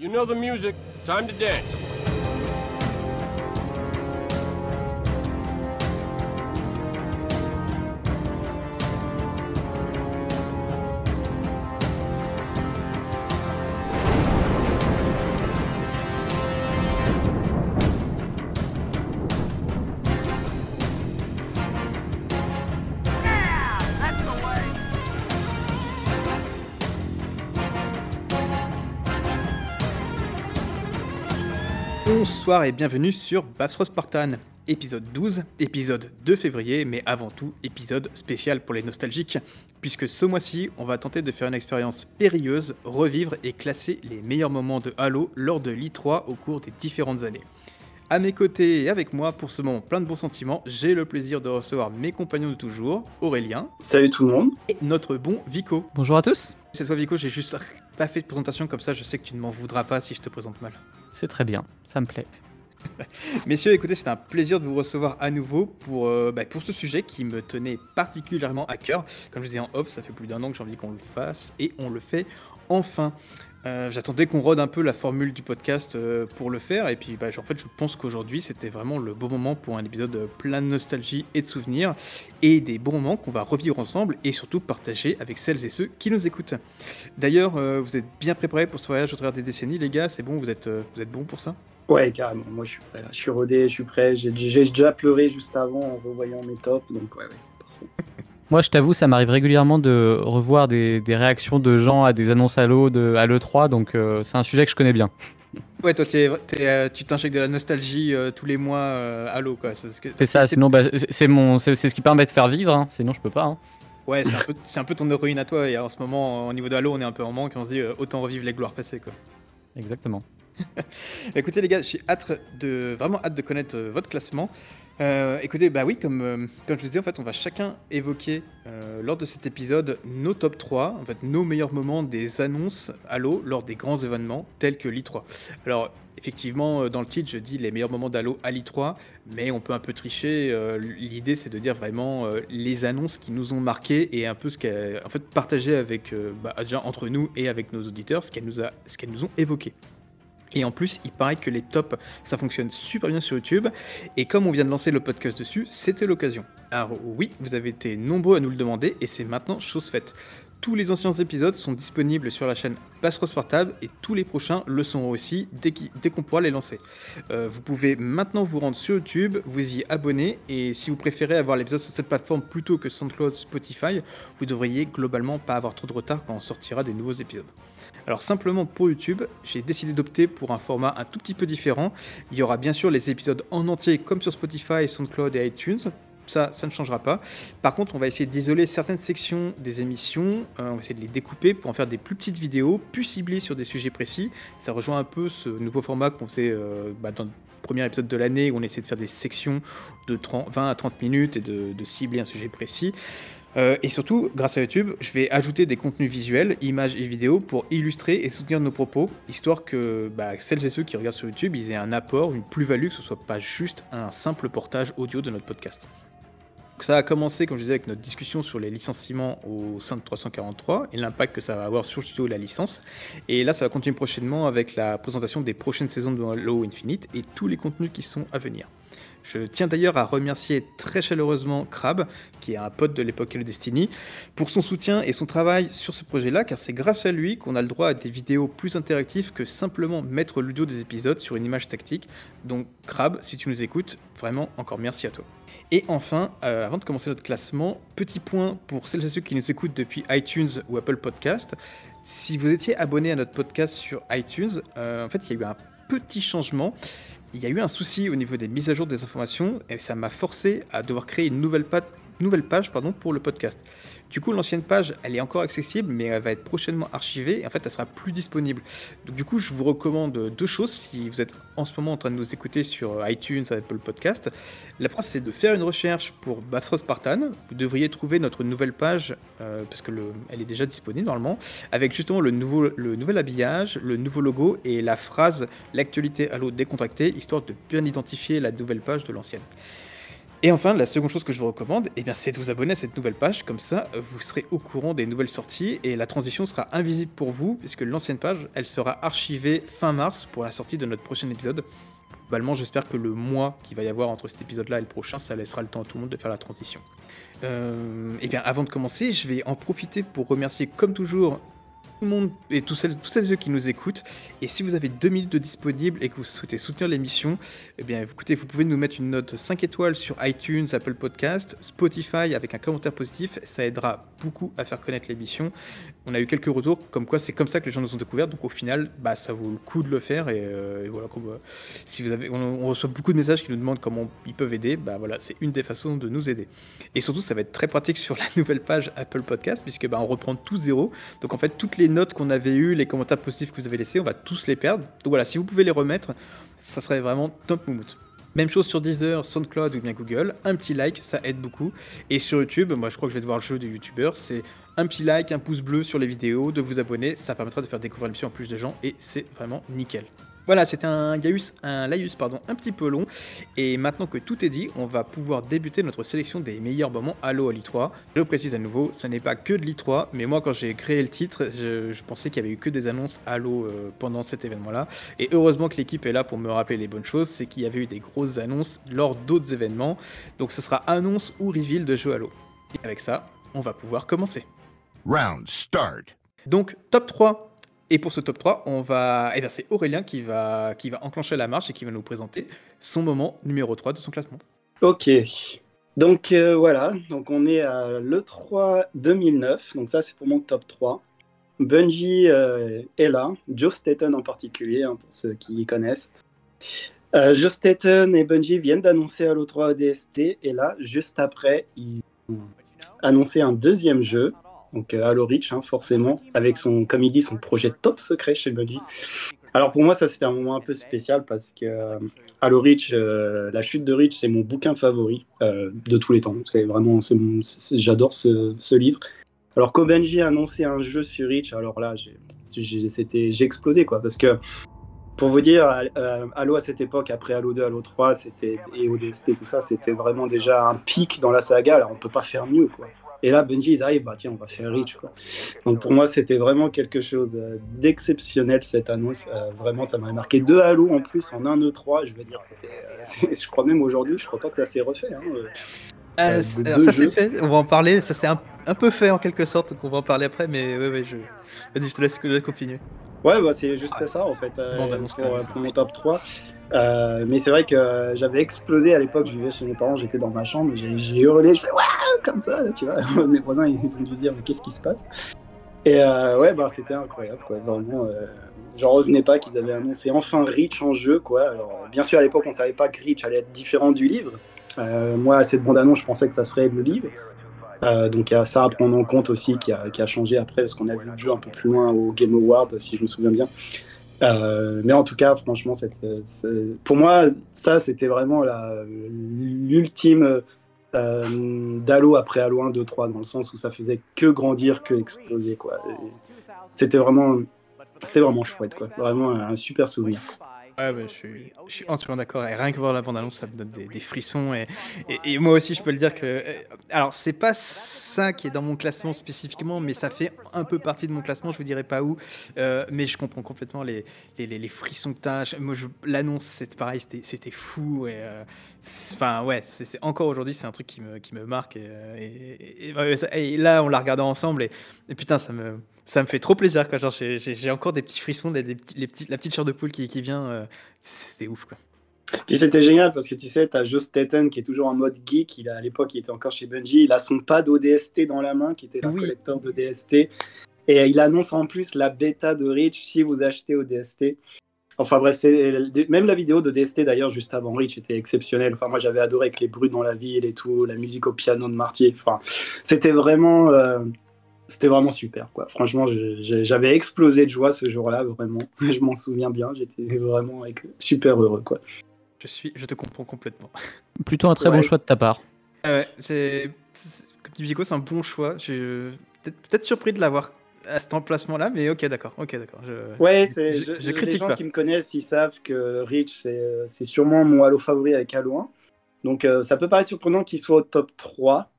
You know the music. Time to dance. Bonsoir et bienvenue sur Bafros Spartan, épisode 12, épisode 2 février, mais avant tout épisode spécial pour les nostalgiques, puisque ce mois-ci on va tenter de faire une expérience périlleuse, revivre et classer les meilleurs moments de Halo lors de l'I3 au cours des différentes années. À mes côtés et avec moi pour ce moment plein de bons sentiments, j'ai le plaisir de recevoir mes compagnons de toujours, Aurélien. Salut tout le monde. Et notre bon Vico. Bonjour à tous. Cette fois Vico, j'ai juste pas fait de présentation comme ça, je sais que tu ne m'en voudras pas si je te présente mal. C'est très bien, ça me plaît. Messieurs, écoutez, c'est un plaisir de vous recevoir à nouveau pour, euh, bah, pour ce sujet qui me tenait particulièrement à cœur. Comme je disais en off, ça fait plus d'un an que j'ai envie qu'on le fasse et on le fait enfin. Euh, j'attendais qu'on rôde un peu la formule du podcast euh, pour le faire et puis bah, en fait je pense qu'aujourd'hui c'était vraiment le bon moment pour un épisode plein de nostalgie et de souvenirs et des bons moments qu'on va revivre ensemble et surtout partager avec celles et ceux qui nous écoutent. D'ailleurs, vous êtes bien préparés pour ce voyage au travers des décennies les gars, c'est bon, vous êtes, vous êtes bons pour ça? Ouais, carrément. Moi, je suis prêt. Je suis rodé, je suis prêt. J'ai déjà pleuré juste avant en revoyant mes tops. Donc, ouais, ouais, parfait. Moi, je t'avoue, ça m'arrive régulièrement de revoir des, des, réactions de gens à des annonces Halo de, à l'E3. Donc, euh, c'est un sujet que je connais bien. Ouais, toi, euh, tu t'injectes de la nostalgie euh, tous les mois euh, Halo, quoi. C'est ça, sinon, bah, c'est mon, c'est ce qui permet de faire vivre. Hein. Sinon, je peux pas. Hein. Ouais, c'est un, peu, un peu ton héroïne à toi. Et en ce moment, au niveau de Halo, on est un peu en manque. On se dit, autant revivre les gloires passées, quoi. Exactement. écoutez les gars, j'ai hâte de vraiment hâte de connaître euh, votre classement. Euh, écoutez, bah oui, comme, euh, comme je vous disais, en fait, on va chacun évoquer lors de cet épisode nos top 3, en fait, nos meilleurs moments des annonces Halo lors des grands événements tels que l'I3. Alors, effectivement, dans le titre, je dis les meilleurs moments d'Halo à l'I3, mais on peut un peu tricher. L'idée, c'est de dire vraiment les annonces qui nous ont marqué et un peu ce qu'elles, en fait, partager avec, bah, déjà entre nous et avec nos auditeurs, ce qu'elles nous ont évoqué. Et en plus, il paraît que les tops, ça fonctionne super bien sur YouTube. Et comme on vient de lancer le podcast dessus, c'était l'occasion. Alors oui, vous avez été nombreux à nous le demander et c'est maintenant chose faite. Tous les anciens épisodes sont disponibles sur la chaîne Passros Portable et tous les prochains le sont aussi dès qu'on pourra les lancer. Euh, vous pouvez maintenant vous rendre sur YouTube, vous y abonner et si vous préférez avoir l'épisode sur cette plateforme plutôt que SoundCloud, Spotify, vous devriez globalement pas avoir trop de retard quand on sortira des nouveaux épisodes. Alors simplement pour YouTube, j'ai décidé d'opter pour un format un tout petit peu différent. Il y aura bien sûr les épisodes en entier comme sur Spotify, SoundCloud et iTunes. Ça, ça ne changera pas. Par contre, on va essayer d'isoler certaines sections des émissions. Euh, on va essayer de les découper pour en faire des plus petites vidéos, plus ciblées sur des sujets précis. Ça rejoint un peu ce nouveau format qu'on faisait euh, bah, dans le premier épisode de l'année où on essaie de faire des sections de 20 à 30 minutes et de cibler un sujet précis. Euh, et surtout, grâce à YouTube, je vais ajouter des contenus visuels, images et vidéos pour illustrer et soutenir nos propos, histoire que bah, celles et ceux qui regardent sur YouTube, ils aient un apport, une plus-value, que ce soit pas juste un simple portage audio de notre podcast. ça a commencé, comme je disais, avec notre discussion sur les licenciements au sein de 343 et l'impact que ça va avoir sur le la licence. Et là, ça va continuer prochainement avec la présentation des prochaines saisons de Halo Infinite et tous les contenus qui sont à venir. Je tiens d'ailleurs à remercier très chaleureusement Crab, qui est un pote de l'époque de Destiny, pour son soutien et son travail sur ce projet-là, car c'est grâce à lui qu'on a le droit à des vidéos plus interactives que simplement mettre l'audio des épisodes sur une image tactique. Donc Crab, si tu nous écoutes, vraiment encore merci à toi. Et enfin, euh, avant de commencer notre classement, petit point pour celles et ceux qui nous écoutent depuis iTunes ou Apple Podcast. Si vous étiez abonné à notre podcast sur iTunes, euh, en fait, il y a eu un petit changement il y a eu un souci au niveau des mises à jour des informations et ça m'a forcé à devoir créer une nouvelle, page pour le podcast. Du coup, l'ancienne page, elle est encore accessible, mais elle va être prochainement archivée et en fait, elle sera plus disponible. Donc, du coup, je vous recommande deux choses si vous êtes en ce moment en train de nous écouter sur iTunes, Apple Podcast. La première, c'est de faire une recherche pour Bathros Spartan. Vous devriez trouver notre nouvelle page, euh, parce que le, elle est déjà disponible normalement, avec justement le, nouveau, le nouvel habillage, le nouveau logo et la phrase l'actualité Halo décontractée, histoire de bien identifier la nouvelle page de l'ancienne. Et enfin, la seconde chose que je vous recommande, eh c'est de vous abonner à cette nouvelle page. Comme ça, vous serez au courant des nouvelles sorties et la transition sera invisible pour vous, puisque l'ancienne page, elle sera archivée fin mars pour la sortie de notre prochain épisode. Globalement, j'espère que le mois qu'il va y avoir entre cet épisode-là et le prochain, ça laissera le temps à tout le monde de faire la transition. Euh, eh bien, avant de commencer, je vais en profiter pour remercier, comme toujours, le monde et tous celles, tous celles qui nous écoutent. Et si vous avez deux minutes de disponible et que vous souhaitez soutenir l'émission, eh bien, écoutez, vous pouvez nous mettre une note 5 étoiles sur iTunes, Apple Podcast, Spotify avec un commentaire positif. Ça aidera beaucoup à faire connaître l'émission. On a eu quelques retours comme quoi c'est comme ça que les gens nous ont découvert. Donc au final, bah, ça vaut le coup de le faire. Et, euh, voilà, comme, euh, si vous avez, on, reçoit beaucoup de messages qui nous demandent comment ils peuvent aider. Bah voilà, c'est une des façons de nous aider. Et surtout, ça va être très pratique sur la nouvelle page Apple Podcast puisque bah, on reprend tout zéro. Donc en fait, toutes les notes qu'on avait eues, les commentaires positifs que vous avez laissés, on va tous les perdre. Donc voilà, si vous pouvez les remettre, ça serait vraiment top moumout. Même chose sur Deezer, SoundCloud ou bien Google, un petit like, ça aide beaucoup. Et sur YouTube, moi je crois que je vais devoir le jeu du YouTuber, c'est un petit like, un pouce bleu sur les vidéos, de vous abonner, ça permettra de faire découvrir l'émission en plus de gens et c'est vraiment nickel. Voilà, c'était un Laïus, un Laïus pardon, un petit peu long. Et maintenant que tout est dit, on va pouvoir débuter notre sélection des meilleurs moments Halo à l'I3. Je précise à nouveau, ça n'est pas que de l'I3, mais moi quand j'ai créé le titre, je, je pensais qu'il y avait eu que des annonces Halo euh, pendant cet événement-là. Et heureusement que l'équipe est là pour me rappeler les bonnes choses, c'est qu'il y avait eu des grosses annonces lors d'autres événements. Donc ce sera annonce ou reveal de jeux Halo. Et avec ça, on va pouvoir commencer. Round start. Donc top 3 et pour ce top 3, on va, eh bien, c'est Aurélien qui va, qui va enclencher la marche et qui va nous présenter son moment numéro 3 de son classement. Ok. Donc euh, voilà, donc on est à l'E3 2009, donc ça c'est pour mon top 3. Bungie euh, est là, Joe Staten en particulier, hein, pour ceux qui connaissent. Euh, Joe Staten et Bungie viennent d'annoncer à l'E3 DST, et là, juste après, ils ont annoncé un deuxième jeu, donc euh, Halo Reach, hein, forcément, avec son, comme il dit, son projet top secret chez Bungie. Alors pour moi, ça c'était un moment un peu spécial parce que euh, Halo Reach, euh, la chute de Reach, c'est mon bouquin favori de tous les temps. C'est vraiment, j'adore ce, livre. Alors quand Bungie a annoncé un jeu sur Reach, alors là, j'ai explosé quoi, parce que pour vous dire, Halo à cette époque, après Halo 2, Halo 3, c'était et ODST, tout ça, c'était vraiment déjà un pic dans la saga. Alors on peut pas faire mieux quoi. Et là, Bungie, ils arrivent, bah tiens, on va faire Reach. Quoi. Donc pour moi, c'était vraiment quelque chose d'exceptionnel cette annonce. Euh, vraiment, ça m'a marqué deux Halo en plus en un E3. Je veux dire, c'était, euh, je crois même aujourd'hui, je crois pas que ça s'est refait. Hein, euh, alors ça s'est fait, on va en parler. Ça s'est un, un, peu fait en quelque sorte, donc on va en parler après. Mais ouais, ouais, je... vas-y, je te laisse, continuer. Ouais, bah, c'est juste ça en fait euh, bon, pour, pour, mon top 3. Euh, mais c'est vrai que j'avais explosé à l'époque, je vivais chez mes parents, j'étais dans ma chambre, j'ai hurlé, je fais waouh comme ça, tu vois. mes voisins ils ont dû se dire mais qu'est-ce qui se passe? Et euh, ouais, bah c'était incroyable quoi, vraiment. Euh, J'en revenais pas qu'ils avaient annoncé enfin Reach en jeu quoi. Alors bien sûr à l'époque on savait pas que Reach allait être différent du livre. Moi à cette bande annonce je pensais que ça serait le livre. Donc il y a ça à prendre en compte aussi qui a, qui a changé après parce qu'on a vu le jeu un peu plus loin au Game Award si je me souviens bien. Euh, mais en tout cas, franchement, pour moi, ça c'était vraiment l'ultime euh, d'Halo après Halo 1, 2, 3, dans le sens où ça faisait que grandir, que exploser. C'était vraiment, vraiment chouette, quoi. Vraiment un super souvenir. Ouais, bah, je, suis, je entièrement d'accord. Et rien que voir la bande-annonce, ça me donne des, frissons. Et, et, et, moi aussi, je peux le dire que. Alors, c'est pas ça qui est dans mon classement spécifiquement, mais ça fait un peu partie de mon classement. Je vous dirai pas où. Euh, mais je comprends complètement les, les, les frissons que t'as. Moi, l'annonce, c'est pareil, c'était fou. Et, euh, enfin, ouais, c'est encore aujourd'hui, c'est un truc qui me, qui me marque. Et, et là, on l'a regardé ensemble. Et, putain, ça me ça me fait trop plaisir. Quoi. Genre, j'ai encore des petits frissons, les, les petits, la petite chair de poule qui, qui vient. Euh, c'est ouf. Quoi. Puis c'était génial parce que tu sais, tu as Joe Staten qui est toujours en mode geek. Il a, à l'époque, il était encore chez Bungie. Il a son pad ODST dans la main qui était un oui. collecteur de DST. Et il annonce en plus la bêta de Reach si vous achetez ODST. Enfin bref, même la vidéo de DST d'ailleurs juste avant Reach était exceptionnelle. Enfin moi j'avais adoré avec les bruits dans la ville et tout, la musique au piano de Martier. Enfin c'était vraiment euh, c'était vraiment super. Quoi. Franchement, j'avais explosé de joie ce jour-là, vraiment. Je m'en souviens bien, j'étais vraiment super heureux. Quoi. Je, suis, je te comprends complètement. Plutôt un très ouais. bon choix de ta part. Ah ouais, c'est, comme dit Vico, c'est un bon choix. Je peut-être peut surpris de l'avoir à cet emplacement-là, mais ok, d'accord, ok, d'accord. Je, ouais, c'est, je, je, je, critique les gens pas. qui me connaissent, ils savent que Reach, c'est, c'est sûrement mon Halo favori avec Halo 1. Donc euh, ça peut paraître surprenant qu'il soit au top 3,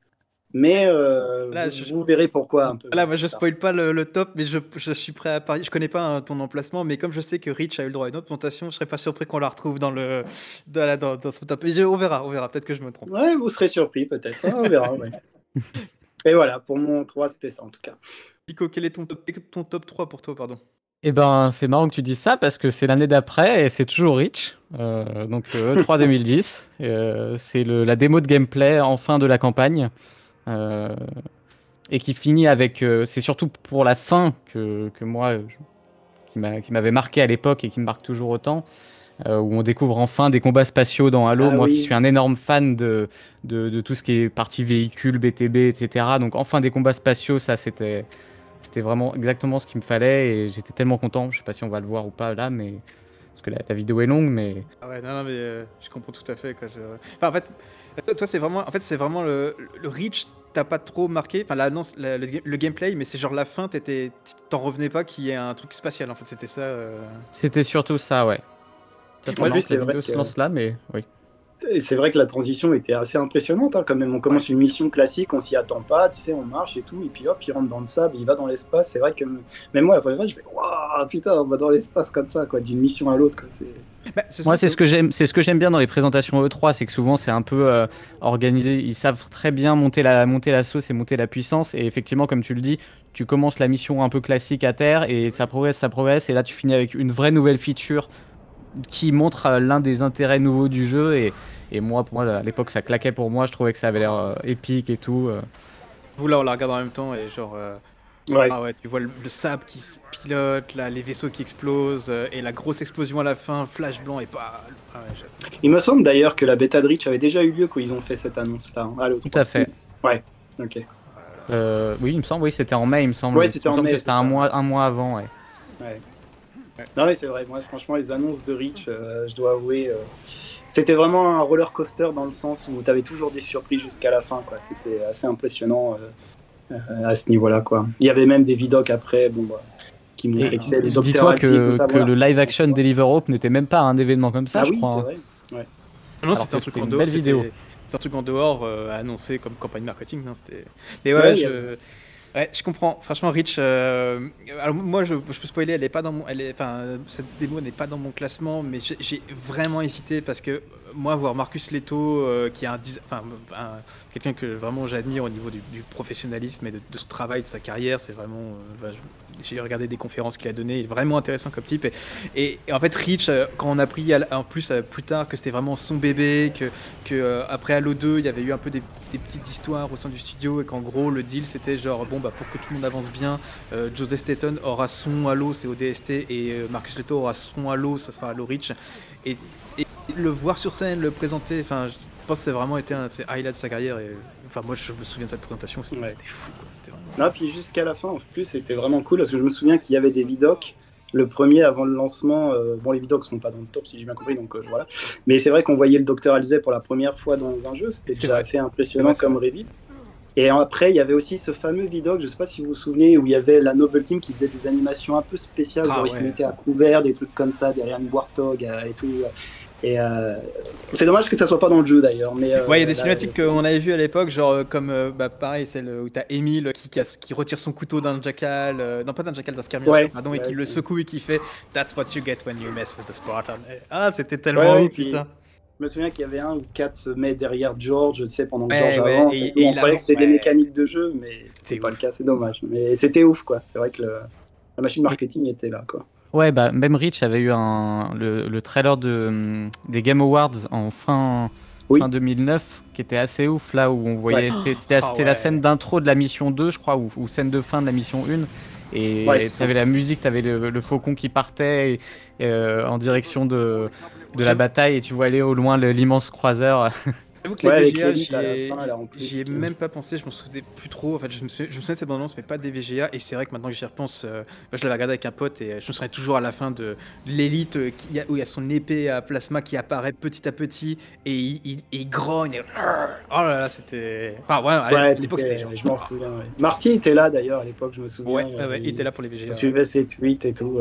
mais euh, Là, vous, je- vous verrez pourquoi un peu. Là, moi, je spoil pas le, le top, mais je, je suis prêt à parier. Je connais pas hein, ton emplacement, mais comme je sais que Rich a eu le droit à une autre montation, je serais pas surpris qu'on la retrouve dans le dans, la- dans, dans son top. Et je- on verra, on verra. Peut-être que je me trompe. Ouais, vous serez surpris peut-être, hein, on verra. ouais. Et voilà, pour mon 3, c'était ça en tout cas. Nico, quel est ton top, ton top 3 pour toi, pardon? Eh ben, c'est marrant que tu dises ça parce que c'est l'année d'après et c'est toujours Rich. Euh, donc le E3 2010. Euh, c'est le- la démo de gameplay en fin de la campagne. Euh, et qui finit avec. euh, c'est surtout pour la fin que, que moi, je- qui m'a- qui m'avait marqué à l'époque et qui me marque toujours autant. euh, où on découvre enfin des combats spatiaux dans Halo. Ah moi qui oui. suis un énorme fan de, de, de tout ce qui est partie véhicule, BTB, etc. Donc enfin des combats spatiaux, ça c'était. C'était vraiment exactement ce qu'il me fallait et j'étais tellement content. Je sais pas si on va le voir ou pas là, mais parce que la, la vidéo est longue, mais Ah ouais, non, non, mais euh, je comprends tout à fait. Quoi, je- Enfin, en fait, toi, c'est vraiment, en fait, c'est vraiment le, le Reach. T'as pas trop marqué, enfin l'annonce, la- le, le gameplay, mais c'est genre la fin. T'étais, t'en revenais pas qu'il y ait un truc spatial. En fait, c'était ça. euh. c'était surtout ça, ouais. Ça, Ouais, lui, que c'est la vrai vidéo se que- lance là, mais oui. C'est vrai que la transition était assez impressionnante hein, quand même. On commence Ouais, une mission classique, on s'y attend pas, tu sais, on marche et tout, et puis hop, il rentre dans le sable, il va dans l'espace. C'est vrai que même moi, la première fois, je fais waouh, putain, on va dans l'espace comme ça, quoi, d'une mission à l'autre. Bah, Moi, c'est ce que j'aime, c'est ce que j'aime bien dans les présentations E3, c'est que souvent c'est un peu euh, organisé. Ils savent très bien monter la, monter la sauce et monter la puissance. Et effectivement, comme tu le dis, tu commences la mission un peu classique à terre et ça progresse, ça progresse. Et là, tu finis avec une vraie nouvelle feature qui montre euh, l'un des intérêts nouveaux du jeu. Et, et moi, pour moi, à l'époque, ça claquait pour moi. Je trouvais que ça avait l'air euh, épique et tout. euh. Vous là, on la regarde en même temps et genre. euh, Ouais. Ah ouais, tu vois le, le sable qui se pilote, là, les vaisseaux qui explosent euh, et la grosse explosion à la fin, flash blanc et pas. Ah ouais. Il me semble d'ailleurs que la bêta de Reach avait déjà eu lieu quand ils ont fait cette annonce-là. hein, à l'E3. Tout à fait. Ok. Euh, oui, il me semble. Oui, c'était en mai, il me semble. Ouais, c'était en semble mai, C'était un mois, un mois avant. Ouais. Non, mais c'est vrai. Moi, franchement, les annonces de Reach, euh, je dois avouer, euh, c'était vraiment un roller coaster dans le sens où tu avais toujours des surprises jusqu'à la fin. quoi. C'était assez impressionnant euh, euh, à ce niveau-là. quoi. Il y avait même des vidocs après, bon, bah, qui montraient que le. Dis-toi que, ça. que voilà. le live action Deliver Hope n'était même pas un événement comme ça, ah je oui, crois. c'est hein. vrai. Non, c'était un truc en une dehors. belle c'était- vidéo. C'est un truc en dehors euh, à annoncer comme campagne marketing. non, c'était- Mais ouais, Ouais, je... ouais, je comprends. Franchement, Rich. euh, Alors moi, je, je peux spoiler. Elle est pas dans mon. Elle est... Enfin, cette démo n'est pas dans mon classement, mais j'ai- vraiment hésité parce que moi, voir Marcus Leto, euh, qui est un, enfin, un- quelqu'un que vraiment j'admire au niveau du, du professionnalisme et de, son travail, de sa carrière, c'est vraiment. euh, j'ai regardé des conférences qu'il a données, il est vraiment intéressant comme type. Et, en fait, Rich, euh, quand on a appris en plus euh, plus tard que c'était vraiment son bébé, que, euh, après Halo 2, il y avait eu un peu des, petites histoires au sein du studio et qu'en gros, le deal c'était genre bon, bah pour que tout le monde avance bien, euh, Joseph Staten aura son Halo, c'est ODST, et Marcus Leto aura son Halo, ça sera Halo. Et, et le voir sur scène, le présenter, enfin, je pense que c'est vraiment été un de ses highlights de sa carrière. Et, enfin, moi, je me souviens de cette présentation, c'était Ouais. fou. Quoi. Vraiment- puis jusqu'à la fin, en plus, c'était vraiment cool parce que je me souviens qu'il y avait des vidocs. Le premier avant le lancement, euh, bon, les vidocs sont pas dans le top si j'ai bien compris, donc euh, voilà. Mais c'est vrai qu'on voyait le docteur Alzey pour la première fois dans un jeu, c'était déjà assez impressionnant comme reveal. Et après, il y avait aussi ce fameux vidoc, je sais pas si vous vous souvenez, où il y avait la Noble Team qui faisait des animations un peu spéciales, Ah genre ils se mettaient à couvert, des trucs comme ça, derrière une Warthog euh, et tout. Et euh, c'est dommage que ça soit pas dans le jeu d'ailleurs. Mais euh, Ouais, il y a des là, cinématiques qu'on avait vues à l'époque, genre euh, comme bah, pareil, celle où t'as Emile qui, casse- qui retire son couteau d'un jackal, non pas d'un jackal, d'un skirmish, Ouais, pardon, et qui le secoue et qui fait That's what you get when you mess with the Spartan. Ah, c'était tellement Ouais, puis- putain. Je me souviens qu'il y avait un où Kat se met derrière George, tu sais, pendant que Ouais, George ouais, avance. et- et et on croyait que c'était des mécaniques de jeu, mais c'était C'était pas ouf. le cas, c'est dommage. Mais c'était ouf, quoi. C'est vrai que le- la machine marketing était là, quoi. Ouais, bah, même Rich avait eu un, le, le trailer de, hum, des Game Awards en fin, Oui. fin 2009 qui était assez ouf, là où on voyait. Ouais. C'était Ah la ouais. scène d'intro de la mission 2, je crois, ou, ou scène de fin de la mission 1. Et Ouais, c'est tu avais la musique, tu avais le, le faucon qui partait et- euh, en direction de, de la bataille et tu vois aller au loin l'immense croiseur. J'avoue que Ouais, les j'y ai, que- même pas pensé, je m'en souvenais plus trop. En fait, je me souviens, je me souviens de cette bande-annonce, mais pas des VGA. Et c'est vrai que maintenant que j'y repense, euh, bah, je l'avais regardé avec un pote et euh, je me souviens toujours à la fin de l'élite euh, où il y a son épée à plasma qui apparaît petit à petit et il, il- il grogne. et- Oh là là, c'était. Enfin, ouais, à Ouais, l'époque, c'était- je m'en souviens. ouais. Marty était là d'ailleurs à l'époque, je me souviens. Ouais, euh, il était là pour les VGA. suivait ses tweets et tout.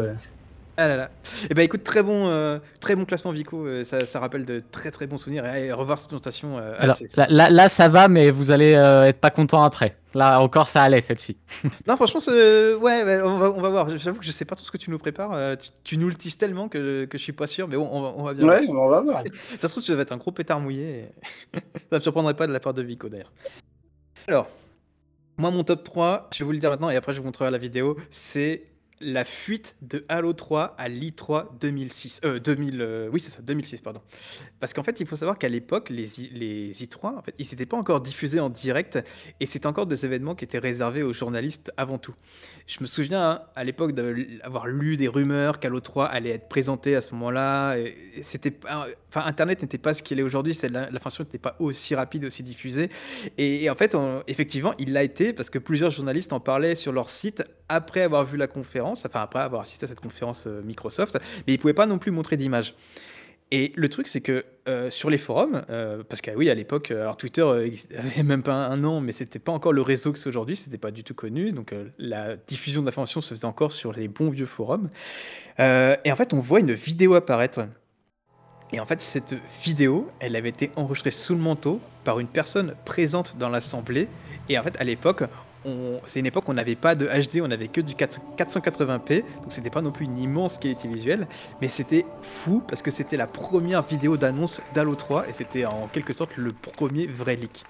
Ah là là. Eh ben écoute, très bon, euh, très bon classement Vico. euh, ça, ça rappelle de très très bons souvenirs. Et, revoir cette présentation. euh, Alors, là, là, là, ça va, mais vous allez euh, être pas content après. Là, encore, ça allait, celle-ci. Non, franchement, ouais, ouais, on, va, on va voir. J'avoue que je sais pas tout ce que tu nous prépares. tu, tu nous le tises tellement que, que je suis pas sûr. Mais bon, on va, on va bien. voir. Ouais, on va voir. Ça se trouve, ça va être un gros pétard mouillé. et ça me surprendrait pas de la part de Vico d'ailleurs. Alors, moi, mon top 3, je vais vous le dire maintenant et après je vous montrerai la vidéo, c'est la fuite de Halo 3 à l'I3 2006. Euh, 2000, euh, oui, c'est ça, 2006, pardon. Parce qu'en fait, il faut savoir qu'à l'époque, les, les I3, en fait, ils n'étaient pas encore diffusés en direct et c'était encore des événements qui étaient réservés aux journalistes avant tout. Je me souviens hein, à l'époque d'avoir lu des rumeurs qu'Halo 3 allait être présenté à ce moment-là. C'était enfin Internet n'était pas ce qu'il est aujourd'hui. l'information n'était pas aussi rapide, aussi diffusée. Et, en fait, effectivement, il l'a été parce que plusieurs journalistes en parlaient sur leur site après avoir vu la conférence, après avoir assisté à cette conférence euh, Microsoft, mais ils pouvaient pas non plus montrer d'image. Et le truc, c'est que euh, sur les forums, euh, parce que oui, à l'époque, alors Twitter euh, même pas un an, mais c'était pas encore le réseau que c'est aujourd'hui, c'était pas du tout connu, donc la diffusion d'informations se faisait encore sur les bons vieux forums. Et en fait, on voit une vidéo apparaître. Et en fait, cette vidéo, elle avait été enregistrée sous le manteau par une personne présente dans l'assemblée. Et en fait, à l'époque, c'est une époque où on n'avait pas de HD, on avait que du 400 480p, donc c'était pas non plus une immense qualité visuelle, mais c'était fou parce que c'était la première vidéo d'annonce d'Halo 3 et c'était en quelque sorte le premier vrai leak.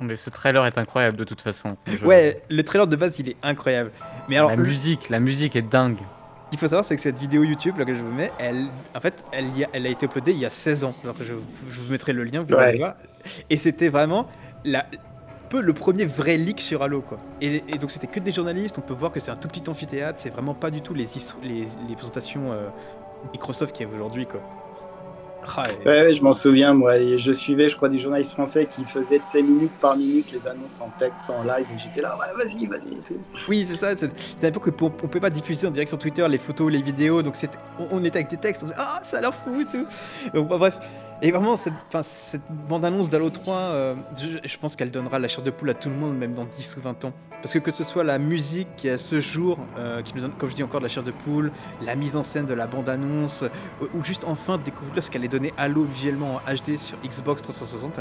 Mais ce trailer est incroyable de toute façon. Je- Ouais, le trailer de base il est incroyable. Mais alors, la le- musique, la musique est dingue. Ce qu'il faut savoir, c'est que cette vidéo YouTube là, que je vous mets, elle, en fait, elle, y a, elle a été uploadée il y a 16 ans. Je, je vous mettrai le lien, vous pourrez Ouais. aller voir. Et c'était vraiment la, peu le premier vrai leak sur Halo. Quoi. Et, et donc, c'était que des journalistes. On peut voir que c'est un tout petit amphithéâtre. C'est vraiment pas du tout les, les, les présentations euh, Microsoft qu'il y a aujourd'hui. Quoi. Ah, et- Ouais, ouais, je m'en souviens, moi. Je suivais, je crois, des journalistes français qui faisaient de 5 minutes par minute les annonces en texte, en live. Et j'étais là, ouais, vas-y, vas-y. et tout. Oui, c'est ça. C'est c'est à l'époque où on ne pouvait pas diffuser en direct sur Twitter les photos, les vidéos. Donc on, on était avec des textes. On disait Ah, ça a l'air fou et tout. Donc, bah, bref. Et vraiment, cette, bande-annonce d'Halo 3, euh, je, pense qu'elle donnera la chair de poule à tout le monde, même dans 10 ou 20 ans. Parce que que ce soit la musique qui, à ce jour, euh, qui nous donne, comme je dis encore, de la chair de poule, la mise en scène de la bande-annonce, ou, ou juste enfin découvrir ce qu'allait donner Halo visuellement en HD sur Xbox 360,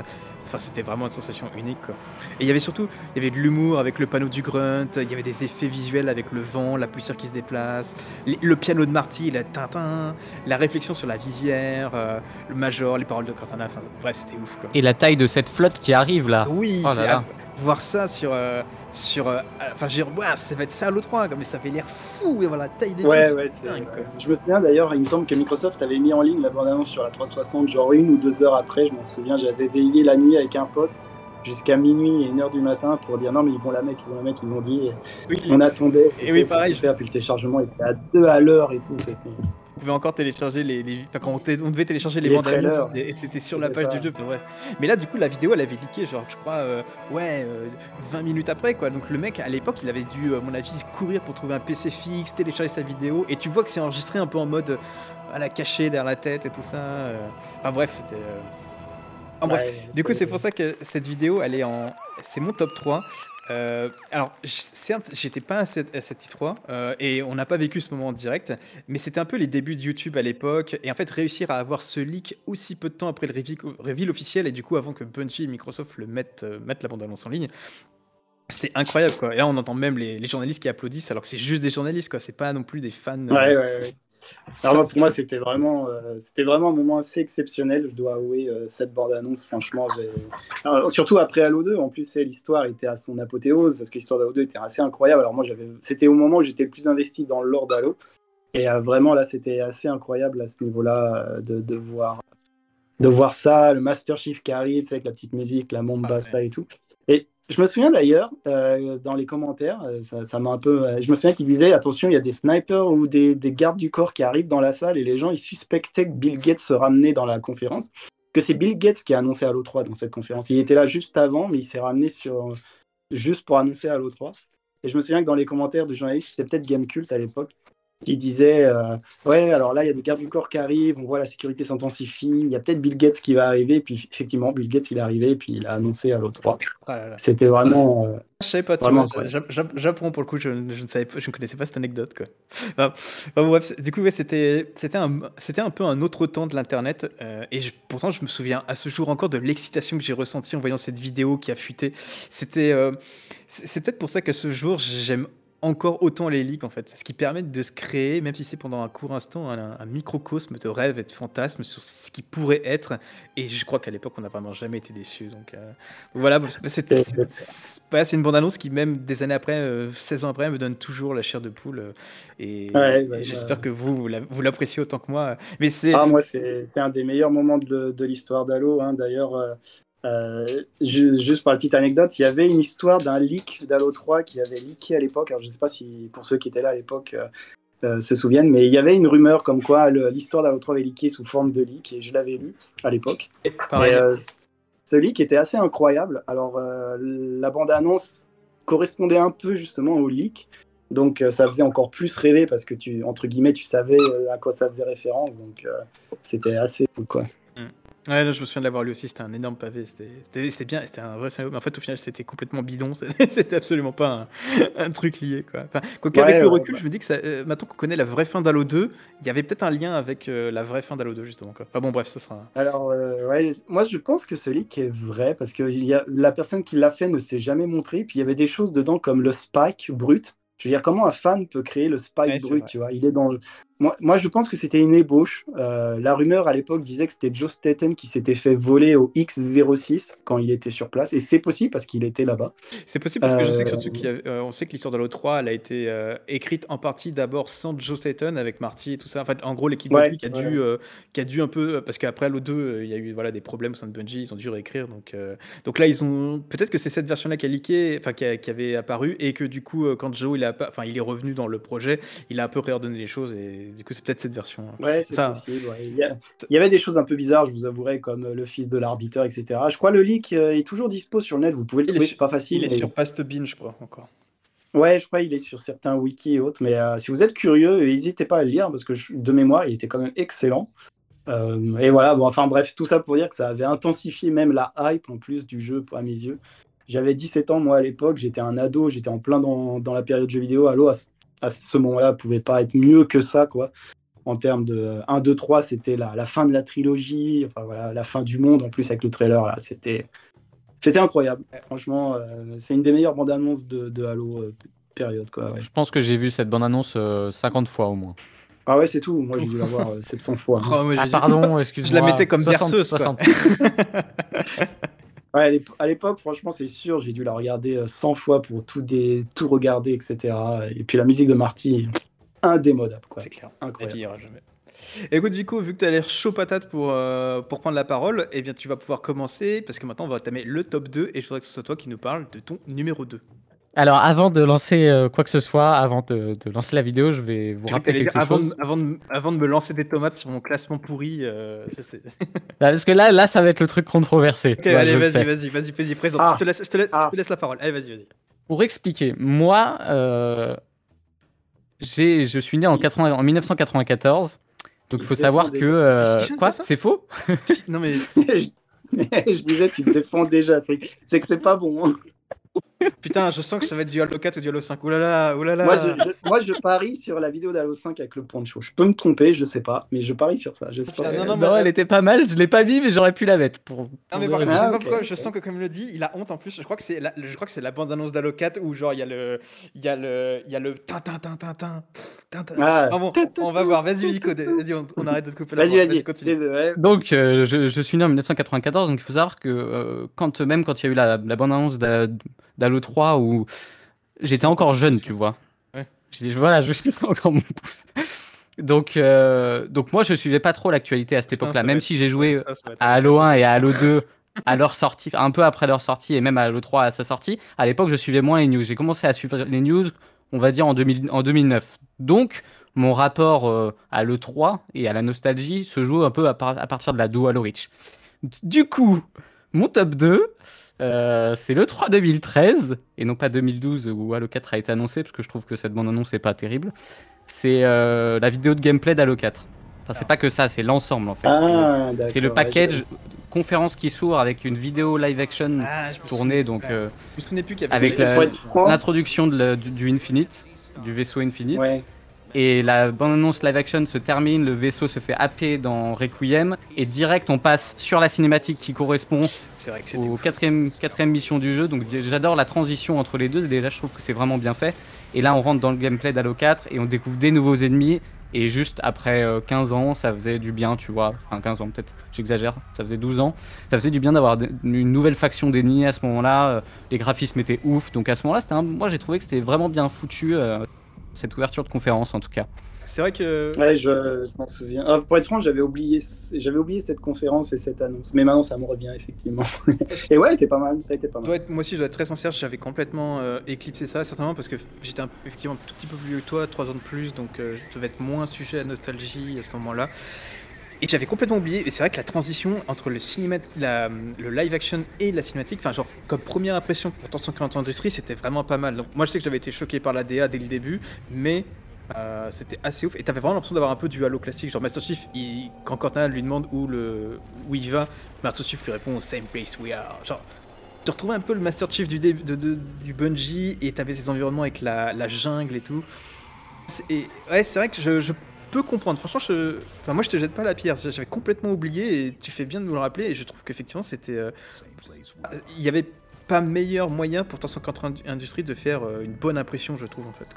enfin, c'était vraiment une sensation unique. Quoi. Et il y avait surtout il y avait de l'humour avec le panneau du grunt, il y avait des effets visuels avec le vent, la poussière qui se déplace, le piano de Marty, le tintin, la réflexion sur la visière, euh, le major, les paroles de Cortana, enfin bref, c'était ouf quoi. Et la taille de cette flotte qui arrive là. Oui, Oh là c'est- là. Voir ça sur. euh, sur euh, enfin, je veux dire, ça va être ça Halo 3, quoi, mais ça avait l'air fou, et voilà, la taille des Ouais, trucs, ouais, c'est c'est. dingue quoi. Je me souviens d'ailleurs, il me semble que Microsoft avait mis en ligne la bande-annonce sur la 360, genre une ou deux heures après. Je m'en souviens, j'avais veillé la nuit avec un pote jusqu'à minuit et une heure du matin pour dire non, mais ils vont la mettre, ils vont la mettre, ils ont dit. Oui, On attendait. Et oui, pareil, Faire, puis le téléchargement était à deux à l'heure et tout. C'était. On pouvait encore télécharger les, les- enfin, quand on, devait télécharger les, Les bandes annonces et c'était sur la page ça. du jeu ouais. mais là du coup la vidéo elle avait leaké genre je crois euh, ouais euh, 20 minutes après quoi donc le mec à l'époque il avait dû à mon avis courir pour trouver un PC fixe télécharger sa vidéo et tu vois que c'est enregistré un peu en mode euh, à la cachée derrière la tête et tout ça euh. enfin bref c'était euh, en bref Ouais, du coup, c'est pour ça que cette vidéo, elle est en, c'est mon top 3. Euh, alors, certes, j'étais pas à cette, à cette I3 euh, et on n'a pas vécu ce moment en direct, mais c'était un peu les débuts de YouTube à l'époque. Et en fait, réussir à avoir ce leak aussi peu de temps après le reveal, officiel et du coup avant que Bungie et Microsoft le mettent, euh, la bande-annonce en ligne, c'était incroyable quoi. Et là, on entend même les, journalistes qui applaudissent alors que c'est juste des journalistes quoi. C'est pas non plus des fans. euh, ouais, ouais. Alors pour moi, c'était vraiment, euh, c'était vraiment un moment assez exceptionnel. Je dois avouer euh, cette bande-annonce. Franchement. Alors, surtout après Halo 2, en plus, l'histoire était à son apothéose parce que l'histoire d'Halo 2 était assez incroyable. Alors moi, j'avais, c'était au moment où j'étais le plus investi dans le lore d'Halo, et euh, vraiment là, c'était assez incroyable à ce niveau-là de, de voir, de voir ça, le Master Chief qui arrive, avec la petite musique, la Ah, Mombasa et tout. Je me souviens d'ailleurs, euh, dans les commentaires, euh, ça m'a un peu. euh, je me souviens qu'il disait attention, il y a des snipers ou des, des gardes du corps qui arrivent dans la salle et les gens ils suspectaient que Bill Gates se ramenait dans la conférence. Que c'est Bill Gates qui a annoncé Halo 3 dans cette conférence. Il était là juste avant, mais il s'est ramené sur juste pour annoncer Halo 3. Et je me souviens que dans les commentaires de journalistes, c'était peut-être Gamecult à l'époque, qui disait euh, Ouais, alors là, il y a des gardes du corps qui arrivent, on voit la sécurité s'intensifie, il y a peut-être Bill Gates qui va arriver. Puis effectivement, Bill Gates, il est arrivé, puis il a annoncé à l'O3. Ah. C'était vraiment. euh, Je savais pas, tu Vraiment, vois, j'apprends pour le coup, je, je ne savais pas, je ne connaissais pas cette anecdote quoi. Enfin, bref, du coup ouais, c'était un un peu un autre temps de l'internet euh, et je- pourtant je me souviens à ce jour encore de l'excitation que j'ai ressentie en voyant cette vidéo qui a fuité. C'était euh, c'est c'est peut-être pour ça qu'à ce jour j'aime encore autant les leaks en fait, ce qui permet de se créer, même si c'est pendant un court instant, un, un microcosme de rêve et de fantasme sur ce qui pourrait être. Et je crois qu'à l'époque, on n'a vraiment jamais été déçus. Donc, euh, voilà, c'est une bande-annonce qui, même des années après, euh, 16 ans après, me donne toujours la chair de poule. euh, et Ouais, et ouais, j'espère que vous, vous la- vous l'appréciez autant que moi. Mais c'est. Ah, moi, c'est c'est un des meilleurs moments de, de l'histoire d'Halo. hein. D'ailleurs, euh, ju- juste par la petite anecdote, il y avait une histoire d'un leak d'Halo 3 qui avait leaké à l'époque. Alors, je ne sais pas si pour ceux qui étaient là à l'époque euh, euh, se souviennent, mais il y avait une rumeur comme quoi l'histoire d'Halo 3 avait leaké sous forme de leak, et je l'avais lu à l'époque. Et, euh, ce leak était assez incroyable. Alors, la bande-annonce correspondait un peu justement au leak. Donc, euh, ça faisait encore plus rêver parce que, tu, entre guillemets, tu savais euh, à quoi ça faisait référence. Donc, euh, c'était assez cool, quoi. Ouais, là, je me souviens de l'avoir lu aussi, c'était un énorme pavé, c'était- bien, c'était un vrai scénario, mais en fait au final c'était complètement bidon, c'était absolument pas un, un truc lié quoi. Enfin, quoi qu'avec Ouais, le recul, bah. je me dis que ça, euh, maintenant qu'on connaît la vraie fin d'Halo 2, il y avait peut-être un lien avec euh, la vraie fin d'Halo 2 justement quoi. Enfin bon bref, ça sera... un- Alors, euh, ouais, moi, je pense que ce leak est vrai parce que il y a, la personne qui l'a fait ne s'est jamais montrée. Puis, il y avait des choses dedans comme le spike brut. Je veux dire, comment un fan peut créer le spike Ouais, brut, tu vois? Il est dans moi, moi, je pense que c'était une ébauche. Euh, la rumeur à l'époque disait que c'était Joe Staten qui s'était fait voler au X06 quand il était sur place. Et c'est possible parce qu'il était là-bas. C'est possible parce que je sais que Euh, surtout avait- euh, on sait que l'histoire d'Halo 3 elle a été écrite en partie d'abord sans Joe Staten avec Marty et tout ça. En fait, en gros l'équipe Ouais, de qui a ouais. dû qui a dû un peu parce qu'après Halo 2 euh, il y a eu voilà des problèmes au sein de Bungie, ils ont dû réécrire donc donc là ils ont peut-être que c'est cette version là qui a leaké, enfin qui, a- qui avait apparu et que du coup quand Joe il a enfin il est revenu dans le projet, il a un peu réordonné les choses et du coup c'est peut-être cette version. Ouais, c'est Ça- possible. ouais. Il, y a- il y avait des choses un peu bizarres, je vous avouerai, comme euh, le fils de l'arbitre, etc. Je crois le leak euh, est toujours dispo sur le net. Vous pouvez le Il trouver, c'est pas facile. Il est mais- sur Pastebin je crois encore. Ouais, je crois qu'il est sur certains wikis et autres, mais euh, si vous êtes curieux, n'hésitez pas à le lire parce que je- de mémoire, il était quand même excellent. Euh, et voilà, bon, enfin bref, tout ça pour dire que ça avait intensifié même la hype en plus du jeu à mes yeux. J'avais 17 ans, moi à l'époque, j'étais un ado, j'étais en plein dans, dans la période jeux vidéo. Halo, à, à ce moment-là, pouvait pas être mieux que ça, quoi. En termes de 1, 2, 3, c'était la, la fin de la trilogie, enfin voilà, la fin du monde en plus avec le trailer, là, c'était. C'était incroyable. Franchement, euh, c'est une des meilleures bandes annonces de, de Halo euh, période. Quoi, ouais. Je pense que j'ai vu cette bande-annonce euh, 50 fois au moins. Ah ouais, c'est tout. Moi, j'ai dû la voir euh, 700 fois. Oh, Ah pardon, excuse-moi. je la mettais comme 60, berceuse, quoi. 60. Ouais, à l'ép- à l'époque, franchement, c'est sûr, j'ai dû la regarder euh, 100 fois pour tout, des... tout regarder, etc. Et puis la musique de Marty, indémodable. C'est clair. Incroyable. Aura jamais. Écoute, Vico, vu que tu as l'air chaud patate pour, euh, pour prendre la parole, eh bien, tu vas pouvoir commencer parce que maintenant, on va tamer le top 2 et je voudrais que ce soit toi qui nous parle de ton numéro 2. Alors, avant de lancer euh, quoi que ce soit, avant de, de lancer la vidéo, je vais vous rappeler quelque avant, chose. de, avant, de, avant de me lancer des tomates sur mon classement pourri, euh, je sais. Là, Parce que là, là, ça va être le truc controversé. Ok, tu vois, allez, vas-y, vas-y, vas-y, vas-y, présente. Ah. Je, te laisse, je, te laisse, Ah. je te laisse la parole. Allez, vas-y, vas-y. Pour expliquer, moi, euh, j'ai, je suis né en, 80 en 1994. Donc, il faut savoir que. euh, quoi? C'est faux? Si, non, mais je... disais, tu te défends déjà. C'est c'est que c'est pas bon. hein. putain, je sens que ça va être du Halo 4 ou du Halo 5. Oulala, oulala. Moi, je, je- moi, je parie sur la vidéo d'Halo 5 avec le poncho. Je peux me tromper, je sais pas, mais je parie sur ça. Putain, non, Non, non, mais- elle était pas mal. Je l'ai pas mis, mais j'aurais pu la mettre. Pour, Non mais par contre, je sais Ah, pas pourquoi, je sens que comme il le dit, il a honte en plus. Je crois que c'est la, je crois que c'est la bande annonce d'Halo 4 où genre il y a le il y a le il y a le tin tin tin tin tin tin, tin. Ah. Ah bon, on va voir. Vas-y Nico, vas-y, on, on arrête de te couper la Vas-y, vas-y. continue. Désolé. Donc, euh, je, je suis né en 1994, donc il faut savoir que euh, quand, même quand il y a eu la, la bande-annonce d'A- d'Halo 3, où j'étais encore jeune, tu vois. Ouais. J'ai- Voilà, je suis encore mon pouce. Donc, euh, donc moi, je suivais pas trop l'actualité à cette époque-là, même si j'ai joué Ça, ça à Halo 1 et à Halo 2 à leur sortie, un peu après leur sortie et même à Halo 3 à sa sortie. À l'époque, je suivais moins les news. J'ai commencé à suivre les news, on va dire en, 2000 en 2009. Donc, mon rapport euh, à l'E3 et à la nostalgie se joue un peu à, par- à partir de la duo Halo Reach. Du coup, mon top 2, Euh, c'est le 3 2013 et non pas 2012 où Halo 4 a été annoncé parce que je trouve que cette bande annonce est pas terrible. C'est euh, la vidéo de gameplay d'Halo 4. Enfin, c'est pas que ça, c'est l'ensemble en fait. C'est- Ah, c'est le package ouais, conférence qui s'ouvre avec une vidéo live action Ah, tournée donc euh, Je me souvenais plus qu'il y avait avec l'introduction du, du Infinite, du vaisseau Infinite. ouais. Et la bande-annonce live action se termine, le vaisseau se fait happer dans Requiem, et direct on passe sur la cinématique qui correspond aux quatrième, quatrième mission du jeu. Donc j'adore la transition entre les deux, déjà je trouve que c'est vraiment bien fait. Et là on rentre dans le gameplay d'Halo 4 et on découvre des nouveaux ennemis. Et juste après euh, 15 ans, ça faisait du bien, tu vois. Enfin 15 ans peut-être, j'exagère, ça faisait 12 ans. Ça faisait du bien d'avoir une nouvelle faction d'ennemis à ce moment-là. euh, Les graphismes étaient ouf. Donc à ce moment-là, un- moi j'ai trouvé que c'était vraiment bien foutu. Cette ouverture de conférence en tout cas. C'est vrai que. Ouais, je, je m'en souviens. Ah, pour être franc, j'avais oublié, j'avais oublié cette conférence et cette annonce. Mais maintenant, ça me revient effectivement. et ouais, c'était pas mal. Ça a été pas mal. être- moi aussi, je dois être très sincère, j'avais complètement euh, éclipsé ça, certainement parce que j'étais un- effectivement un tout petit peu plus vieux que toi, 3 ans de plus, donc euh, je devais être moins sujet à nostalgie à ce moment-là. Et j'avais complètement oublié, et c'est vrai que la transition entre le, live action et la cinématique, enfin, genre, comme première impression pour 140 Industries, c'était vraiment pas mal. Donc, moi, je sais que j'avais été choqué par la DA dès le début, mais euh, c'était assez ouf. Et t'avais vraiment l'impression d'avoir un peu du Halo classique. Genre, Master Chief, quand Cortana lui demande où, il va, Master Chief lui répond Same place we are. Genre, tu retrouvais un peu le Master Chief du, début de, du Bungie et t'avais ces environnements avec la, jungle et tout. Et ouais, c'est vrai que je peux comprendre. Franchement, je, moi je te jette pas la pierre. J'avais complètement oublié et tu fais bien de nous le rappeler. Et je trouve qu'effectivement, c'était. euh, Il y avait pas meilleur moyen pour 150 Industries de faire euh, une bonne impression, je trouve en fait.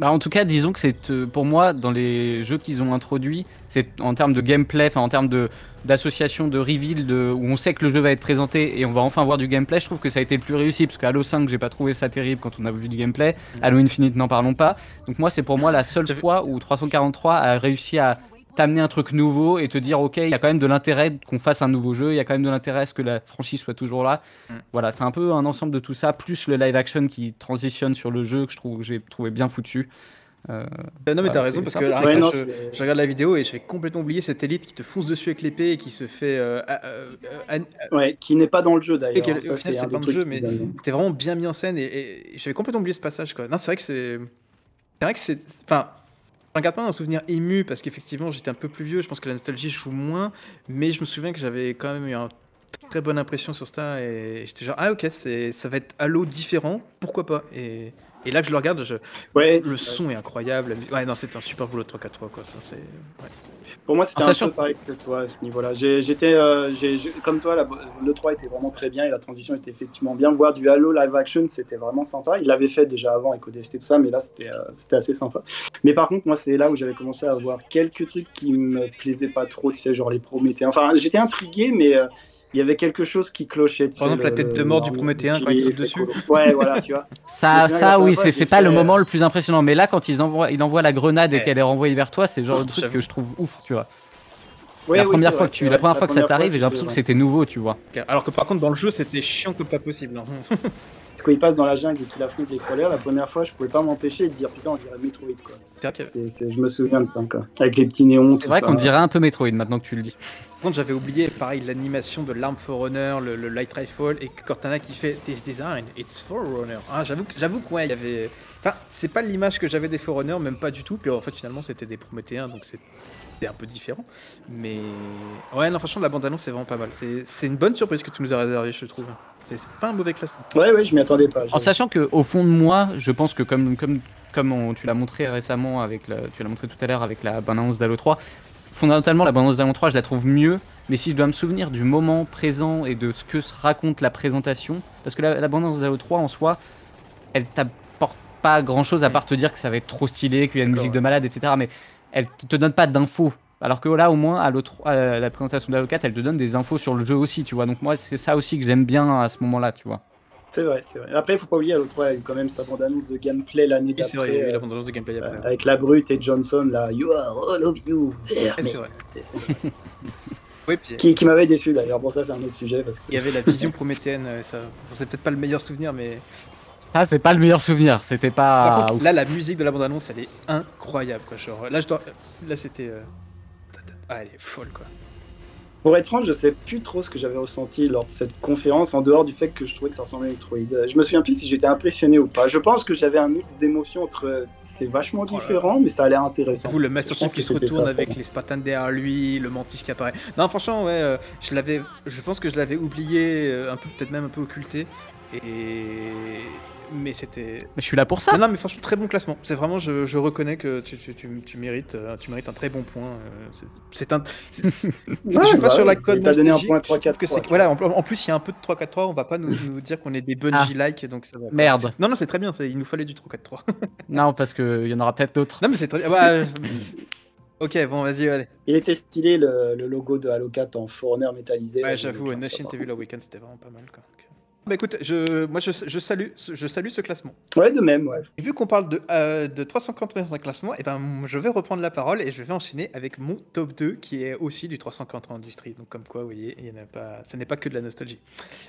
Bah, en tout cas, disons que c'est euh, pour moi dans les jeux qu'ils ont introduits, c'est en termes de gameplay, enfin en termes de d'association, de reveal, de, où on sait que le jeu va être présenté et on va enfin voir du gameplay. Je trouve que ça a été le plus réussi parce que Halo 5, j'ai pas trouvé ça terrible quand on a vu du gameplay. Halo Infinite, n'en parlons pas. Donc moi, c'est pour moi la seule fois où 343 a réussi à t'amener un truc nouveau et te dire ok il y a quand même de l'intérêt qu'on fasse un nouveau jeu il y a quand même de l'intérêt à ce que la franchise soit toujours là Mm. voilà c'est un peu un ensemble de tout ça plus le live action qui transitionne sur le jeu que je trouve que j'ai trouvé bien foutu Euh, Euh, non, mais Ouais, t'as raison parce que là, Ouais, non, je, regarde la vidéo et je vais complètement oublier cette élite qui te fonce dessus avec l'épée et qui se fait. euh, euh, euh, Ouais, qui n'est pas dans le jeu d'ailleurs. Et au final, c'est pas dans le jeu, mais- C'était vraiment bien mis en scène et, et j'avais complètement oublié ce passage quoi. Non, c'est vrai que c'est. C'est vrai que c'est. Enfin. J'en garde pas un souvenir ému parce qu'effectivement j'étais un peu plus vieux, je pense que la nostalgie joue moins, mais je me souviens que j'avais quand même eu une très bonne impression sur ça et j'étais genre ah ok ça va être Halo différent, pourquoi pas? Et, et là que je le regarde, je- Ouais, le son est incroyable, ouais non c'était un super boulot de 3-4-3 quoi, ça, c'est- ouais. Pour moi, c'était un sachant- peu pareil que toi à ce niveau-là. J'étais, euh, comme toi, la- le 3 était vraiment très bien et la transition était effectivement bien. Voir du Halo live action, c'était vraiment sympa. Il l'avait fait déjà avant avec ODST et tout ça, mais là, c'était euh, c'était assez sympa. Mais par contre, moi, c'est là où j'avais commencé à voir quelques trucs qui me plaisaient pas trop, tu sais, genre les Prométhéens. Enfin, j'étais intrigué, mais euh, il y avait quelque chose qui clochait. Par exemple, la tête de mort du Prométhéen quand il saute dessus. Ouais, voilà, tu vois. Ça, ça oui, c'est pas le moment le plus impressionnant. Mais là, quand ils envoient, il envoie la grenade et Eh. qu'elle est renvoyée vers toi, c'est le genre de Oh, truc que je trouve ouf, tu vois. La première fois que tu, la première fois que ça t'arrive, j'ai l'impression que c'était nouveau, tu vois. Alors que par contre dans le jeu c'était chiant que pas possible. Hein. Quand il passe dans la jungle et qu'il affronte les crawlers, la première fois, je pouvais pas m'empêcher de dire putain, on dirait Metroid quoi. C'est C'est- c'est- je me souviens de ça quoi. Avec les petits néons, tout C'est vrai ça. qu'on dirait un peu Metroid maintenant que tu le dis. Par contre, j'avais oublié, pareil, l'animation de l'arme Forerunner, le, le Light Rifle, et Cortana qui fait This design, it's Forerunner. Ah, j'avoue, que- j'avoue que ouais, il y avait. Enfin, c'est pas l'image que j'avais des Forerunners, même pas du tout. Puis en fait, finalement, c'était des Prométhéens, donc c'était un peu différent. Mais ouais, non, franchement, la bande-annonce, c'est vraiment pas mal. C'est c'est une bonne surprise que tu nous as réservé, je trouve. C'est pas un mauvais classement. Ouais, ouais, je m'y attendais pas. En sachant que au fond de moi, je pense que comme comme comme on- tu l'as montré récemment avec la, tu l'as montré tout à l'heure avec la bande annonce d'Halo 3, fondamentalement la bande annonce d'Halo 3, je la trouve mieux. Mais si je dois me souvenir du moment présent et de ce que se raconte la présentation, parce que la, la bande annonce d'Halo 3 en soi, elle t'apporte pas grand chose à part te dire que ça va être trop stylé, qu'il y a une musique de malade, etc. Mais elle te te donne pas d'infos. Alors que là, au moins, à, 3, la présentation d'Halo 4, elle te donne des infos sur le jeu aussi, tu vois. Donc moi, c'est ça aussi que j'aime bien à ce moment-là, tu vois. C'est vrai, c'est vrai. Après, il faut pas oublier, l'autre, il y a eu quand même sa bande-annonce de gameplay l'année Et c'est vrai, il y a eu d'après. la euh, bande-annonce de gameplay après. euh, avec la brute et Johnson, là, You are all of you, c'est vrai. Oui, puis qui, qui m'avait déçu d'ailleurs. Bon, ça, c'est un autre sujet parce que. il y avait la vision prométhéenne, euh, ça. bon, c'est peut-être pas le meilleur souvenir, mais. Ça, c'est pas le meilleur souvenir. C'était pas. Par contre, ouf. là, la musique de la bande-annonce, elle est incroyable, quoi. Genre, là, je dois... là c'était. euh, Ah, elle est folle, quoi. Pour être franc, je sais plus trop ce que j'avais ressenti lors de cette conférence, en dehors du fait que je trouvais que ça ressemblait à Metroid. Je me souviens plus si j'étais impressionné ou pas. Je pense que j'avais un mix d'émotions entre. C'est vachement Oh différent, mais ça a l'air intéressant. Vous, le Master Chief qui se retourne ça, avec les Spartans derrière lui, le Mantis qui apparaît. Non, franchement, ouais, euh, je l'avais, je pense que je l'avais oublié, euh, un peu, peut-être même un peu occulté. Et mais c'était. Mais je suis là pour ça. Non, non, mais franchement, très bon classement. C'est vraiment, je, je reconnais que tu, tu, tu, tu mérites, euh, tu mérites un très bon point. euh, c'est- un. c'est- c'est- Ouais, je suis pas bah sur la ouais, code il t'a donné un point je trouve 3-4. que c'est voilà en, en plus il y a un peu de 3-4-3 on va pas nous, nous dire qu'on est des Bungie like donc ça va. Merde. non non c'est très bien c'est- il nous fallait du 3-4-3 Non, parce qu'il y en aura peut-être d'autres. non mais c'est très bien Ouais, euh, ok bon vas-y allez Il était stylé le, le logo de Halo 4 en foreigner métallisé. Ouais, là, j'avoue, Nation par TV la. Weekend, c'était vraiment pas mal. Quoi. Bah écoute, je, moi je, je salue, je salue ce classement. Ouais, de même, ouais. Et vu qu'on parle de, euh, de 343 classement, et ben, je vais reprendre la parole et je vais enchaîner avec mon top 2 qui est aussi du 343 Industrie. Donc comme quoi, vous voyez, il y en a pas, ce n'est pas que de la nostalgie.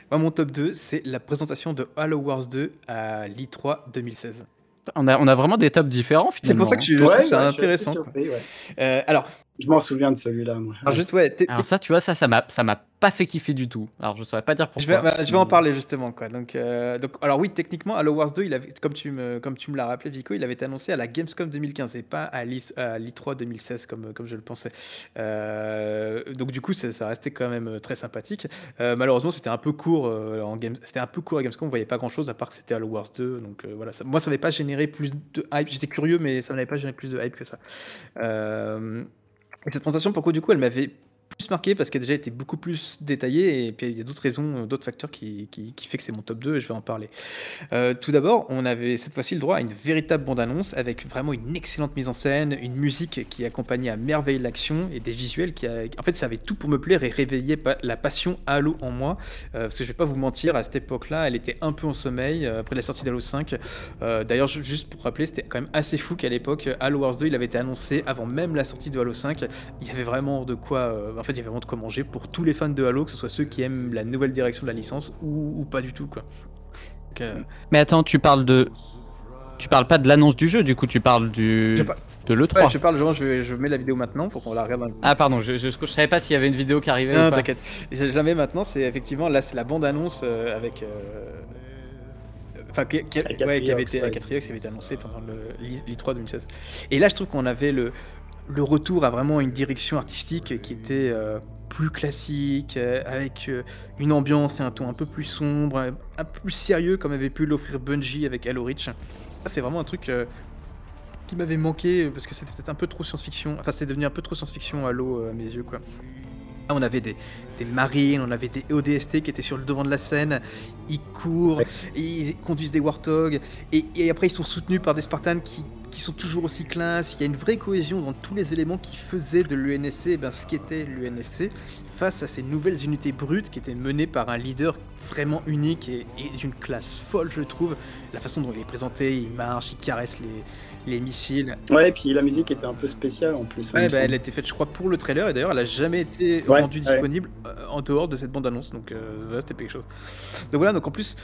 Moi, mon top 2, c'est la présentation de Halo Wars 2 à l'E3 2016. On a, on a vraiment des tops différents C'est pour ça que hein. je, je Ouais, trouve ouais, ça je suis assez intéressant. surpris, ouais. Euh, alors, Je m'en souviens de celui-là, moi. alors, juste, ouais, Alors ça, tu vois, ça, ça m'a, ça m'a pas fait kiffer du tout. Alors je saurais pas dire pourquoi. Je vais, bah, je vais en parler justement quoi. Donc, euh, donc alors oui techniquement Halo Wars 2 il avait, comme tu me comme tu me l'as rappelé Vico il avait été annoncé à la Gamescom 2015 et pas à l'E- à l'E3 2016 comme comme je le pensais. Euh, donc du coup ça, ça restait quand même très sympathique. Euh, malheureusement c'était un peu court euh, en game c'était un peu court à Gamescom on voyait pas grand chose à part que c'était Halo Wars 2 donc euh, voilà ça- moi ça n'avait pas généré plus de hype j'étais curieux mais ça n'avait pas généré plus de hype que ça. Euh, et cette présentation pour coup du coup elle m'avait marqué parce qu'elle a déjà été beaucoup plus détaillée et puis il y a d'autres raisons, euh, d'autres facteurs qui, qui, fait que c'est mon top 2 et je vais en parler. Euh, tout d'abord, on avait cette fois-ci le droit à une véritable bande-annonce avec vraiment une excellente mise en scène, une musique qui accompagnait à merveille l'action et des visuels qui, en fait, ça avait tout pour me plaire et réveiller la passion Halo en moi. Euh, parce que je vais pas vous mentir, à cette époque-là, elle était un peu en sommeil après la sortie d'Halo 5. Euh, D'ailleurs, ju- juste pour rappeler, c'était quand même assez fou qu'à l'époque, Halo Wars 2, il avait été annoncé avant même la sortie de Halo 5 il y avait vraiment de quoi en fait il y avait vraiment de quoi manger pour tous les fans de Halo que ce soit ceux qui aiment la nouvelle direction de la licence ou, ou pas du tout quoi Donc, euh, Mais attends, tu parles de, tu parles pas de l'annonce du jeu, du coup, tu parles du Je par- de l'E3. ouais, je parle genre, je, je mets la vidéo maintenant pour qu'on la regarde un- Ah pardon, je, je, je savais pas s'il y avait une vidéo qui arrivait non t'inquiète jamais maintenant c'est effectivement là c'est la bande annonce avec euh, Enfin, qui, qui- Avec ouais, qui avait été, ouais. avec Atriox, qui avait été annoncé pendant le l'E3 2016. Et là, je trouve qu'on avait le, le retour à vraiment une direction artistique qui était euh, plus classique, euh, avec euh, une ambiance et un ton un peu plus sombre, un, peu plus sérieux, comme avait pu l'offrir Bungie avec Halo Reach. C'est vraiment un truc qui m'avait manqué, parce que c'était peut-être un peu trop science-fiction. Enfin, c'est devenu un peu trop science-fiction Halo à mes yeux, quoi. Là, on avait des, des marines, on avait des ODST qui étaient sur le devant de la scène, ils courent, Ouais. ils conduisent des Warthogs, et, et après ils sont soutenus par des Spartans qui, qui sont toujours aussi classe. Il y a une vraie cohésion dans tous les éléments qui faisaient de l'UNSC eh ben, ce qu'était l'UNSC face à ces nouvelles unités brutes qui étaient menées par un leader vraiment unique et, et d'une classe folle, je trouve. La façon dont il est présenté, il marche, il caresse les, les missiles. Ouais, et puis la musique était un peu spéciale en plus. Ouais, bah, elle a été faite, je crois, pour le trailer, et d'ailleurs, elle a jamais été Ouais, rendue ouais. disponible euh, en dehors de cette bande-annonce, donc euh, voilà, c'était quelque chose. Donc voilà, donc en plus,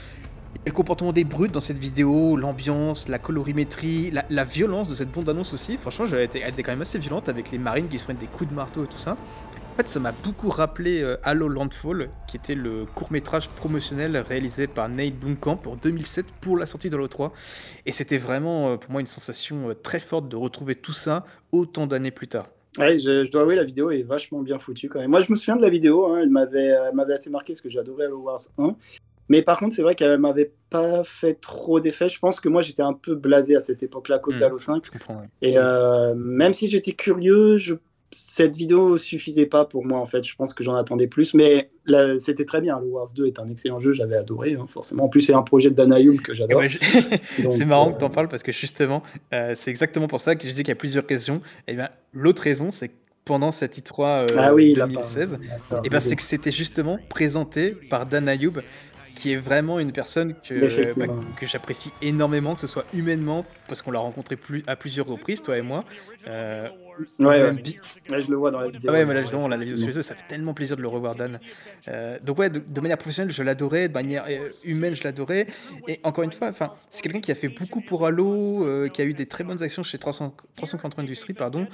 le comportement des brutes dans cette vidéo, l'ambiance, la colorimétrie, la, violence de cette bande-annonce aussi. Franchement, elle était, quand même assez violente avec les marines qui se prennent des coups de marteau et tout ça. En fait, ça m'a beaucoup rappelé euh, Halo Landfall, qui était le court-métrage promotionnel réalisé par Nate Blomkamp en 2007 pour la sortie de Halo 3. Et c'était vraiment euh, pour moi une sensation euh, très forte de retrouver tout ça autant d'années plus tard. Ouais, je, dois avouer, la vidéo est vachement bien foutue quand même. Moi, je me souviens de la vidéo, hein, elle m'avait assez marqué parce que j'adorais Halo Wars 1. Mais par contre, c'est vrai qu'elle m'avait pas fait trop d'effet. Je pense que moi, j'étais un peu blasé à cette époque-là, cause Hmm. d'Halo 5. Je comprends. ouais. Et euh, même si j'étais curieux, je... cette vidéo suffisait pas pour moi en fait. Je pense que j'en attendais plus, mais là, c'était très bien. Halo Wars 2 est un excellent jeu, j'avais adoré hein, forcément. En plus, c'est un projet de Danayoum que j'adore. ouais, je- Donc, c'est marrant euh, que tu en parles parce que justement, euh, c'est exactement pour ça que je disais qu'il y a plusieurs raisons. Et bien, l'autre raison, c'est que pendant cette I3 euh, ah oui, il a 2016, pas- d'accord, et ben, désolé. c'est que c'était justement présenté par Dan Ayoub, qui est vraiment une personne que, bah, que j'apprécie énormément, que ce soit humainement, parce qu'on l'a rencontré plus, à plusieurs reprises, toi et moi. Euh, Ouais, ouais. Ouais, je le vois dans la vidéo. Ah ouais, mais là, justement, la vidéo sur les ça fait tellement plaisir de le revoir, Dan. Euh, donc, ouais, de, de manière professionnelle, je l'adorais, de manière euh, humaine, je l'adorais. Et encore une fois, enfin, c'est quelqu'un qui a fait beaucoup pour Halo, euh, qui a eu des très bonnes actions chez 300, 343 Industries, pardon.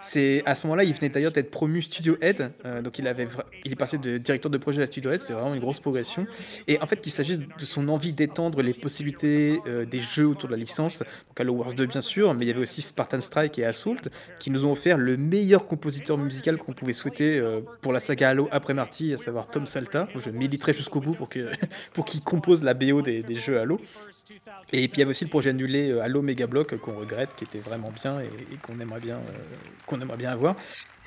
C'est à ce moment-là, il venait d'ailleurs d'être promu Studio Head, euh, donc il avait, vra- il est passé de directeur de projet à Studio Head, c'était vraiment une grosse progression. Et en fait, qu'il s'agisse de son envie d'étendre les possibilités euh, des jeux autour de la licence, donc Halo Wars 2 bien sûr, mais il y avait aussi Spartan Strike et Assault, qui nous ont offert le meilleur compositeur musical qu'on pouvait souhaiter euh, pour la saga Halo après Marty, à savoir Tom Salta. Je militerai jusqu'au bout pour que pour qu'il compose la BO des, jeux Halo. Et puis il y avait aussi le projet annulé euh, Halo Mega Block euh, qu'on regrette, qui était vraiment bien et, qu'on aimerait bien qu'on aimerait bien avoir.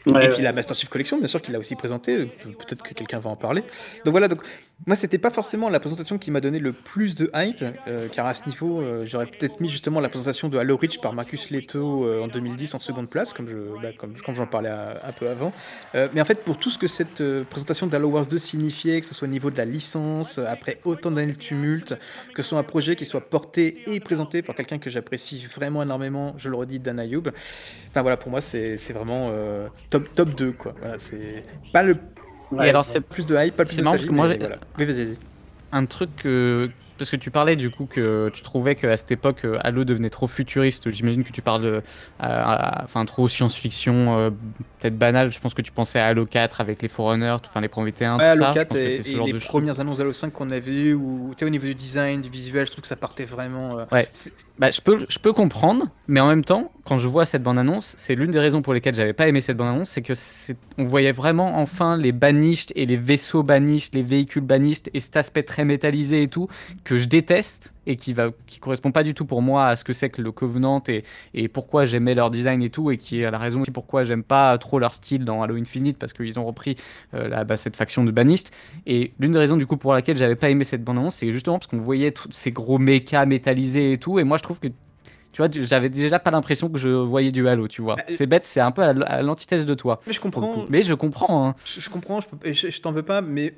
Ouais, et puis ouais. la Master Chief Collection, bien sûr, qu'il a aussi présenté. Pe- Peut-être que quelqu'un va en parler. Donc voilà, donc moi, c'était pas forcément la présentation qui m'a donné le plus de hype, euh, car à ce niveau, euh, j'aurais peut-être mis justement la présentation de Halo Reach par Marcus Leto euh, en 2010 en seconde place, comme je, bah, comme, comme j'en parlais à- un peu avant. Euh, mais en fait, pour tout ce que cette euh, présentation d'Halo Wars 2 signifiait, que ce soit au niveau de la licence, euh, après autant d'années de tumulte, que ce soit un projet qui soit porté et présenté par quelqu'un que j'apprécie vraiment énormément, je le redis, Dan Ayoub. Enfin voilà, pour moi, c'est c'est vraiment euh, top, top 2, quoi. Voilà, c'est pas le Ouais, Et alors, c'est plus de hype, pas le plus C'est de marrant nostalgie, parce que moi, mais j'ai- voilà. Oui, vas-y, vas-y. un truc que. Parce que tu parlais du coup que tu trouvais qu'à cette époque, euh, Halo devenait trop futuriste. J'imagine que tu parles de. Enfin, trop science-fiction, euh, peut-être banal. Je pense que tu pensais à Halo 4 avec les Forerunners, enfin les Pro 21, Ouais, tout Halo ça. Je 4 pense que et, c'est ce et genre les de choses. premières annonces d'Halo 5 qu'on avait eues, où tu sais, au niveau du design, du visuel, je trouve que ça partait vraiment. euh, Ouais. Bah, je, peux, je peux comprendre, mais en même temps, quand je vois cette bande-annonce, c'est l'une des raisons pour lesquelles j'avais pas aimé cette bande-annonce, c'est que on voyait vraiment enfin les banished et les vaisseaux banished, les véhicules banished et cet aspect très métallisé et tout que je déteste et qui va qui correspond pas du tout pour moi à ce que c'est que le Covenant et, pourquoi j'aimais leur design et tout et qui est la raison aussi pourquoi j'aime pas trop leur style dans Halo Infinite parce qu'ils ont repris euh, la- bah, cette faction de banished et l'une des raisons du coup pour laquelle j'avais pas aimé cette bande-annonce, c'est justement parce qu'on voyait ces gros mechas métallisés et tout. Et moi, je trouve que, tu vois, j'avais déjà pas l'impression que je voyais du Halo, tu vois. Bah, C'est bête, c'est un peu à l'antithèse de toi. Mais je comprends. Mais je comprends. hein. je, je comprends, je, peux- et je, je t'en veux pas, mais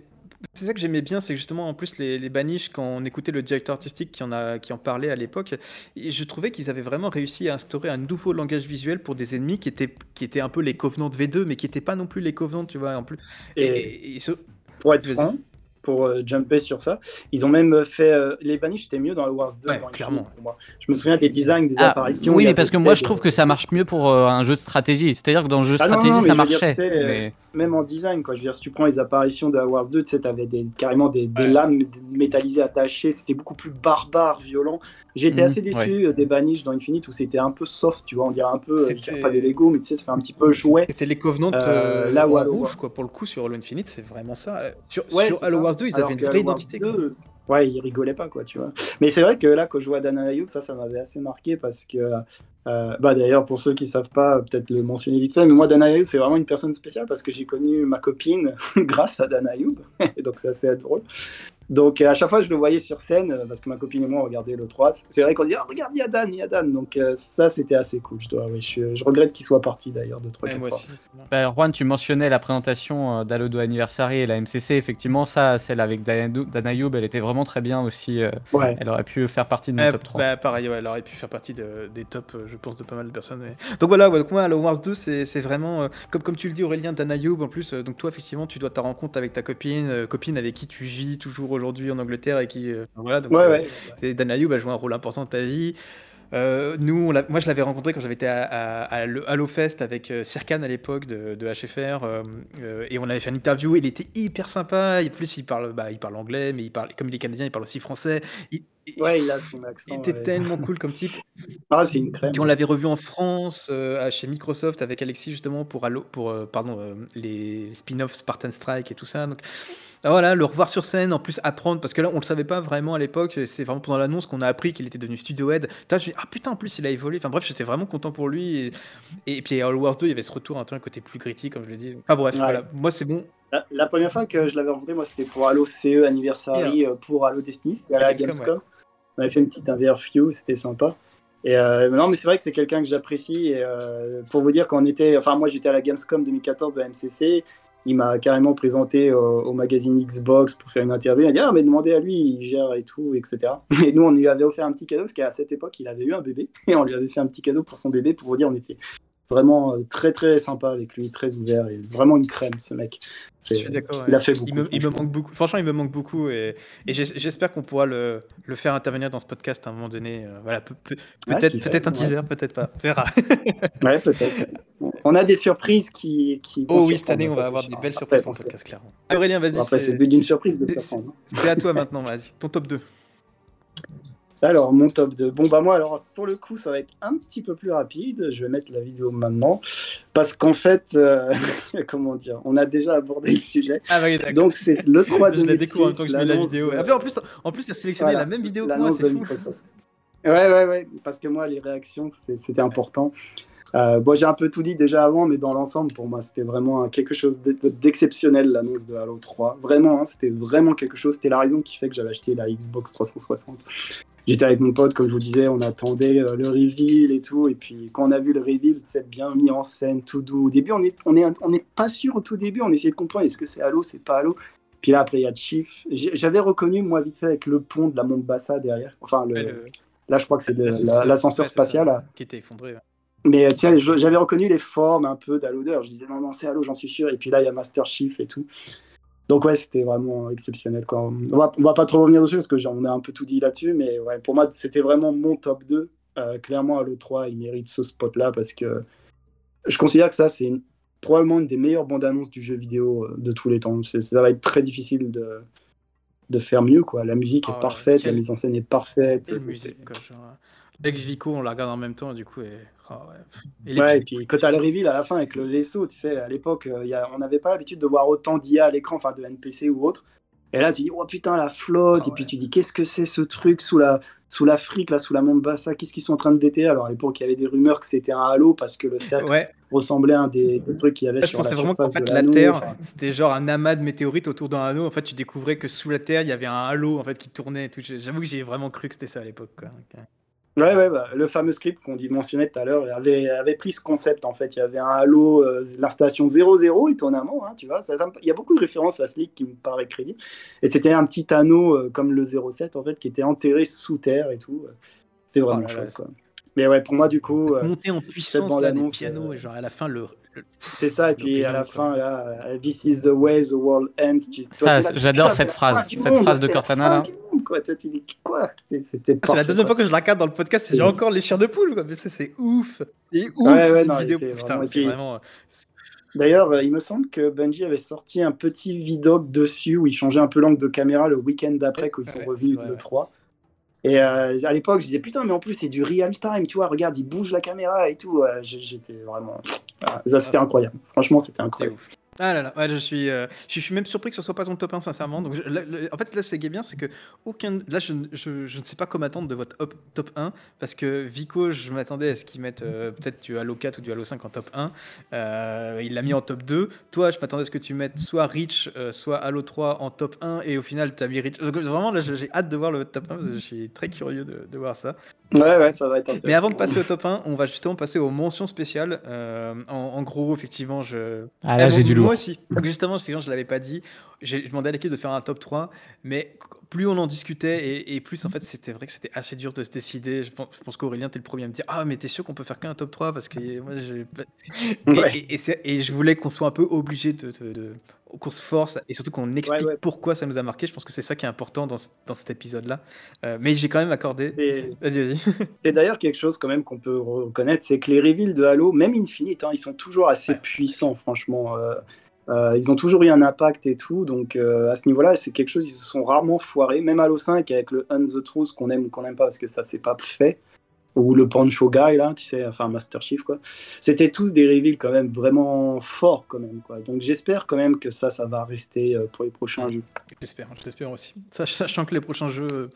c'est ça que j'aimais bien, c'est justement en plus les, les Banish, quand on écoutait le directeur artistique qui en, a, qui en parlait à l'époque, et je trouvais qu'ils avaient vraiment réussi à instaurer un nouveau langage visuel pour des ennemis qui étaient, qui étaient un peu les Covenants de V2, mais qui n'étaient pas non plus les Covenants, tu vois. En plus. Et, Et- et- et ce- Pour être franc, pour euh, jumper sur ça, ils ont même fait. euh, les Banish étaient mieux dans le Wars 2. Ouais, dans Infinite, clairement. moi. Je me souviens des designs, des Ah, apparitions. oui, mais parce que moi, je trouve que ça marche mieux pour euh, un jeu de stratégie. C'est-à-dire que dans le jeu de Ah stratégie, non, ça dire, marchait. euh, mais- Même en design, quoi. Je veux dire, si tu prends les apparitions de Wars 2, tu sais, t'avais des, carrément des, des Ouais. lames métallisées attachées. C'était beaucoup plus barbare, violent. Été Mhm, assez déçu euh, des Banish dans Infinite où c'était un peu soft, tu vois. On dirait un peu, euh, pas des Lego, mais tu sais, ça fait un petit peu jouet. C'était les Covenants Euh, euh, là où rouge, Wars- quoi. Pour le coup, sur Halo Infinite, c'est vraiment ça. Euh, Sur, Halo ça. Wars 2, ils Alors avaient une vraie identité. 2, quoi. ouais, ils rigolaient pas, quoi, tu vois. Mais c'est vrai que là, quand je vois Dan Ayoub, ça, ça m'avait assez marqué parce que, euh, bah d'ailleurs, pour ceux qui savent pas, peut-être le mentionner vite fait, mais moi, Dan Ayoub, c'est vraiment une personne spéciale parce que j'ai connu ma copine grâce à Dan Ayoub, donc c'est assez drôle. Donc euh, à chaque fois, je le voyais sur scène euh, parce que ma copine et moi on regardait le 3. C'est vrai qu'on dit, ah, regarde, il y a Dan, il y a Dan. Donc euh, ça, c'était assez cool, je dois, oui. Je, je regrette qu'il soit parti d'ailleurs de 3 Ouais, moi aussi. Bah, Juan, tu mentionnais la présentation 2 Anniversary et la MCC. Effectivement, ça, celle avec Dan Dan Ayoub, elle était vraiment très bien aussi. Ouais. Elle aurait pu faire partie de mon Euh, top 3. bah, pareil, ouais, elle aurait pu faire partie de- des tops, je pense, de pas mal de personnes. Donc voilà, ouais, donc moi, Halo Wars 2, c'est vraiment, euh, comme, comme tu le dis, Aurélien, Dan Ayoub, en plus, donc toi, effectivement, tu dois ta rencontre avec ta copine, euh, copine avec qui tu vis toujours aujourd'hui en Angleterre et qui. euh, voilà, donc Ouais, ouais. et Dan Ayoub a joué un rôle important dans ta vie. Euh, nous, on moi, je l'avais rencontré quand j'avais été à, à, à le Halo Fest avec euh, Sirkan à l'époque de, de HFR, euh, euh, et on avait fait une interview. Il était hyper sympa. Et plus, il parle, bah, il parle anglais, mais il parle, comme il est canadien, il parle aussi français. Il, Ouais, il a son accent. il était ouais. tellement cool comme type. Ah, c'est une crème. Puis on l'avait revu en France, chez Microsoft, avec Alexis justement pour, Halo, pour pardon, les spin-offs Spartan Strike et tout ça. Donc voilà, le revoir sur scène, en plus apprendre, parce que là on le savait pas vraiment à l'époque, c'est vraiment pendant l'annonce qu'on a appris qu'il était devenu studio head. Je me dis, ah putain, en plus il a évolué. Enfin bref, j'étais vraiment content pour lui. Et, et puis à All Wars 2, il y avait ce retour un peu un côté plus gritty, comme je l'ai dit. Ah bref, Ouais. voilà, moi c'est bon. La, la première fois que je l'avais rencontré, moi, c'était pour Halo CE Anniversary, euh, pour Halo Destiny. C'était à la Gamescom. On avait fait une petite interview, c'était sympa. Et euh, non, mais c'est vrai que c'est quelqu'un que j'apprécie. Euh, pour vous dire, quand on était. Enfin, moi, j'étais à la Gamescom 2014 de la MCC. Il m'a carrément présenté au, au magazine Xbox pour faire une interview. Il a dit Ah, mais demandez à lui, il gère et tout, etc. Et nous, on lui avait offert un petit cadeau parce qu'à cette époque, il avait eu un bébé. Et on lui avait fait un petit cadeau pour son bébé pour vous dire, on était Vraiment euh, très très sympa avec lui, très ouvert et vraiment une crème ce mec. Je suis d'accord. Il a fait beaucoup. Il me, il me franchement. manque beaucoup. Franchement, il me manque beaucoup et, et j'es- j'espère qu'on pourra le, le faire intervenir dans ce podcast à un moment donné. euh, voilà, peut-être un ouais. teaser, peut-être pas. On verra. Ouais, peut-être. On a des surprises qui. qui Oh oui, cette année, on va avoir des belles Après, surprises pour le podcast, clairement. Aurélien, vas-y, Après, c'est le but d'une surprise de surprendre. hein. c'est à toi maintenant, vas-y. Ton top 2. Alors, mon top 2. Bon, bah, moi, alors, pour le coup, ça va être un petit peu plus rapide. Je vais mettre la vidéo maintenant. Parce qu'en fait, euh, comment dire, on a déjà abordé le sujet. Ah, bah oui, d'accord. Donc, c'est le 3 je la 2006, découvre en temps que je mets la vidéo. de- Ah, puis en plus, en plus, t'as sélectionné Voilà, la même vidéo que moi, c'est de fou. Microsoft. Ouais, ouais, ouais, parce que moi, les réactions, c'était important. Euh, bon, j'ai un peu tout dit déjà avant, mais dans l'ensemble, pour moi, c'était vraiment quelque chose d'e- d'exceptionnel, l'annonce de Halo 3. Vraiment, hein, c'était vraiment quelque chose. C'était la raison qui fait que j'avais acheté la Xbox 360. J'étais avec mon pote, comme je vous disais, on attendait euh, le reveal et tout. Et puis, quand on a vu le reveal, c'est bien mis en scène, tout doux. Au début, on n'est on est, on est pas sûr au tout début. On essayait de comprendre est-ce que c'est Halo, c'est pas Halo? Puis là, après, il y a Chief. J'avais reconnu, moi, vite fait, avec le pont de la Mombasa derrière. Enfin, le, Ouais, le- là, je crois que c'est le- l'ascenseur- la- spatial. là. Qui était effondré. ouais. Mais euh, tiens, j'avais reconnu les formes un peu d'Halo Je disais non, non, c'est Halo, j'en suis sûr. Et puis là, il y a Master Chief et tout. Donc ouais, c'était vraiment exceptionnel. Quoi. On, va, on va pas trop revenir dessus parce que on a un peu tout dit là-dessus. Mais ouais, pour moi, c'était vraiment mon top 2. Euh, clairement, Halo 3, il mérite ce spot-là parce que je considère que ça, c'est probablement une des meilleures bandes annonces du jeu vidéo euh, de tous les temps. Ça va être très difficile de, de faire mieux. Quoi. La musique Ah est ouais, parfaite, quelle- la mise en scène est parfaite. Quelle C'est- musique, quoi. Genre, Lex Vico, on la regarde en même temps, du coup. Et... oh, ouais. Et les Ouais, et pubs. puis quand t'as le reveal à la fin avec le vaisseau, tu sais, à l'époque, euh, a- on n'avait pas l'habitude de voir autant d'IA à l'écran, enfin de NPC ou autre. Et là, tu dis, oh putain, la flotte. Ah et puis tu dis, qu'est-ce que c'est ce truc sous la sous l'Afrique, là, sous la Mombasa? Qu'est-ce qu'ils sont en train de déterrer? Alors à l'époque, il y avait des rumeurs que c'était un halo parce que le cercle Ouais, ressemblait à un des, des trucs qu'il y avait je sur la pensais vraiment qu'en fait la Terre, enfin. c'était genre un amas de météorites autour d'un anneau. En fait, tu découvrais que sous la Terre, il y avait un halo en fait qui tournait. J'avoue que j'ai vraiment cru que c'était ça à l'époque. Ouais, ouais, bah, le fameux script qu'on dit mentionnait tout à l'heure avait, avait pris ce concept en fait. Il y avait un Halo, euh, l'installation 00, étonnamment, hein, tu vois. Ça- ça me- il y a beaucoup de références à ce leak qui me paraît crédible. Et c'était un petit anneau euh, comme le 07 en fait, qui était enterré sous terre et tout. C'était vraiment Oh là là, chouette, quoi. Mais ouais, pour moi, du coup, euh, Monter en puissance là, des pianos, euh, et genre à la fin le. C'est ça. Et puis à la fin, là, euh, This is the way the world ends. Tu, j'adore cette phrase, cette monde, phrase de Cortana, Ah, c'est la deuxième quoi. fois que je la regarde dans le podcast et j'ai encore les chiens de poule. Quoi. Mais c'est ouf. C'est ouf. Ouais, ouais, non, il vidéo. Putain, vraiment- puis- vraiment. D'ailleurs, euh, il me semble que Bungie avait sorti un petit vidoc dessus où ils changeaient un peu l'angle de caméra le week-end d'après quand ils sont Ouais, revenus de ouais. 3. 3. Et euh, à l'époque, je disais putain, mais en plus c'est du real time, tu vois, regarde, il bouge la caméra et tout. Euh, J'étais vraiment. Ah, ça, c'était c'est- incroyable. Franchement, c'était incroyable. Ah là là, ouais, je suis, euh, je, suis même surpris que ce soit pas ton top 1, sincèrement. Donc, je- là, le- en fait, là, ce qui est bien, c'est que aucun, là, je, ne- je, je ne sais pas quoi m'attendre de votre top 1, parce que Vico, je m'attendais à ce qu'il mette euh, peut-être du Halo 4 ou du Halo 5 en top 1. Euh, il l'a mis en top 2. Toi, je m'attendais à ce que tu mettes soit Reach, euh, soit Halo 3 en top 1, et au final, tu as mis Reach. Donc, vraiment, là, j'ai hâte de voir le top 1, parce que je suis très curieux de, de voir ça. Ouais, ouais, ça va être intéressant. Mais avant de passer au top 1, on va justement passer aux mentions spéciales. Euh, en, en gros, effectivement, je. Ah là, Eh, j'ai bon, du Moi lourd. aussi. Donc, justement, je ne l'avais pas dit. J'ai je demandais à l'équipe de faire un top 3. Mais plus on en discutait et, et plus, en fait, c'était vrai que c'était assez dur de se décider. Je pense, pense qu'Aurélien, t'es le premier à me dire Ah, mais t'es sûr qu'on peut faire qu'un top 3 Parce que moi, j'ai. Et, Ouais. et- et c'est- et je voulais qu'on soit un peu obligé de. de- de- qu'on se force et surtout qu'on explique ouais. pourquoi ça nous a marqué. Je pense que c'est ça qui est important dans, dans cet épisode-là. Euh, mais j'ai quand même accordé. Vas-y, vas-y. C'est d'ailleurs quelque chose quand même qu'on peut reconnaître, c'est que les reveals de Halo, même Infinite, hein, ils sont toujours assez puissants, franchement. Euh, euh, ils ont toujours eu un impact et tout, donc euh, à ce niveau-là, c'est quelque chose, ils se sont rarement foirés. Même Halo 5 avec le On the Truth qu'on aime ou qu'on n'aime pas parce que ça c'est pas fait, ou le Pancho Guy là, tu sais, enfin Master Chief quoi. C'était tous des reveals quand même vraiment forts quand même quoi. Donc j'espère quand même que ça, ça va rester euh, pour les prochains jeux. J'espère, j'espère aussi. Sach- Sachant que les prochains jeux. euh,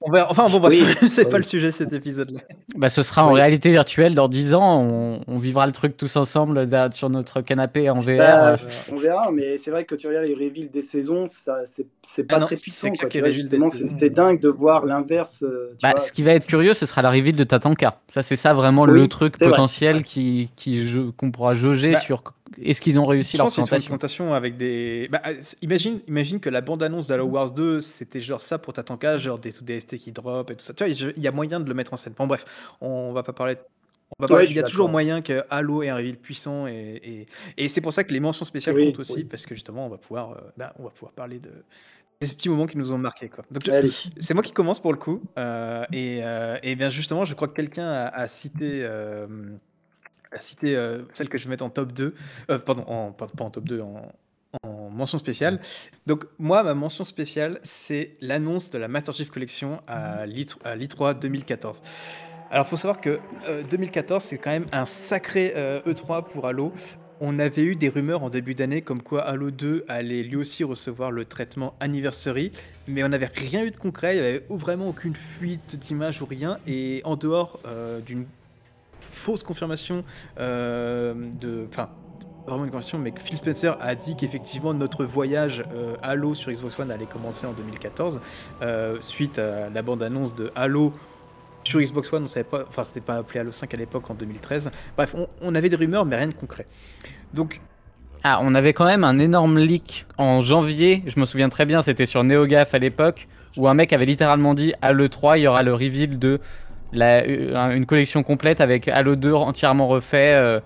On verra. Enfin, bon, Oui. c'est pas le sujet cet épisode-là. Bah, ce sera en Oui. réalité virtuelle dans 10 ans. On, on vivra le truc tous ensemble sur notre canapé en VR. Bah, euh, on verra, mais c'est vrai que quand tu regardes les reveals des saisons, ça, c'est, c'est pas Ah non, très puissant. c'est, dingue de voir l'inverse. tu Bah, vois. ce qui va être curieux, ce sera la reveal de Tatanka. Ça, c'est ça vraiment Oui, le truc vrai. potentiel qui, qu'on pourra jauger Bah, sur est-ce qu'ils ont réussi Je leur pense une présentation. avec des. Bah, imagine, imagine que la bande-annonce d'Halo Wars 2, c'était genre ça pour Tatanka, genre des sous-DST qui drop et tout ça. Tu vois, il y a moyen de le mettre en scène. Bon, bref, on va pas parler. On va parler- Ouais, il y a toujours moyen que Halo ait un reveal puissant et, et, et c'est pour ça que les mentions spéciales Oui, comptent aussi oui. parce que justement on va pouvoir, euh, bah, on va pouvoir parler de de ces petits moments qui nous ont marqués quoi. Donc c'est moi qui commence pour le coup euh, et, euh, et bien justement je crois que quelqu'un a, a cité euh, a cité euh, celle que je vais mettre en top 2 euh, pardon en, pas, en top 2 en, en mention spéciale. Donc moi ma mention spéciale c'est l'annonce de la Master Chief Collection à l'E3 à l'E3 2014. Alors, faut savoir que euh, 2014, c'est quand même un sacré euh, E3 pour Halo. On avait eu des rumeurs en début d'année comme quoi Halo 2 allait lui aussi recevoir le traitement Anniversary, mais on n'avait rien eu de concret, il n'y avait vraiment aucune fuite d'image ou rien, et en dehors euh, d'une fausse confirmation euh, de... Enfin, vraiment une confirmation, mais Phil Spencer a dit qu'effectivement notre voyage euh, Halo sur Xbox One allait commencer en 2014, euh, suite à la bande-annonce de Halo sur Xbox One, on savait pas, enfin c'était pas appelé Halo 5 à l'époque en 2013. Bref, on, avait des rumeurs, mais rien de concret. Donc, Ah, on avait quand même un énorme leak en janvier, je me souviens très bien, c'était sur NeoGaf à l'époque, où un mec avait littéralement dit à l'E3, il y aura le reveal de la, euh, une collection complète avec Halo 2 entièrement refait. euh,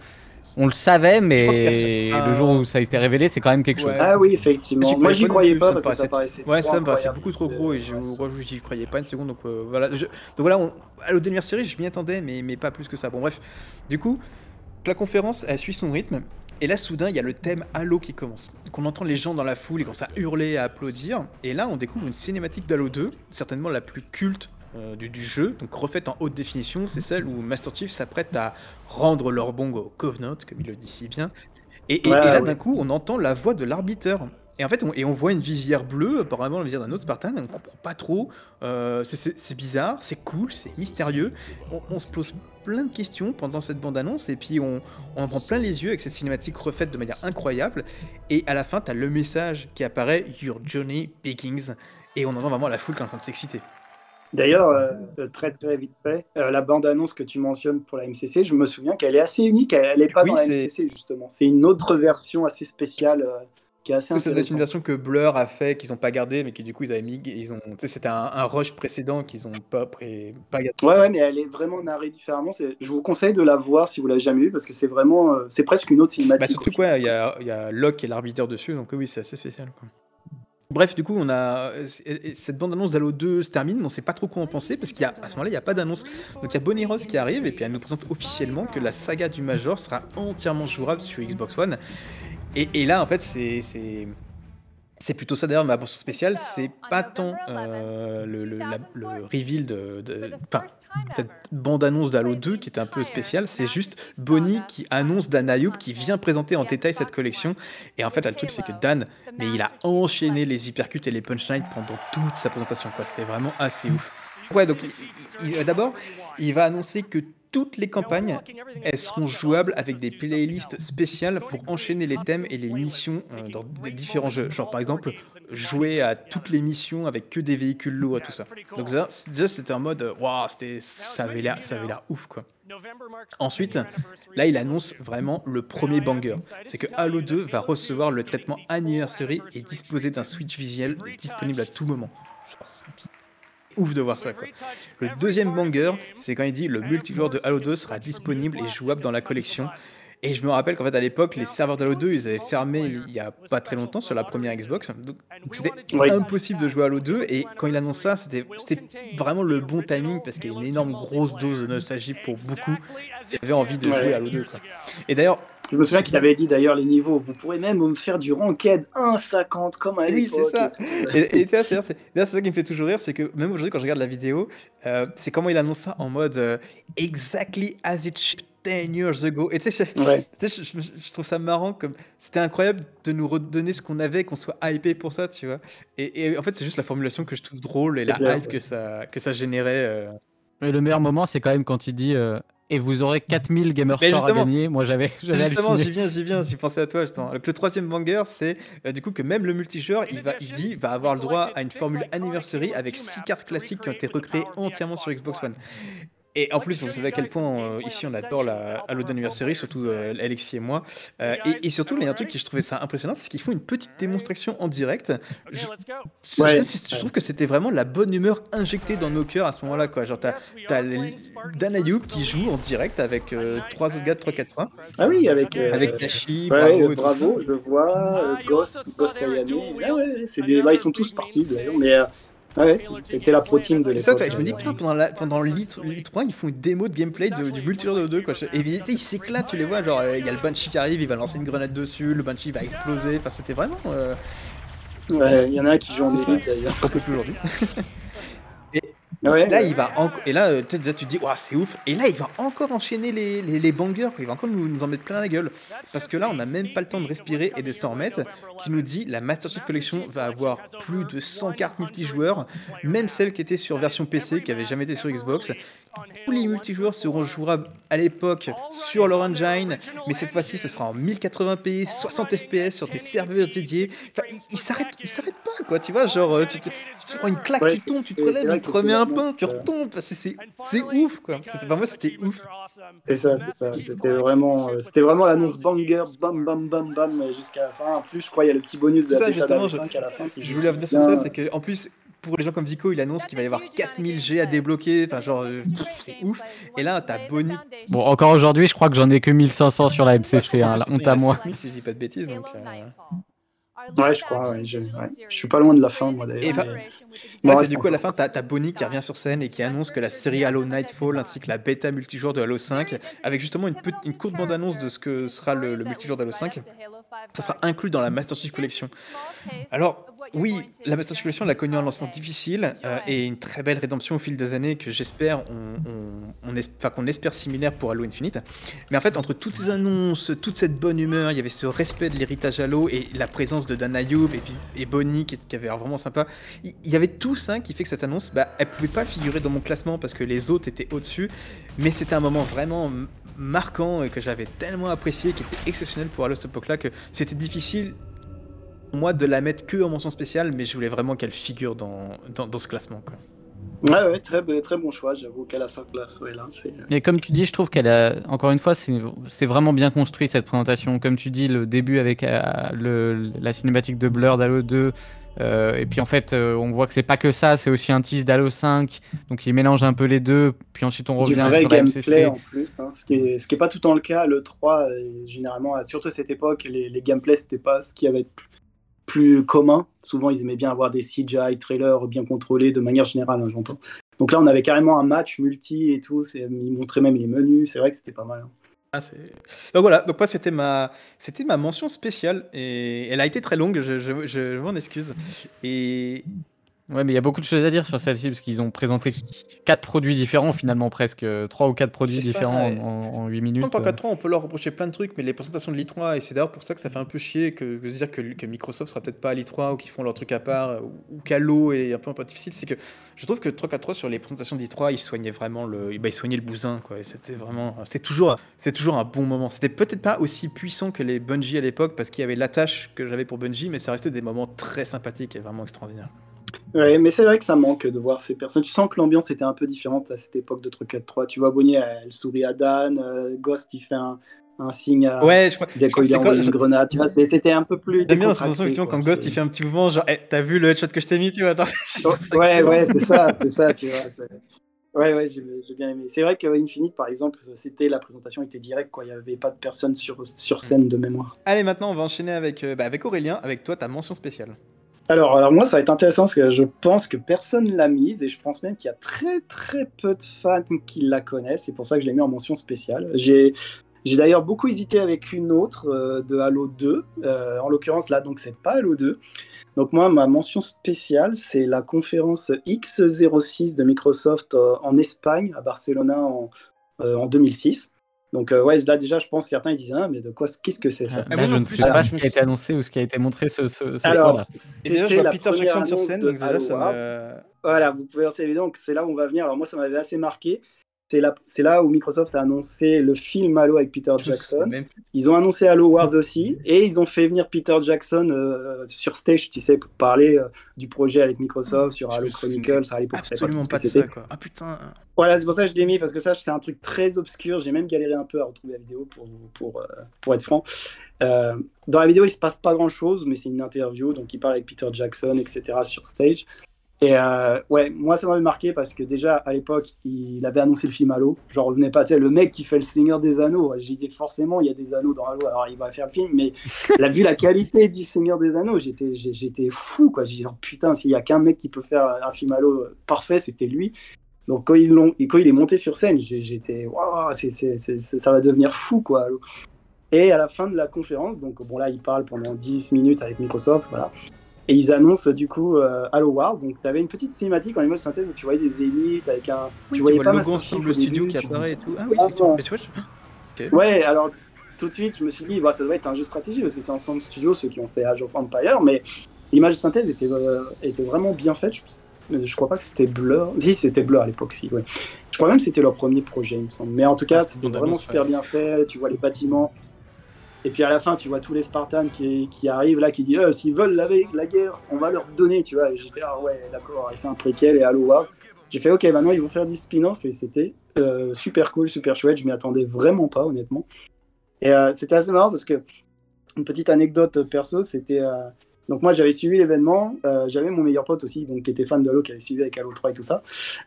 on le savait, mais le jour où ça a été révélé, c'est quand même quelque Ouais. chose. Ah oui, effectivement. Moi, j'y croyais croyais pas parce ça que me ça paraissait- paraissait ouais, trop ça me paraissait beaucoup trop gros et je j'y croyais pas une seconde. Donc euh, voilà, je- donc voilà, on, Halo dernière série, je m'y attendais, mais, mais pas plus que ça. Bon, bref, du coup, la conférence, elle suit son rythme. Et là, soudain, il y a le thème Halo qui commence. Donc, on entend les gens dans la foule, ils commencent à hurler, à applaudir. Et là, on découvre une cinématique d'Halo 2, certainement la plus culte euh, du, du jeu, donc refaite en haute définition. C'est celle où Master Chief s'apprête à rendre leur bong au Covenant, comme il le dit si bien. Et, et- Ouais, et là, ouais. d'un coup, on entend la voix de l'arbitre. Et en fait, on, et on voit une visière bleue, apparemment la visière d'un autre Spartan, on comprend pas trop. Euh, c'est- bizarre, c'est cool, c'est mystérieux. On, on se pose plein de questions pendant cette bande-annonce, et puis on, on en prend plein les yeux avec cette cinématique refaite de manière incroyable. Et à la fin, tu as le message qui apparaît Your Johnny Pickings. Et on entend vraiment la foule qui est en train de s'exciter. D'ailleurs, euh, très très vite fait, euh, la bande-annonce que tu mentionnes pour la MCC, je me souviens qu'elle est assez unique. Elle n'est pas Oui, dans la MCC justement. C'est une autre version assez spéciale euh, qui est assez Ça doit être une version que Blur a fait, qu'ils ont pas gardé, mais qui du coup ils avaient mis, ils ont, c'était un, un rush précédent qu'ils ont pas, pré- pas gardé. Ouais, ouais, mais elle est vraiment narrée différemment. Je vous conseille de la voir si vous l'avez jamais vue parce que c'est vraiment, c'est presque une autre cinématique. Bah, surtout quoi, il y a, y a Locke qui est l'arbitre dessus, donc oui, c'est assez spécial. quoi. Bref, du coup, on a et cette bande-annonce d'Halo 2 se termine, mais on sait pas trop quoi en penser parce qu'à ce moment-là, il n'y a pas d'annonce. Donc il y a Bonnie Ross qui arrive et puis elle nous présente officiellement que la saga du Major sera entièrement jouable sur Xbox One. Et là, en fait, c'est c'est plutôt ça d'ailleurs ma mention spéciale, c'est pas tant euh, le, le, la- le reveal de, de- enfin, cette bande-annonce d'Halo 2 qui était un peu spéciale, c'est juste Bonnie qui annonce Dan Ayoub qui vient présenter en détail cette collection. Et en fait, là, le truc, c'est que Dan, mais il a enchaîné les hypercutes et les punchlines pendant toute sa présentation, quoi. C'était vraiment assez ouf. Ouais, donc d'abord, il va annoncer que toutes les campagnes, elles seront jouables avec des playlists spéciales pour enchaîner les thèmes et les missions euh, dans différents jeux. Genre par exemple, jouer à toutes les missions avec que des véhicules lourds tout ça. Donc ça, déjà c'était en mode, waouh, c'était, ça avait l'air, ça avait ouf quoi. Ensuite, là il annonce vraiment le premier banger. C'est que Halo 2 va recevoir le traitement Anniversary et disposer d'un switch visuel disponible à tout moment. Ouf de voir ça quoi. Le deuxième banger, c'est quand il dit le multijoueur de Halo 2 sera disponible et jouable dans la collection. Et je me rappelle qu'en fait à l'époque, les serveurs d'Halo 2, ils avaient fermé il y a pas très longtemps sur la première Xbox. Donc c'était Oui. impossible de jouer à Halo 2. Et quand il annonce ça, c'était vraiment le bon timing parce qu'il y a une énorme grosse dose de nostalgie pour beaucoup qui avaient envie de jouer à Halo 2. quoi. Et d'ailleurs, Je me souviens qu'il avait dit d'ailleurs les niveaux. Vous pourrez même me faire du ranked 1,50 comme à Oui, c'est ça. et. Et, et c'est- c'est d'ailleurs, c'est ça qui me fait toujours rire, c'est que même aujourd'hui, quand je regarde la vidéo, euh, c'est comment il annonce ça en mode euh, exactly as it shipped 10 years ago. Et tu sais, je- Ouais. tu sais, je, je- je trouve ça marrant, comme c'était incroyable de nous redonner ce qu'on avait, qu'on soit hypé pour ça, tu vois. Et, et en fait, c'est juste la formulation que je trouve drôle et la hype ouais. que ça, que ça générait. euh. Mais le meilleur moment, c'est quand même quand il dit euh, Et vous aurez 4000 Gamer Score à gagner. Moi, j'avais Justement, j'y viens, j'y viens, j'y pensais à toi justement. Donc, le troisième banger, c'est euh, du coup que même le multijoueur, il va, il dit, va avoir le droit à une formule anniversary avec six cartes classiques qui ont été recréées entièrement sur Xbox One. Et en plus, vous savez à quel point euh, ici on adore la Halo Anniversary, surtout euh, Alexis et moi. Euh, et, et surtout, il y a un truc qui je trouvais ça impressionnant, c'est qu'ils font une petite démonstration en direct. Je, je- Ouais. je- trouve que c'était vraiment la bonne humeur injectée dans nos cœurs à ce moment-là. quoi. Genre, t'as t'as les- Dan Ayoub qui joue en direct avec euh, trois autres gars de 3-4 Ah oui, avec. euh, avec Nashi, Ouais, Bravo, euh, bravo, je le vois, euh, Ghost, Ghost Ayane. Ouais, ouais, ouais, c'est des... bah, ils sont tous partis d'ailleurs, mais euh, ouais, c'était la pro team de C'est ça, l'époque. je me dis, putain, pendant, la, pendant l'Elite Elite 3, ils font une démo de gameplay de- du multijoueur de 2, quoi. Et ils s'éclatent, tu les vois, genre, euh, il y a le Banshee qui arrive, il va lancer une grenade dessus, le Banshee va exploser, enfin, c'était vraiment... Euh, Ouais, il y en a un qui joue en élite d'ailleurs. on peut plus aujourd'hui. Ouais, Là, ouais. il va. Et là, euh, déjà, tu te dis, waouh, c'est ouf. Et là, il va encore enchaîner les, les, les bangers. Il va encore nous, nous en mettre plein la gueule. Parce que là, on n'a même pas le temps de respirer et de s'en remettre. Qui nous dit, la Master Chief Collection va avoir plus de 100 cartes multijoueurs, même celles qui étaient sur version PC, qui n'avaient jamais été sur Xbox. Tous les multijoueurs seront jouables à l'époque sur leur engine, mais cette fois-ci, ce sera en 1080p, 60 fps sur des serveurs dédiés. Enfin, il, il s'arrête, il s'arrête pas, quoi. Tu vois, genre, euh, tu, tu- prends une claque, Ouais, tu tombes, tu te relèves, il te remet un tu euh, retombes. Enfin, c'est- ouf, quoi. C'était- Pour moi, c'était ouf. C'est ça, c'est ça. C'était vraiment, euh, c'était vraiment l'annonce banger, bam, bam, bam, bam, jusqu'à la fin. En plus, je crois qu'il y a le petit bonus de la Ça, justement, je- 5 à la fin. si Je me voulais revenir sur ça, c'est que en plus, pour les gens comme Vico, il annonce qu'il va y avoir 4000 G à débloquer. Enfin, genre, euh, c'est ouf. Et là, t'as Bonnie. Bon, encore aujourd'hui, je crois que j'en ai que 1500 sur la MCC, hein, la honte à il moi. 5000, si je dis pas de bêtises. Donc, euh, Ouais, je crois, ouais, je, ouais. Je suis pas loin de la fin, moi d'ailleurs. Mais- du coup, à la fin, t'as t'as Bonnie qui revient sur scène et qui annonce que la série Halo Nightfall ainsi que la bêta multijoueur de Halo 5, avec justement une, petite- une courte bande-annonce de ce que sera le, le multijoueur d'Halo 5, ça sera inclus dans la Master Chief Collection. Alors, oui, la Master Chief Collection elle a connu un lancement difficile euh, et une très belle rédemption au fil des années que j'espère on, qu'on espère similaire pour Halo Infinite. Mais en fait, entre toutes ces annonces, toute cette bonne humeur, il y avait ce respect de l'héritage Halo et la présence de Dan Ayoub et, puis, et Bonnie qui, qui avait l'air vraiment sympa. Il y avait tout ça qui fait que cette annonce, bah, elle pouvait pas figurer dans mon classement parce que les autres étaient au-dessus, mais c'était un moment vraiment marquant et que j'avais tellement apprécié, qui était exceptionnel pour Halo à cette époque-là, que c'était difficile pour moi de la mettre que en mention spéciale, mais je voulais vraiment qu'elle figure dans, dans, dans ce classement. Quoi. Ouais, ouais, très, très bon choix. J'avoue qu'elle a sa place. Ouais, là, c'est. Et comme tu dis, je trouve qu'elle a, encore une fois, c'est c'est vraiment bien construit cette présentation. Comme tu dis, le début avec euh, le, la cinématique de Blur d'Halo 2. Euh, et puis en fait, euh, on voit que c'est pas que ça, c'est aussi un tease d'Halo 5. Donc il mélange un peu les deux. Puis ensuite, on du revient vrai sur la gameplay en plus, hein, ce qui est ce qui est pas tout le temps le cas. Le 3, euh, généralement, surtout à cette époque, les, les gameplays c'était pas ce qui avait plus, commun. Souvent, ils aimaient bien avoir des CGI trailers bien contrôlés de manière générale, hein, j'entends. Donc là, on avait carrément un match multi et tout. Ils montraient même les menus. C'est vrai que c'était pas mal. hein. Ah, donc voilà, donc c'était ma, c'était ma mention spéciale et elle a été très longue, je, je, je m'en excuse. Et Ouais, mais il y a beaucoup de choses à dire sur celle-ci parce qu'ils ont présenté quatre produits différents finalement presque euh, trois ou quatre produits ça, différents en, en 8 minutes. En tant euh. qu'à on peut leur reprocher plein de trucs, mais les présentations de l'I3, et c'est d'ailleurs pour ça que ça fait un peu chier que, de se dire que, que Microsoft sera peut-être pas à l'I3 ou qu'ils font leur truc à part, ou, qu'Halo est un peu, un peu difficile, c'est que je trouve que 343 sur les présentations de l'I3, ils soignaient vraiment le, bah, ils soignaient le bousin, quoi. C'était vraiment, c'est toujours, c'est toujours un bon moment. C'était peut-être pas aussi puissant que les Bungie à l'époque, parce qu'il y avait l'attache que j'avais pour Bungie, mais ça restait des moments très sympathiques et vraiment extraordinaires. Ouais, mais c'est vrai que ça manque de voir ces personnes. Tu sens que l'ambiance était un peu différente à cette époque de Truc 3. Tu vois, Bonnie, elle sourit à Dan. euh, Ghost, il fait un, un signe à. Ouais, je crois. Dès qu'il a une grenade, tu vois, c'était un peu plus. J'aime bien cette sensation quand Ghost il fait un petit mouvement genre Eh, t'as vu le headshot que je t'ai mis tu vois genre, ça Ouais, ouais, c'est ça, c'est ça, tu vois. Ouais, ouais, j'ai bien aimé. C'est vrai que Infinite, par exemple, c'était la présentation était directe, quoi. Il n'y avait pas de personne sur, sur scène de mémoire. Allez maintenant on va enchaîner avec, euh, bah, avec Aurélien avec toi ta mention spéciale. Alors, alors moi, ça va être intéressant parce que je pense que personne l'a mise et je pense même qu'il y a très très peu de fans qui la connaissent. C'est pour ça que je l'ai mis en mention spéciale. J'ai j'ai d'ailleurs beaucoup hésité avec une autre euh, de Halo 2. Euh, en l'occurrence, là, donc c'est pas Halo 2. Donc moi, ma mention spéciale, c'est la conférence X06 de Microsoft euh, en Espagne, à Barcelona en, en 2006. Donc euh, ouais, là déjà, je pense que certains ils disent ah mais de quoi, qu'est-ce que c'est ça Ah, là, je non ne sais pas je ce qui a été annoncé ou ce qui a été montré ce, ce, cette Alors. Et déjà je c'était vois la Peter première Jackson sur scène de donc déjà ça me... Voilà, vous pouvez observer donc c'est là où on va venir. Alors moi ça m'avait assez marqué. C'est là, c'est là où Microsoft a annoncé le film Halo avec Peter Jackson. Ils ont annoncé Halo Wars aussi, et ils ont fait venir Peter Jackson euh, sur stage, tu sais, pour parler euh, du projet avec Microsoft sur Halo Chronicles. À l'époque, Absolument pas de ça, quoi. Ah putain. Voilà, c'est pour ça que je l'ai mis, parce que ça, c'est un truc très obscur. J'ai même galéré un peu à retrouver la vidéo, pour, pour, euh, pour être franc. Dans la vidéo, il se passe pas grand-chose, mais c'est une interview, donc il parle avec Peter Jackson, etc., sur stage. Et euh, ouais, moi, ça m'avait marqué parce que déjà, à l'époque, il avait annoncé le film Halo. J'en revenais pas, tu sais, le mec qui fait le Seigneur des Anneaux. J'ai dit, forcément, il y a des anneaux dans Halo, alors il va faire le film, mais la vu la qualité du Seigneur des Anneaux, j'étais fou, quoi. J'ai dit, oh, putain, s'il y a qu'un mec qui peut faire un film Halo euh, parfait, c'était lui. Donc quand, ils l'ont- et quand il est monté sur scène, j'étais, waouh, ça va devenir fou, quoi. Halo. Et à la fin de la conférence, donc bon là, il parle pendant 10 minutes avec Microsoft, voilà. Et ils annoncent du coup euh, Halo Wars. Donc tu avais une petite cinématique en image synthèse où tu voyais des élites avec un. Oui, tu voyais vois pas le logo Master au studio début, qui tu apparaît et tout. Ah oui, Ah, effectivement. ouais. Mais tu vois, je- Ouais, alors tout de suite, je me suis dit, bah, ça doit être un jeu stratégie parce que c'est Ensemble Studio, ceux qui ont fait Age of Empire, mais l'image synthèse était, euh, était vraiment bien faite. Je, je crois pas que c'était Blur. Si, c'était Blur à l'époque, si, ouais. Je crois même que c'était leur premier projet, il me semble. Mais en tout cas, Ah, c'était vraiment super ouais. bien fait. Tu vois les bâtiments. Et puis à la fin, tu vois tous les Spartans qui, qui arrivent là, qui disent Euh, s'ils veulent la, la guerre, on va leur donner, tu vois. Et j'étais ah ouais, d'accord, c'est un préquel et Halo Wars. J'ai fait ok, maintenant ils vont faire des spin-offs et c'était euh, super cool, super chouette. Je m'y attendais vraiment pas, honnêtement. Et euh, c'était assez marrant parce que une petite anecdote perso, c'était euh, donc moi j'avais suivi l'événement, j'avais mon meilleur pote aussi, donc qui était fan de Halo, qui avait suivi avec Halo 3 et tout ça.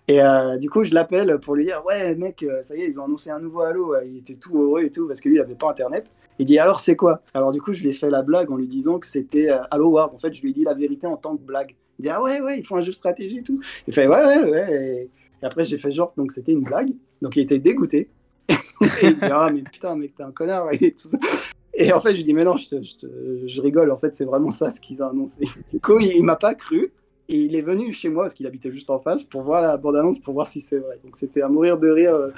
Et du coup je l'appelle pour lui dire ouais mec, ça y est, ils ont annoncé un nouveau Halo. Il était tout heureux et tout parce que lui il avait pas internet. Il dit alors c'est quoi? Alors du coup je lui ai fait la blague en lui disant que c'était euh, Halo Wars. En fait je lui ai dit la vérité en tant que blague. Il dit ah ouais ouais ils font un jeu stratégie et tout. Il fait ouais ouais ouais. Et, après j'ai fait genre donc c'était une blague. Donc il était dégoûté. et il dit ah mais putain mec t'es un connard et tout ça. Et en fait je lui dis mais non je rigole en fait c'est vraiment ça ce qu'ils ont annoncé. Du coup il, il m'a pas cru. Et il est venu chez moi parce qu'il habitait juste en face pour voir la bande-annonce pour voir si c'est vrai. Donc c'était à mourir de rire euh,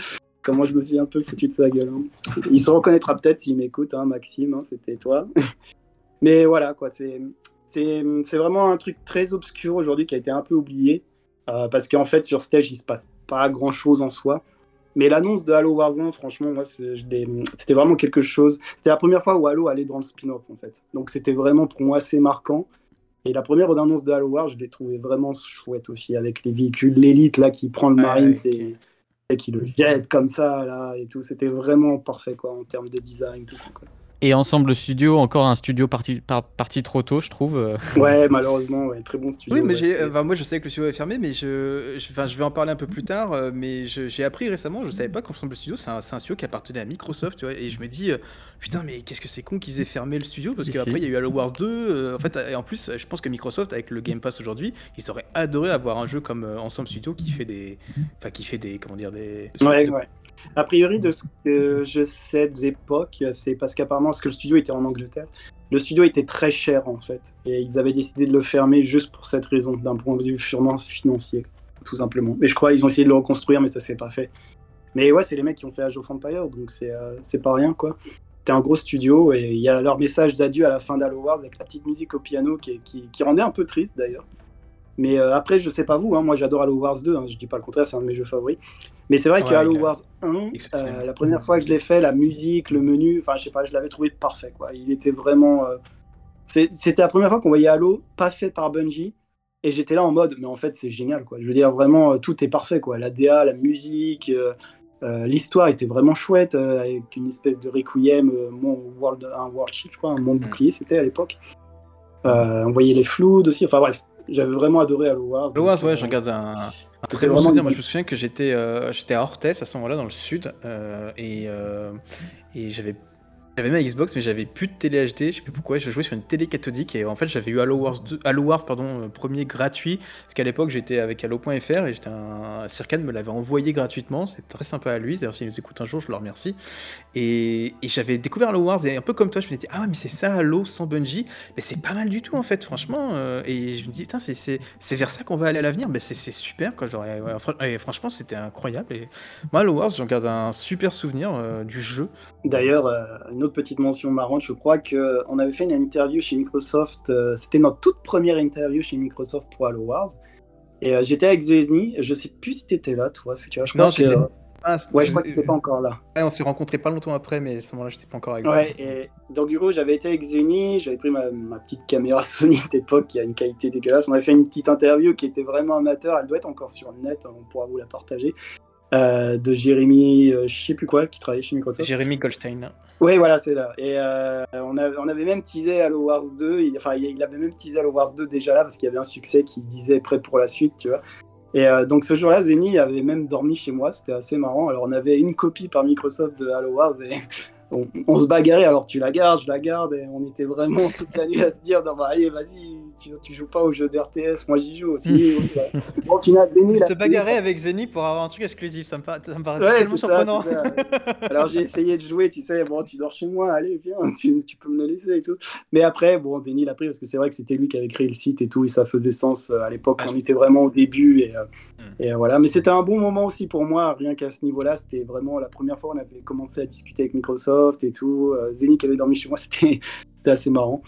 comment je me suis un peu foutu de sa gueule. hein. Il se reconnaîtra peut-être s'il m'écoute, hein, Maxime, hein, c'était toi. Mais voilà, quoi, c'est c'est c'est vraiment un truc très obscur aujourd'hui qui a été un peu oublié. euh, parce qu'en fait, sur stage, il se passe pas grand chose en soi. Mais l'annonce de Halo Wars 1, franchement, moi, c'était vraiment quelque chose. C'était la première fois où Halo allait dans le spin-off, en fait. Donc, c'était vraiment pour moi assez marquant. Et la première annonce de Halo Wars, je l'ai trouvé vraiment chouette aussi, avec les véhicules, l'élite là qui prend le Marine, ouais, c'est ok. et qui le jette comme ça là et tout. C'était vraiment parfait quoi en termes de design, tout ça. Quoi. Et Ensemble Studio, encore un studio parti, par- parti trop tôt, je trouve. euh. Ouais, malheureusement, ouais, très bon studio. Oui, mais ouais, enfin, moi je sais que le studio est fermé, mais je, je, enfin, je vais en parler un peu plus tard. euh, Mais j'ai appris récemment, je savais pas qu'Ensemble Studio c'est un, studio qui appartenait à Microsoft, tu vois. Et je me dis, euh, putain, mais qu'est-ce que c'est con qu'ils aient fermé le studio parce qu'après il y a eu Halo Wars 2. euh, en fait, et en plus, je pense que Microsoft avec le Game Pass aujourd'hui, ils auraient adoré avoir un jeu comme Ensemble Studio qui fait des, enfin, qui fait des, comment dire, des. Ouais, de- ouais. A priori, de ce que je sais de l'époque, c'est parce qu'apparemment, parce que le studio était en Angleterre, le studio était très cher en fait. Et ils avaient décidé de le fermer juste pour cette raison, d'un point de vue purement financier, tout simplement. Et je crois qu'ils ont essayé de le reconstruire, mais ça s'est pas fait. Mais ouais, c'est les mecs qui ont fait Age of Empire, donc c'est euh, pas rien quoi. C'était un gros studio et il y a leur message d'adieu à la fin d'Halo Wars avec la petite musique au piano qui rendait un peu triste d'ailleurs. Mais euh, après, je sais pas vous, hein, moi j'adore Halo Wars 2, hein, je dis pas le contraire, c'est un de mes jeux favoris. Mais c'est vrai que Ouais, Halo il a- Wars 1, exceptionnel. euh, la première fois que je l'ai fait, la musique, le menu, enfin je sais pas, je l'avais trouvé parfait quoi. Il était vraiment. euh, C'était la première fois qu'on voyait Halo pas fait par Bungie. Et j'étais là en mode, mais en fait c'est génial quoi. Je veux dire, vraiment, tout est parfait quoi. La DA, la musique. L'histoire était vraiment chouette, avec une espèce de requiem, mon world, un world shield, je crois, un monde Mm. bouclier, c'était à l'époque. On voyait les flous aussi, enfin bref, j'avais vraiment adoré Halo Wars. Halo Wars, ouais, euh, j'en garde un, très bon souvenir. une- Moi, je me souviens que j'étais euh, j'étais à Orthez à ce moment-là, dans le sud, euh, et, euh, et j'avais j'avais ma Xbox, mais j'avais plus de télé HD. Je sais plus pourquoi. Je jouais sur une télé cathodique, et en fait, j'avais eu Halo Wars 2, Halo Wars, pardon, euh, premier gratuit, parce qu'à l'époque, j'étais avec Halo.fr et j'étais un me l'avait envoyé gratuitement. C'est très sympa à lui. D'ailleurs, s'il nous écoute un jour, je le remercie. Et, j'avais découvert Halo Wars, et un peu comme toi, je me disais, ah mais c'est ça Halo sans Bungie. Mais c'est pas mal du tout, en fait, franchement. euh, et je me dis, putain, c'est- vers ça qu'on va aller à l'avenir. Mais c'est super, quoi. Genre, et franchement, c'était incroyable. Et moi, Halo Wars, j'en garde un super souvenir euh, du jeu. D'ailleurs, euh, une autre petite mention marrante, je crois qu'on avait fait une interview chez Microsoft, euh, c'était notre toute première interview chez Microsoft pour Halo Wars. Et euh, j'étais avec Zezni, je sais plus si t'étais là, toi, Futura. Je crois Non, que, euh, Ah, Ouais, je crois que c'était pas encore là. Ouais, on s'est rencontrés pas longtemps après, mais à ce moment-là, j'étais pas encore avec Ouais, et donc du coup, j'avais été avec Zeni, j'avais pris ma, ma petite caméra Sony d'époque qui a une qualité dégueulasse. On avait fait une petite interview qui était vraiment amateur, elle doit être encore sur le net, on pourra vous la partager. Euh, de Jérémy, euh, je sais plus quoi, qui travaillait chez Microsoft. Jérémy Goldstein. Oui, voilà, c'est là. Et euh, on, avait, on avait même teasé Halo Wars 2. Il, enfin, il avait même teasé Halo Wars 2 déjà là parce qu'il y avait un succès qui disait prêt pour la suite, tu vois. Et euh, donc ce jour-là, Zeni avait même dormi chez moi. C'était assez marrant. Alors on avait une copie par Microsoft de Halo Wars et on, on se bagarrait. Alors tu la gardes, je la garde. Et on était vraiment toute la nuit à se dire non, bah, allez, vas-y, tu, tu joues pas au jeu de RTS. Moi j'y joue aussi. Bon, au final, Zeni. Se bagarrer avec Zeni pour avoir un truc exclusif, ça me, paraît- ça me paraît Ouais, tellement surprenant. ça. Alors j'ai essayé de jouer, tu sais, bon, tu dors chez moi, allez, viens, tu, tu peux me le laisser et tout. Mais après, bon, Zeni l'a pris parce que c'est vrai que c'était lui qui avait créé le site et tout, et ça faisait sens euh, à l'époque, Ah, on je- était vraiment au début. Et, euh, Hmm. et voilà. Mais c'était un bon moment aussi pour moi, rien qu'à ce niveau-là, c'était vraiment la première fois où on avait commencé à discuter avec Microsoft et tout. Euh, Zeni qui avait dormi chez moi, c'était assez marrant.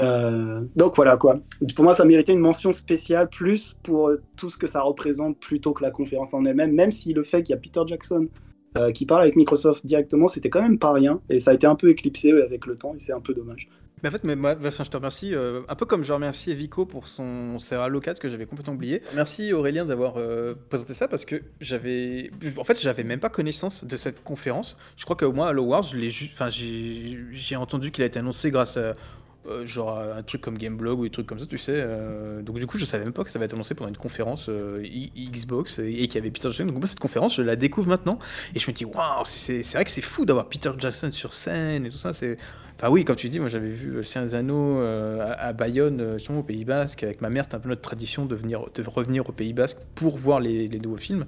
Euh, donc voilà quoi. Pour moi, ça méritait une mention spéciale, plus pour euh, tout ce que ça représente plutôt que la conférence en elle-même, même si le fait qu'il y a Peter Jackson euh, qui parle avec Microsoft directement, c'était quand même pas rien, et ça a été un peu éclipsé avec le temps, et c'est un peu dommage. Mais en fait, mais moi, je te remercie, un peu comme je remercie Vico pour son Halo 4 que j'avais complètement oublié. Merci Aurélien d'avoir présenté ça parce que j'avais, en fait, j'avais même pas connaissance de cette conférence. Je crois qu'au moins enfin, j'ai j'ai entendu qu'il a été annoncé grâce à euh, genre à un truc comme Gameblog ou des trucs comme ça, tu sais. euh, donc du coup, je savais même pas que ça va être annoncé pendant une conférence euh, Xbox et, qu'il y avait Peter Jackson. Donc moi, cette conférence, je la découvre maintenant et je me dis waouh, c'est- vrai que c'est fou d'avoir Peter Jackson sur scène et tout ça. C'est Enfin oui, comme tu dis, moi j'avais vu Le Seigneur des euh, à, Bayonne, euh, au Pays Basque. Avec ma mère, c'était un peu notre tradition de, venir, de revenir au Pays Basque pour voir les nouveaux films.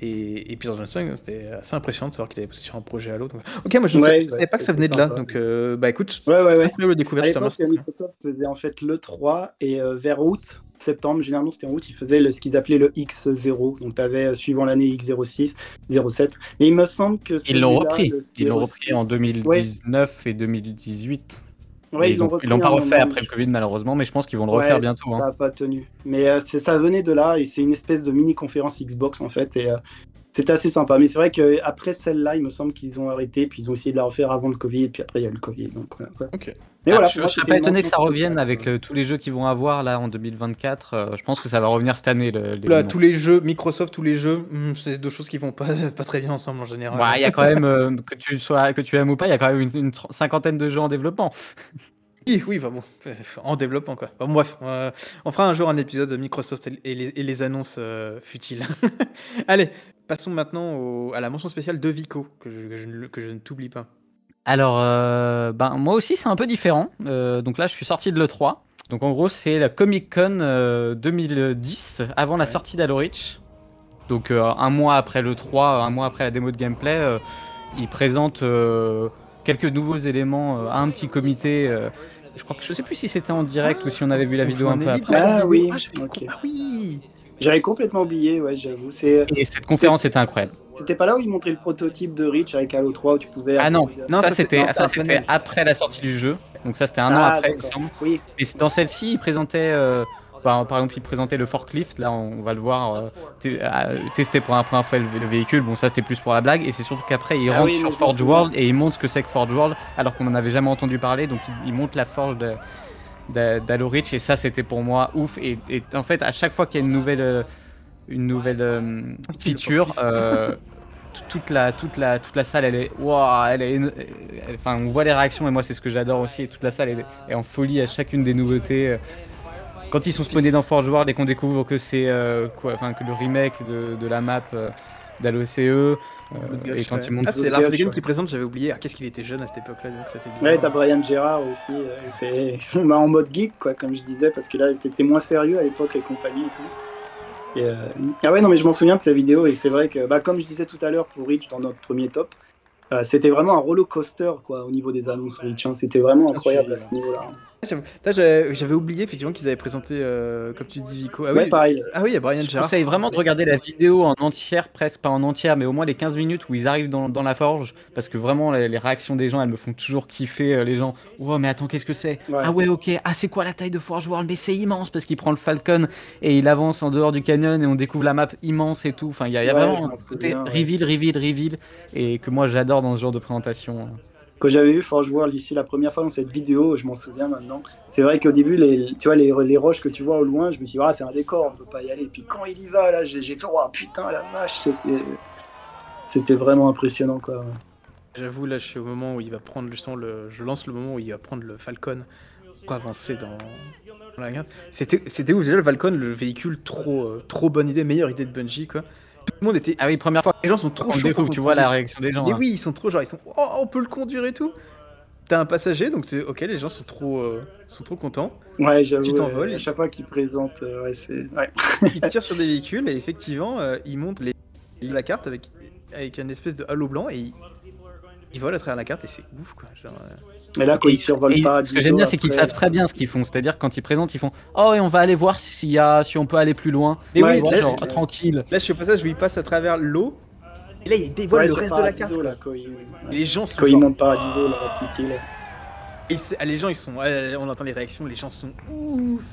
Et, et Peter Jackson, c'était assez impressionnant de savoir qu'il avait bossé sur un projet à l'autre. Ok, moi je ne Ouais, savais, ouais, pas que ça venait de là. sympa. Donc euh, bah écoute, Ouais, ouais, ouais. découverte, À je te l'époque, remercie. Microsoft faisait en fait le 3, et euh, vers août, septembre, généralement c'était en août, ils faisaient le- ce qu'ils appelaient le X0. Donc tu avais, suivant l'année, X06, 07. Et il me semble que. Ils l'ont repris. Ils l'ont 06, repris en 2019 et 2018. Ouais, Et ils ils l'ont pas refait moment, après le Covid malheureusement, mais je pense qu'ils vont le Ouais, refaire bientôt. Ça hein. n'a pas tenu. Mais euh, ça venait de là et c'est une espèce de mini conférence Xbox en fait. Et euh, c'était assez sympa. Mais c'est vrai qu'après celle-là, il me semble qu'ils ont arrêté. Puis ils ont essayé de la refaire avant le Covid. Puis après, il y a eu le Covid. Donc. Ok. Mais Ah, voilà, je ne serais pas étonné que ça revienne avec le- tous les jeux qu'ils vont avoir là en 2024. euh, je pense que ça va revenir cette année. Le, Là, l'événement. tous les jeux, Microsoft, tous les jeux, hmm, c'est deux choses qui vont pas, pas très bien ensemble en général. Ouais, il y a quand même, euh, que, tu sois, que tu aimes ou pas, il y a quand même une, cinquantaine de jeux en développement. Oui, oui, bah bon, en développement quoi. Bon, bref, euh, on fera un jour un épisode de Microsoft et les, et les annonces euh, futiles. Allez, passons maintenant au- à la mention spéciale de Vico, que je, que je ne- que je ne t'oublie pas. Alors, euh, ben, moi aussi, c'est un peu différent. Euh, donc là, je suis sorti de l'E3. Donc en gros, c'est la Comic Con euh, 2010, avant la Ouais. sortie d'Halo Reach. Donc euh, un mois après l'E3, un mois après la démo de gameplay, euh, ils présentent euh, quelques nouveaux éléments euh, à un petit comité. euh, je crois que je sais plus si c'était en direct ou si on avait vu la vidéo un peu après. Ah oui, Ah, ok. com- ah oui J'avais complètement oublié, ouais, j'avoue. C'est- Et cette conférence était incroyable. C'était pas là où ils montraient le prototype de Reach avec Halo 3 où tu pouvais. Ah non, Non, ça ça, c'était après la sortie du jeu. Donc ça c'était un an Ah, après, il me semble. Oui, Et c'est- dans celle-ci, il présentait, euh, par, par exemple, il présentait le forklift. Là, on va le voir euh, euh, tester pour la première fois le, le véhicule. Bon, ça c'était plus pour la blague. Et c'est surtout qu'après, il Ah rentre oui, mais sur Forge. World et il montre ce que c'est que Forge World, alors qu'on en avait jamais entendu parler. Donc, il, il monte la forge de Reach et ça c'était pour moi ouf. Et, et en fait à chaque fois qu'il y a une nouvelle euh, une nouvelle euh, feature euh, toute la toute la toute la salle elle est waouh elle est enfin on voit les réactions et moi c'est ce que j'adore aussi et toute la salle est, est en folie à chacune des nouveautés quand ils sont spawnés dans Forge World et qu'on découvre que c'est euh, quoi enfin que le remake de, de la map euh, d'Halo CE euh, et quand Ah, c'est Lars Vegan ouais. qui présente, j'avais oublié. Ah, qu'est-ce qu'il était jeune à cette époque-là, donc ça fait bizarre. Ouais, t'as Brian Gerard aussi. euh, c'est- Ils sont en mode geek, quoi, comme je disais, parce que là, c'était moins sérieux à l'époque, les compagnies et tout. Et, euh, Ah ouais, non, mais je m'en souviens de ces vidéos, et c'est vrai que, bah, comme je disais tout à l'heure pour Reach dans notre premier top, euh, c'était vraiment un roller coaster, quoi, au niveau des annonces Reach. hein. C'était vraiment Ah, incroyable à ce niveau-là. J'avais oublié effectivement qu'ils avaient présenté, euh, comme tu dis, Vico. Ah Ouais, oui, pareil. ah oui, il y a Brian Je Gerard. conseille vraiment de regarder la vidéo en entière, presque pas en entière, mais au moins les 15 minutes où ils arrivent dans, dans la forge, parce que vraiment les, les réactions des gens, elles me font toujours kiffer. euh, les gens, oh mais attends, qu'est-ce que c'est? Ouais. Ah ouais, ok. Ah c'est quoi la taille de Forge World? Mais c'est immense parce qu'il prend le Falcon et il avance en dehors du canyon et on découvre la map immense et tout. Enfin, il y a, il y a Ouais, je vraiment m'en un côté ouais. reveal, reveal, reveal, et que moi j'adore dans ce genre de présentation. Quand j'avais vu Forge World ici la première fois dans cette vidéo, je m'en souviens maintenant. C'est vrai qu'au début, les, tu vois, les, les roches que tu vois au loin, je me suis dit, ah, c'est un décor, on peut pas y aller. Puis quand il y va, là, j'ai fait, oh putain, la vache, c'était- vraiment impressionnant, quoi. J'avoue, là, je suis au moment où il va prendre justement le. Je lance le moment où il va prendre le Falcon pour avancer dans, la guerre. C'était où déjà le Falcon, le véhicule trop, euh, trop bonne idée, meilleure idée de Bungie, quoi. Tout le monde était. Ah oui, première fois Les gens sont trop chauds. découvre, tu vois la réaction des gens. Mais hein. oui, ils sont trop genre, ils sont. Oh, on peut le conduire et tout. T'as un passager, donc ok, les gens sont trop, euh, sont trop contents. Ouais, j'avoue. Tu t'envoles euh, et- À chaque fois qu'il présente, euh, ouais, c'est. Ouais. Ils tirent sur des véhicules et effectivement, euh, ils montent les, la carte avec, avec une espèce de halo blanc et ils, ils volent à travers la carte et c'est ouf quoi. Genre, euh, Mais là, quand Et il ils- survole et pas. Ce que j'aime bien, c'est qu'ils savent très bien ce qu'ils font. C'est-à-dire quand ils présentent, ils font Oh, et on va aller voir s'il y a, si on peut aller plus loin. Mais Ouais, oui, Tu vois, là, genre là- tranquille. là, je suis au passage où il passe à travers l'eau et là il dévoile le reste de la carte. Là, quoi. quand il, ouais. Et les gens sont quand il genre- monte Paradiso, la petite île. et c'est- ah, les gens ils sont, ouais, on entend les réactions, les gens sont ouf.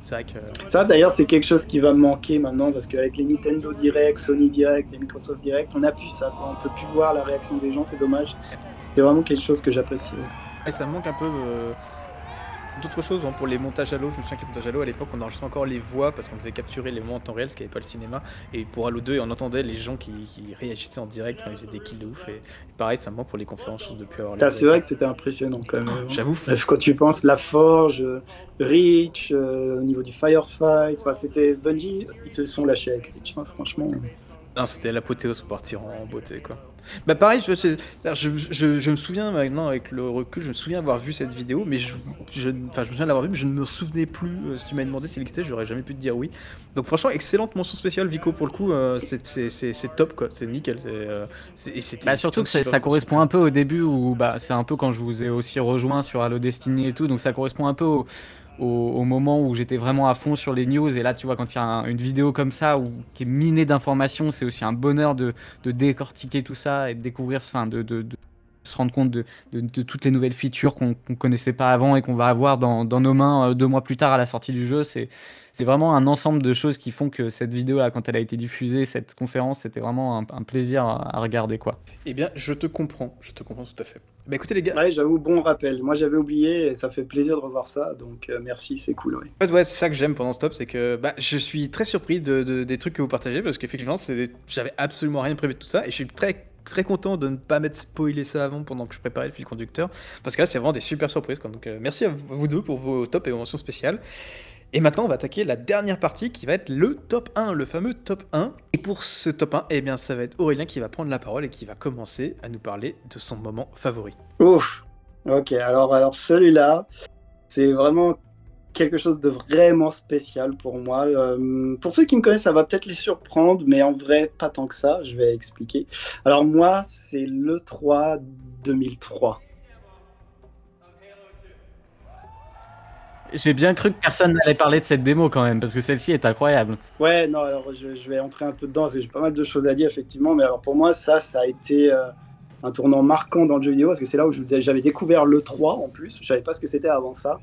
C'est vrai que Ça, d'ailleurs, c'est quelque chose qui va me manquer maintenant parce qu'avec les Nintendo Direct, Sony Direct et Microsoft Direct, on a plus ça. quoi. On peut plus voir la réaction des gens, c'est dommage. C'était vraiment quelque chose que j'appréciais. ouais, ça manque un peu euh, d'autres choses bon, pour les montages à l'eau. Je me souviens que les montages à l'eau à l'époque on enregistrait encore les voix parce qu'on devait capturer les moments en temps réel, ce qui n'avait pas le cinéma. Et pour Halo 2, on entendait les gens qui, qui réagissaient en direct quand ils faisaient des kills de ouf. Et, et pareil, ça manque pour les conférences, depuis avoir Ah, C'est vrai que c'était impressionnant quand même. J'avoue, quand tu penses la Forge, euh, Reach, euh, au niveau du Firefight, c'était Bungie, ils se sont lâchés avec Reach, hein, franchement. Non, c'était l'apothéose pour partir en beauté, quoi. Bah pareil, je, c'est- je, je- je me souviens maintenant avec le recul, je me souviens avoir vu cette vidéo, mais je, je, enfin, je me souviens l'avoir vu, mais je ne me souvenais plus. euh, si tu m'avais demandé s'il existait, j'aurais jamais pu te dire oui. Donc franchement, excellente mention spéciale, Vico, pour le coup, euh, c'est- top, quoi. C'est nickel. euh, et Bah, surtout que ça, ça correspond un peu au début où bah, c'est un peu quand je vous ai aussi rejoint sur Halo Destiny et tout, donc ça correspond un peu au, au- moment où j'étais vraiment à fond sur les news. Et là, tu vois, quand il y a un- une vidéo comme ça où, qui est minée d'informations, c'est aussi un bonheur de, de décortiquer tout ça et de découvrir, enfin, de se rendre compte de, de- de toutes les nouvelles features qu'on qu'on connaissait pas avant et qu'on va avoir dans, dans nos mains euh, deux mois plus tard à la sortie du jeu. C'est c'est vraiment un ensemble de choses qui font que cette vidéo là, quand elle a été diffusée, cette conférence, c'était vraiment un, un plaisir à, à regarder quoi. Eh bien, je te comprends, je te comprends tout à fait. Bah écoutez, les gars, Ouais, j'avoue, bon rappel. Moi, j'avais oublié et ça fait plaisir de revoir ça, donc euh, merci, c'est cool. ouais. En fait, ouais, c'est ça que j'aime pendant ce top, c'est que bah, je suis très surpris de, de- des trucs que vous partagez parce qu'effectivement, j'avais absolument rien prévu de tout ça et je suis très très content de ne pas m'être spoilé ça avant pendant que je préparais le fil conducteur parce que là, c'est vraiment des super surprises. Donc, euh, merci à vous deux pour vos tops et vos mentions spéciales. Et maintenant, on va attaquer la dernière partie qui va être le top 1, le fameux top 1. Et pour ce top 1, eh bien, ça va être Aurélien qui va prendre la parole et qui va commencer à nous parler de son moment favori. Ouf. Ok, alors, alors celui-là, c'est vraiment quelque chose de vraiment spécial pour moi. Euh, pour ceux qui me connaissent, ça va peut-être les surprendre, mais en vrai, pas tant que ça. Je vais expliquer. Alors moi, c'est le 3 2003. J'ai bien cru que personne n'allait parler de cette démo quand même, parce que celle-ci est incroyable. Ouais, non, alors je, je vais entrer un peu dedans parce que j'ai pas mal de choses à dire, effectivement. Mais alors pour moi, ça, ça a été euh, un tournant marquant dans le jeu vidéo parce que c'est là où j'avais découvert le 3 en plus. Je savais pas ce que c'était avant ça.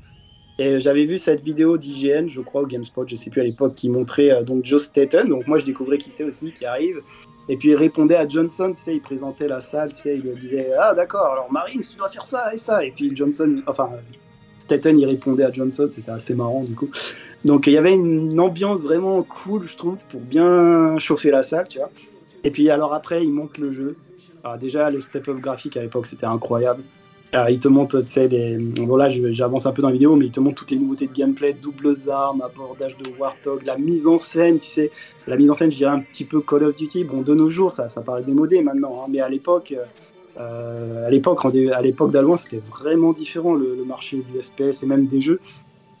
Et j'avais vu cette vidéo d'IGN, je crois, au GameSpot, je sais plus à l'époque, qui montrait euh, donc Joe Staten. Donc moi, je découvrais qui c'est aussi, qui arrive. Et puis il répondait à Johnson, tu sais, il présentait la salle, tu sais, il disait Ah d'accord, alors Marine, tu dois faire ça et ça. Et puis Johnson, enfin, Staten, il répondait à Johnson, c'était assez marrant du coup. Donc il y avait une ambiance vraiment cool, je trouve, pour bien chauffer la salle, tu vois. Et puis alors après, il monte le jeu. Alors déjà, le step-up graphique à l'époque, c'était incroyable. Alors, il te montre, tu sais, les... bon là, j'avance un peu dans la vidéo, mais il te montre toutes les nouveautés de gameplay, doubles armes, abordage de Warthog, la mise en scène, tu sais, la mise en scène, je dirais un petit peu Call of Duty. Bon, de nos jours, ça, ça paraît démodé maintenant, hein, mais à l'époque, euh, à l'époque, à l'époque d'Alwan, c'était vraiment différent le, marché du FPS et même des jeux.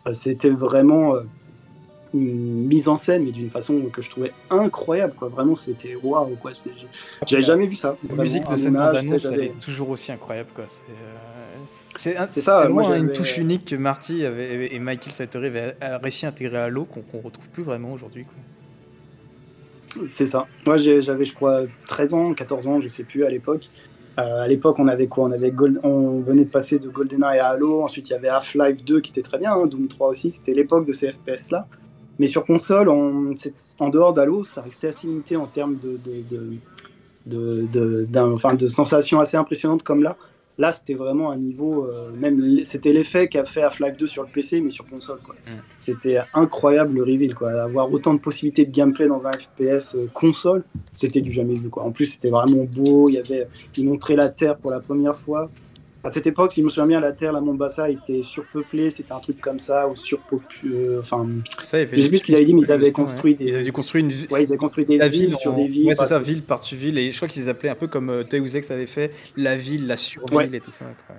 Euh, C'était vraiment euh, une mise en scène, mais d'une façon que je trouvais incroyable, quoi. Vraiment, c'était waouh, quoi. J'avais jamais vu ça. La Vraiment, musique de cette bande-annonce, elle est toujours aussi incroyable, quoi. C'est, euh, C'est un- tellement moi, une touche unique que Marty avait- et Michael Satori avaient euh, réussi à intégrer à Halo qu'on qu'on retrouve plus vraiment aujourd'hui. C'est ça. Moi, j'avais, je crois, 13 ans, 14 ans, je sais plus à l'époque. Euh, à l'époque, on avait quoi? On, avait Gold... on venait de passer de GoldenEye à Halo. Ensuite, il y avait Half-Life 2 qui était très bien, hein, Doom 3 aussi. C'était l'époque de ces FPS-là. Mais sur console, en dehors d'Halo, ça restait assez limité en termes de, de, de, de, enfin, sensations assez impressionnantes comme là. Là, c'était vraiment un niveau, euh, même c'était l'effet qu'a fait Half-Life 2 sur le PC, mais sur console. quoi. Mm. C'était incroyable le reveal, quoi. Avoir autant de possibilités de gameplay dans un FPS euh, console, c'était du jamais vu, quoi. En plus, c'était vraiment beau. Il y avait, ils montraient la Terre pour la première fois. À cette époque, si je me souviens bien, la Terre, la Mombasa était surpeuplée, c'était un truc comme ça, ou surpopulé. Enfin, Ça, Je sais plus ce qu'ils avaient dit, mais ils avaient Ouais. construit des- Ils avaient dû construire une vi- ouais, ils avaient construit des la villes ville sur en- des villes. Ouais, c'est ça, ville par-dessus ville. Et je crois qu'ils les appelaient un peu comme euh, Deus Ex avait fait, la ville, la surville Ouais. et tout ça. quoi.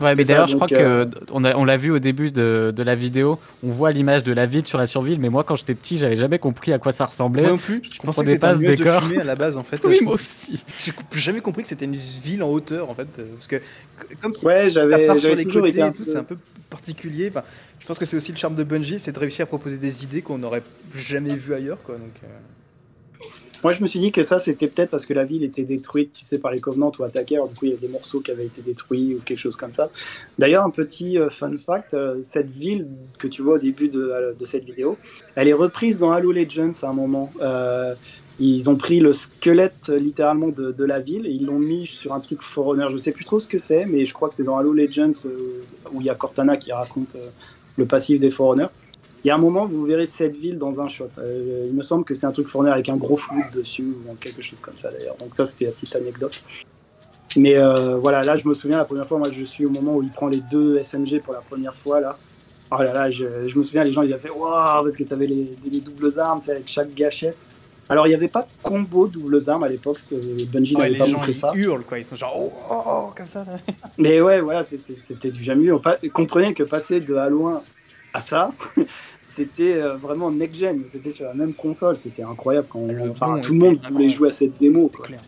Ouais, mais d'ailleurs, je crois euh, que on a- on l'a vu au début de, de la vidéo. On voit l'image de la ville sur la surville, mais moi, quand j'étais petit, j'avais jamais compris à quoi ça ressemblait. Moi non plus, je pensais comprenais que c'était pas un ce nuage de décor. fumée à la base en fait. Oui, Je- moi aussi. J'ai jamais compris que c'était une ville en hauteur en fait. euh, Parce que comme ça Ouais, ça j'avais part sur les côtés et tout, c'est un peu particulier. Enfin, je pense que c'est aussi le charme de Bungie, c'est de réussir à proposer des idées qu'on n'aurait jamais vues ailleurs. Quoi, donc, euh, Moi, je me suis dit que ça, c'était peut-être parce que la ville était détruite, tu sais, par les Covenants ou attaqués. Alors, du coup, il y a des morceaux qui avaient été détruits ou quelque chose comme ça. D'ailleurs, un petit euh, fun fact euh, cette ville que tu vois au début de, de cette vidéo, elle est reprise dans Halo Legends à un moment. Ils ont pris le squelette euh, littéralement de, la ville et ils l'ont mis sur un truc Forerunner. Je sais plus trop ce que c'est, mais je crois que c'est dans Halo Legends euh, où il y a Cortana qui raconte euh, le passif des Forerunners. Il y a un moment, vous verrez cette ville dans un shot. Il me semble que c'est un truc fourni avec un gros flou dessus ou quelque chose comme ça d'ailleurs. Donc ça, c'était la petite anecdote. Mais voilà, là, je me souviens la première fois, moi, je suis au moment où il prend les deux SMG pour la première fois là. Oh là là, je, me souviens, les gens ils avaient fait waouh parce que tu avais les doubles armes, c'est avec chaque gâchette. Alors il n'y avait pas de combo doubles armes à l'époque, Bungie ouais, n'avait les pas gens montré ils ça. hurlent quoi, ils sont genre oh, oh, oh, comme ça. Mais ouais, voilà, c'était du jamais vu. On comprenez que passer de Halo 1 à ça, c'était euh, vraiment next-gen. C'était sur la même console. C'était incroyable. Quand on- enfin, tout le monde voulait jouer à cette démo. Quoi. clair.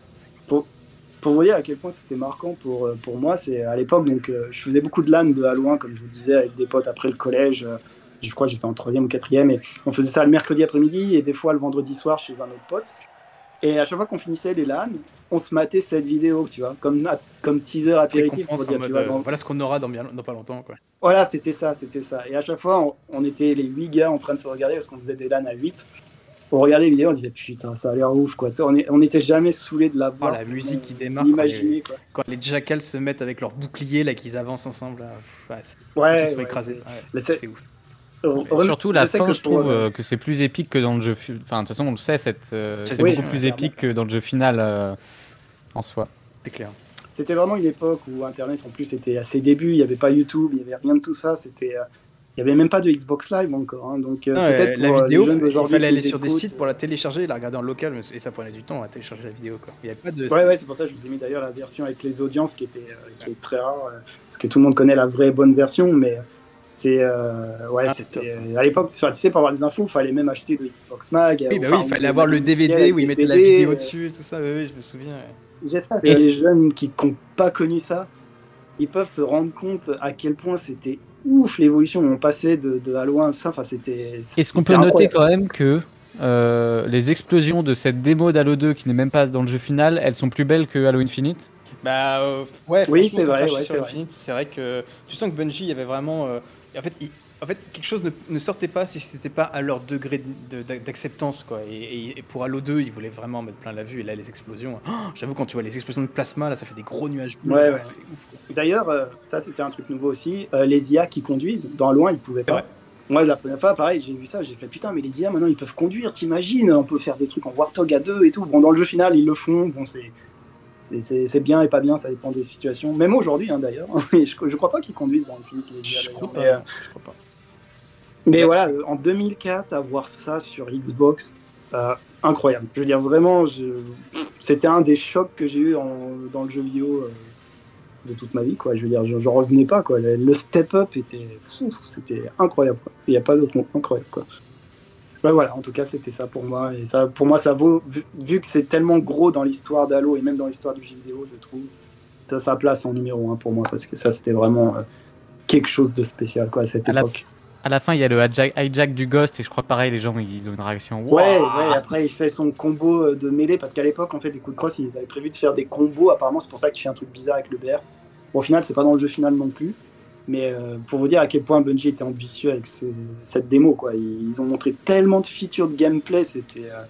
Pour vous dire à quel point c'était marquant pour, euh, pour moi, c'est à l'époque, donc euh, je faisais beaucoup de LAN de Halo 1, comme je vous disais, avec des potes après le collège. Je crois que j'étais en troisième ou quatrième, et on faisait ça le mercredi après-midi et des fois le vendredi soir chez un autre pote. Et à chaque fois qu'on finissait les LAN, on se matait cette vidéo, tu vois, comme, comme teaser apéritif pour dire, tu vois, euh, dans- voilà ce qu'on aura dans, bien, dans pas longtemps. Quoi. Voilà, c'était ça, c'était ça. Et à chaque fois, on, on était les 8 gars en train de se regarder parce qu'on faisait des LAN à 8. On regardait les vidéos, on disait putain, ça a l'air ouf quoi. On est- n'était jamais saoulés de la Oh, voir. la musique qui démarre. D'imaginer quoi. Quand les jackals se mettent avec leurs boucliers, là, qu'ils avancent ensemble, là, pff, ouais, Ouais, qu'ils se font ouais, Ouais, c'est- c'est ouf. Euh, Et surtout la fin, que je trouve euh, que c'est plus épique que dans le jeu. fi- Enfin, de toute façon, on le sait, euh, c'est Oui, beaucoup plus épique que dans le jeu final euh, en soi. C'est clair. C'était vraiment une époque où Internet en plus était à ses débuts, il n'y avait pas YouTube, il n'y avait rien de tout ça. C'était, euh, il n'y avait même pas de Xbox Live encore. hein. donc euh, Non, peut-être euh, la pour vidéo, il fallait aller sur des sites pour la télécharger la regarder en local, mais- et ça prenait du temps à télécharger la vidéo. Quoi. Il n'y avait pas de. Ouais, ouais, c'est pour ça que je vous ai mis d'ailleurs la version avec les audiences qui était euh, qui est très rare, euh, parce que tout le monde connaît la vraie bonne version, mais c'est euh, ouais, Ah, c'était euh, à l'époque, tu sais, pour avoir des infos, il fallait même acheter le Xbox Mag. Oui, bah enfin, oui, il fallait avoir le DVD où ils mettaient la vidéo euh, dessus et tout ça. Oui, oui, je me souviens. ouais. J'espère que Et les jeunes qui n'ont pas connu ça, ils peuvent se rendre compte à quel point c'était ouf l'évolution. On passait de, de Halo 1 à ça, enfin c'était. Est-ce qu'on peut noter quand même que euh, les explosions de cette démo d'Halo 2 qui n'est même pas dans le jeu final, elles sont plus belles que Halo Infinite? Bah euh, ouais, Oui, c'est vrai, ouais, c'est vrai. Vrai que tu sens que Bungie il y avait vraiment. euh, en fait, il- en fait, quelque chose ne, ne sortait pas si c'était pas à leur degré de- de- d'acceptance quoi. Et, et- pour Halo 2, ils voulaient vraiment mettre plein la vue. Et là, les explosions. oh, J'avoue, quand tu vois les explosions de plasma, là, ça fait des gros nuages bleus. Ouais, là, ouais. D'ailleurs, euh, ça c'était un truc nouveau aussi. euh, les IA qui conduisent, dans loin ils pouvaient pas. Ouais. Moi, la première fois, pareil, j'ai vu ça, j'ai fait putain, mais les IA maintenant ils peuvent conduire, t'imagines On peut faire des trucs en Warthog à deux et tout. Bon, dans le jeu final, ils le font. Bon, c'est. C'est- bien et pas bien, ça dépend des situations. Même aujourd'hui, hein, d'ailleurs. Je, je crois pas qu'ils conduisent dans les IA. Je crois Mais, euh, Je crois pas. Mais Ouais. voilà, en 2004, avoir ça sur Xbox, euh, incroyable. Je veux dire, vraiment, je- c'était un des chocs que j'ai eu en- dans le jeu vidéo euh, de toute ma vie. Quoi. Je veux dire, je- j'en revenais pas. Quoi. Le, le step-up était, c'était incroyable. Il n'y a pas d'autre mot, incroyable. Quoi. Ouais, voilà, en tout cas, c'était ça pour moi. Et ça, pour moi, ça vaut, vu, vu que c'est tellement gros dans l'histoire d'Halo et même dans l'histoire du jeu vidéo, je trouve, mérite sa place en numéro 1 pour moi parce que ça c'était vraiment euh, quelque chose de spécial quoi à cette À la époque. À la fin, il y a le hijack, hijack du Ghost et je crois que pareil, les gens ils ont une réaction. Ouais, ouais, après il fait son combo euh, de mêlée parce qu'à l'époque en fait les coups de crosse ils avaient prévu de faire des combos apparemment c'est pour ça qu'il fait un truc bizarre avec le BR. Bon, au final c'est pas dans le jeu final non plus mais euh, pour vous dire à quel point Bungie était ambitieux avec ce- cette démo quoi. Ils, ils ont montré tellement de features de gameplay c'était euh,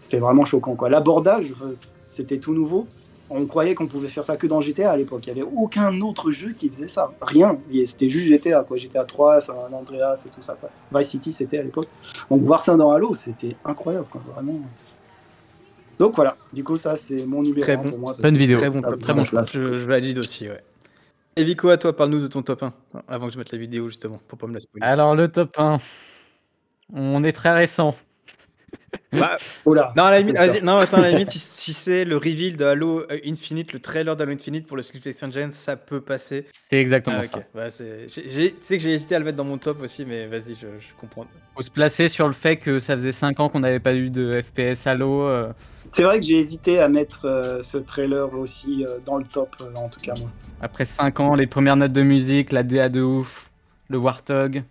c'était vraiment choquant quoi. L'abordage euh, c'était tout nouveau. On croyait qu'on pouvait faire ça que dans GTA à l'époque. Il n'y avait aucun autre jeu qui faisait ça. Rien. C'était juste GTA, quoi. GTA 3, San Andreas et tout ça. Quoi. Vice City, c'était à l'époque. Donc voir ça dans Halo, c'était incroyable, quoi. Vraiment. Donc voilà. Du coup, ça, c'est mon numéro Très 1 bon. pour moi. Bonne vidéo. Très bon, très bon sa place. Je, je valide aussi, ouais. Et Vico, à toi, parle-nous de ton top 1, avant que je mette la vidéo, justement, pour pas me la spoiler. Alors, le top 1. On est très récent. Bah, Oh là. non, à la limite, non, attends, à la limite, si, si c'est le reveal de Halo euh, Infinite, le trailer d'Halo Infinite pour le Sleepless Engine, ça peut passer. C'est exactement Ah, ça. c'est- j'ai- Tu sais que j'ai hésité à le mettre dans mon top aussi, mais vas-y, je, je comprends. Faut se placer sur le fait que ça faisait 5 ans qu'on n'avait pas eu de FPS Halo. euh, C'est vrai que j'ai hésité à mettre euh, ce trailer aussi euh, dans le top, euh, en tout cas moi. après 5 ans, les premières notes de musique, la DA de ouf, le Warthog.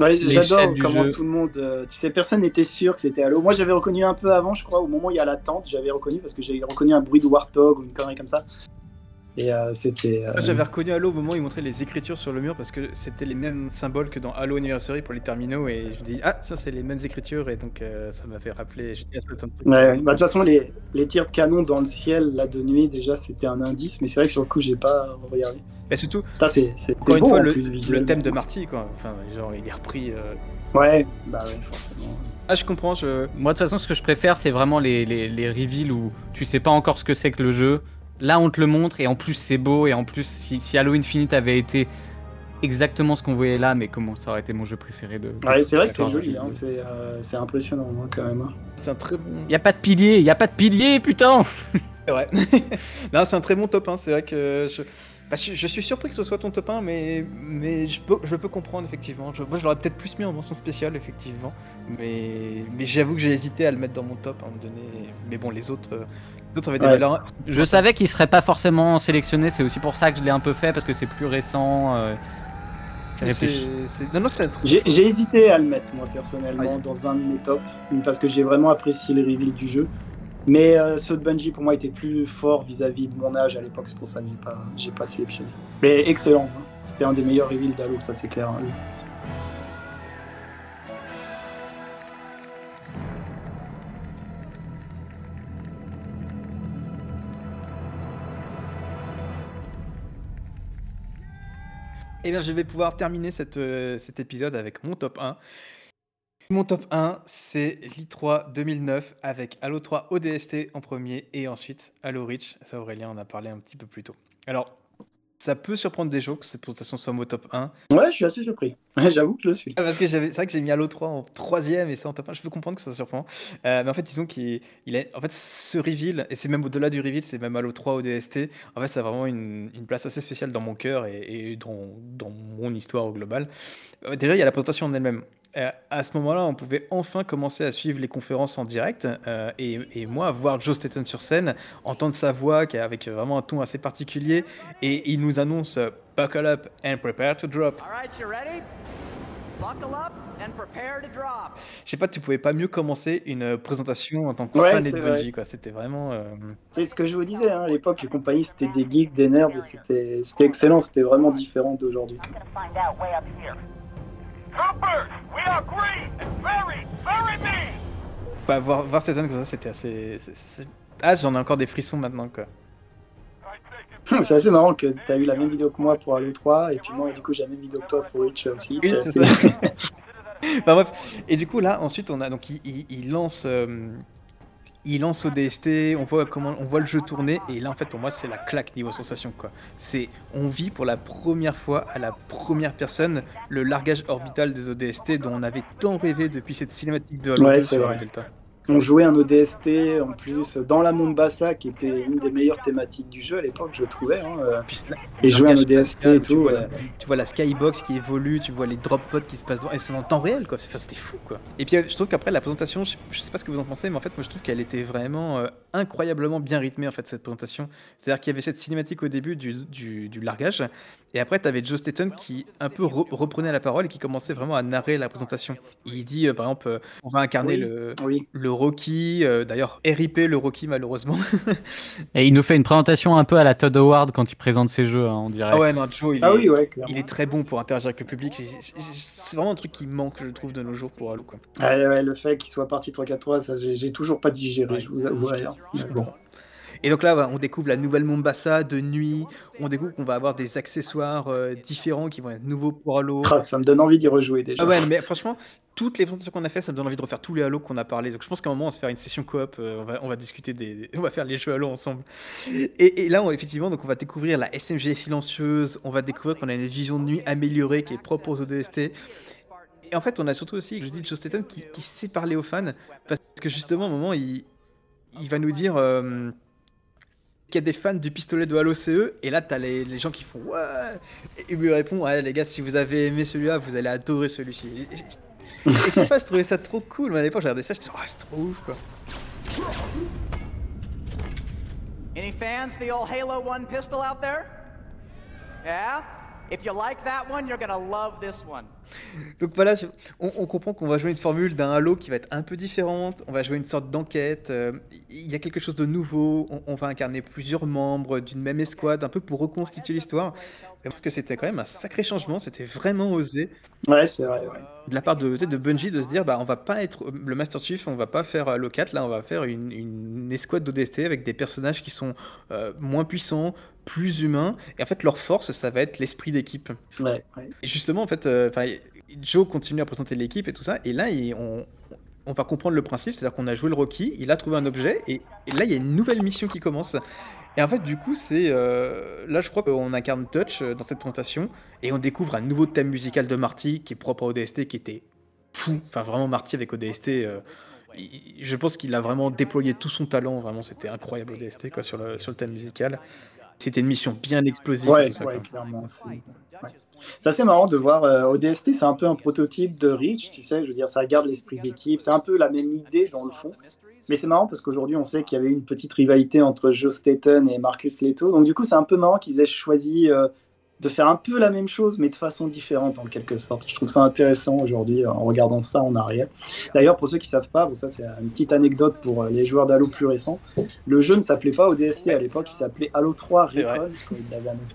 Ouais, J'adore comment jeu. tout le monde. tu sais, personne n'était sûr que c'était Halo. Moi, j'avais reconnu un peu avant, je crois, au moment où il y a l'attente, j'avais reconnu parce que j'ai reconnu un bruit de Warthog ou une connerie comme ça. Et euh, c'était. euh, J'avais reconnu Halo au moment où ils montraient les écritures sur le mur parce que c'était les mêmes symboles que dans Halo Anniversary pour les terminaux et je me dis ah ça c'est les mêmes écritures et donc euh, ça m'avait rappelé. Je dis, ah, ça. Ouais. Bah, de toute façon, les, les tirs de canon dans le ciel, là, de nuit, déjà, c'était un indice, mais c'est vrai que sur le coup, j'ai pas regardé. Et surtout c'est encore une fois le, plus, le thème de Marty quoi. Enfin genre il est repris. euh. Ouais, bah ouais, forcément. Ah je comprends. Je... Moi, de toute façon, ce que je préfère, c'est vraiment les, les, les reveals où tu sais pas encore ce que c'est que le jeu. Là, on te le montre et en plus, c'est beau. Et en plus, si, si Halo Infinite avait été exactement ce qu'on voyait là, mais comment ça aurait été mon jeu préféré de. Ouais, c'est vrai que c'est joli, hein, vidéo. c'est euh, c'est impressionnant, hein, quand même. hein. C'est un très bon. Y a pas de pilier, y a pas de pilier, putain C'est vrai. non, c'est un très bon top 1. C'est vrai que je... bah, je, je suis surpris que ce soit ton top 1, mais, mais je, peux, je peux comprendre effectivement. Je- moi, je l'aurais peut-être plus mis en mention spéciale, effectivement. Mais, mais j'avoue que j'ai hésité à le mettre dans mon top à un moment donné. Mais bon, les autres, euh, les autres avaient des Ouais. valeurs. Je savais qu'il serait pas forcément sélectionné, c'est aussi pour ça que je l'ai un peu fait, parce que c'est plus récent. euh, Non, non, J'ai hésité à le mettre, moi, personnellement, Aïe. dans un de mes tops, parce que j'ai vraiment apprécié les reveals du jeu. Mais euh, ceux de Bungie, pour moi, étaient plus forts vis-à-vis de mon âge à l'époque, c'est pour ça que j'ai pas, pas sélectionné. Mais excellent, hein. c'était un des meilleurs reveals d'Halo, ça c'est clair. hein. Eh bien, je vais pouvoir terminer euh, cet épisode avec mon top 1. Mon top 1, c'est l'I3 2009 avec Halo 3 ODST en premier et ensuite Halo Reach. Ça, Aurélien en a parlé un petit peu plus tôt. Alors, ça peut surprendre des gens que cette présentation soit mon top 1. Ouais, je suis assez surpris. J'avoue que je le suis. Ah, Parce que c'est vrai que j'ai mis Halo 3 en troisième et ça en top 1. Je peux comprendre que ça surprend. Euh, mais en fait, disons qu'il il en fait, ce reveal, et c'est même au-delà du reveal, c'est même Halo 3 ODST. En fait, ça a vraiment une, place assez spéciale dans mon cœur et, dans, mon histoire au global. Euh, déjà, il y a la présentation en elle-même. Euh, à ce moment-là, on pouvait enfin commencer à suivre les conférences en direct euh, et, moi voir Joe Staten sur scène, entendre sa voix qui avec vraiment un ton assez particulier et il nous annonce Buckle up and prepare to drop. All right, you ready? Buckle up and prepare to drop. Je sais pas, tu pouvais pas mieux commencer une présentation en tant que Ouais, fan de Bungie, vrai. quoi. C'était vraiment. euh, C'est ce que je vous disais, hein, à l'époque, les compagnies c'était des geeks, des nerds, et c'était c'était excellent, c'était vraiment différent d'aujourd'hui. Troopers, we are green and very, very mean. bah, voir, voir cette scène comme ça, c'était assez. Ah, j'en ai encore des frissons maintenant, quoi. C'est assez marrant que tu as eu la même vidéo que moi pour Halo 3, et puis moi, du coup, j'ai la même vidéo que toi pour Reach aussi. Oui, C'est ça. Enfin, bref. Et du coup, là, ensuite, on a. Donc, il, il- il lance. euh, il lance ODST, on voit comment on voit le jeu tourner et là en fait pour moi c'est la claque niveau sensation quoi. C'est on vit pour la première fois à la première personne le largage orbital des ODST dont on avait tant rêvé depuis cette cinématique de Halo Ouais, 2 c'est sur. Delta. On jouait un ODST en plus dans la Mombasa, qui était une des meilleures thématiques du jeu à l'époque, je trouvais. hein, euh, Et jouer un ODST et tu tout. vois, la, tu vois la skybox qui évolue, tu vois les drop pods qui se passent devant, et c'est en temps réel quoi. Enfin, c'était fou quoi. Et puis euh, je trouve qu'après la présentation, je, je sais pas ce que vous en pensez, mais en fait moi je trouve qu'elle était vraiment euh, incroyablement bien rythmé en fait cette présentation. C'est-à-dire qu'il y avait cette cinématique au début du, du, du largage, et après tu avais Joe Staton qui un peu re- reprenait la parole et qui commençait vraiment à narrer la présentation. Il dit euh, par exemple, euh, on va incarner Oui, le, oui. le Rocky, euh, d'ailleurs RIP le Rocky malheureusement. Et il nous fait une présentation un peu à la Todd Howard quand il présente ses jeux, hein, on dirait. ah ouais non Joe il, Ah est, oui, ouais, clairement. il est très bon pour interagir avec le public. C'est- vraiment un truc qui manque je trouve de nos jours pour Halo quoi. Ah, ouais, le fait qu'il soit parti 3-4-3, ça j'ai toujours pas digéré, Ouais. je vous avoue. hein. Bon. Et donc là, on découvre la nouvelle Mombasa de nuit. On découvre qu'on va avoir des accessoires euh, différents qui vont être nouveaux pour Halo. Ah, ça me donne envie d'y rejouer déjà. Ah ouais, mais franchement, toutes les présentations qu'on a fait, ça me donne envie de refaire tous les Halo qu'on a parlé. Donc je pense qu'à un moment, on va se faire une session coop. euh, on, va, on va discuter des, on va faire les jeux Halo ensemble. Et, et là, on, effectivement, donc on va découvrir la SMG silencieuse. On va découvrir qu'on a une vision de nuit améliorée qui est propre aux ODST. Et en fait, on a surtout aussi, je dis Joe Staten, qui, qui sait parler aux fans. Parce que justement, à un moment, il, il va nous dire euh, qu'il y a des fans du pistolet de Halo CE. Et là, t'as les, les gens qui font Ouais Et lui répond Ouais, les gars, si vous avez aimé celui-là, vous allez adorer celui-ci. Et, je sais pas, je trouvais ça trop cool. Mais à l'époque, j'ai regardé ça, j'étais genre, Ah, c'est trop ouf, quoi. Any fans the old Halo 1 pistol out there? Yeah? If you like that one, you're gonna love this one. Donc voilà, on, on comprend qu'on va jouer une formule d'un Halo qui va être un peu différente. On va jouer une sorte d'enquête. euh, Il y a quelque chose de nouveau. On, on va incarner plusieurs membres d'une même escouade, un peu pour reconstituer l'histoire. Je trouve que c'était quand même un sacré changement. C'était vraiment osé Ouais, c'est vrai. ouais. de la part de, de Bungie de se dire bah on va pas être le Master Chief, on va pas faire Halo 4, là on va faire une, une escouade d'ODST avec des personnages qui sont euh, moins puissants, plus humains. Et en fait, leur force, ça va être l'esprit d'équipe. Ouais, ouais. Et justement, en fait, euh, Joe continue à présenter l'équipe et tout ça, et là, il- on, on va comprendre le principe, c'est-à-dire qu'on a joué le Rocky, il a trouvé un objet, et, et là, il y a une nouvelle mission qui commence. Et en fait, du coup, c'est euh, là, je crois qu'on incarne Touch euh, dans cette présentation, et on découvre un nouveau thème musical de Marty qui est propre à ODST, qui était fou. Enfin, vraiment, Marty avec ODST. euh, il- je pense qu'il a vraiment déployé tout son talent, vraiment, c'était incroyable ODST quoi, sur, le, sur le thème musical. C'était une mission bien explosive. Ouais, tout ça, ouais, quoi. clairement. ouais. C'est assez marrant de voir euh, ODST, c'est un peu un prototype de Reach, tu sais, je veux dire, ça garde l'esprit d'équipe, c'est un peu la même idée dans le fond. Mais c'est marrant parce qu'aujourd'hui, on sait qu'il y avait une petite rivalité entre Joe Staten et Marcus Leto. Donc, du coup, c'est un peu marrant qu'ils aient choisi euh, de faire un peu la même chose, mais de façon différente en quelque sorte. Je trouve ça intéressant aujourd'hui euh, en regardant ça en arrière. D'ailleurs, pour ceux qui ne savent pas, bon, ça c'est une petite anecdote pour les joueurs d'Halo plus récents, le jeu ne s'appelait pas ODST à l'époque, il s'appelait Halo 3 C'est vrai. Recon, quand il l'avait annoncé.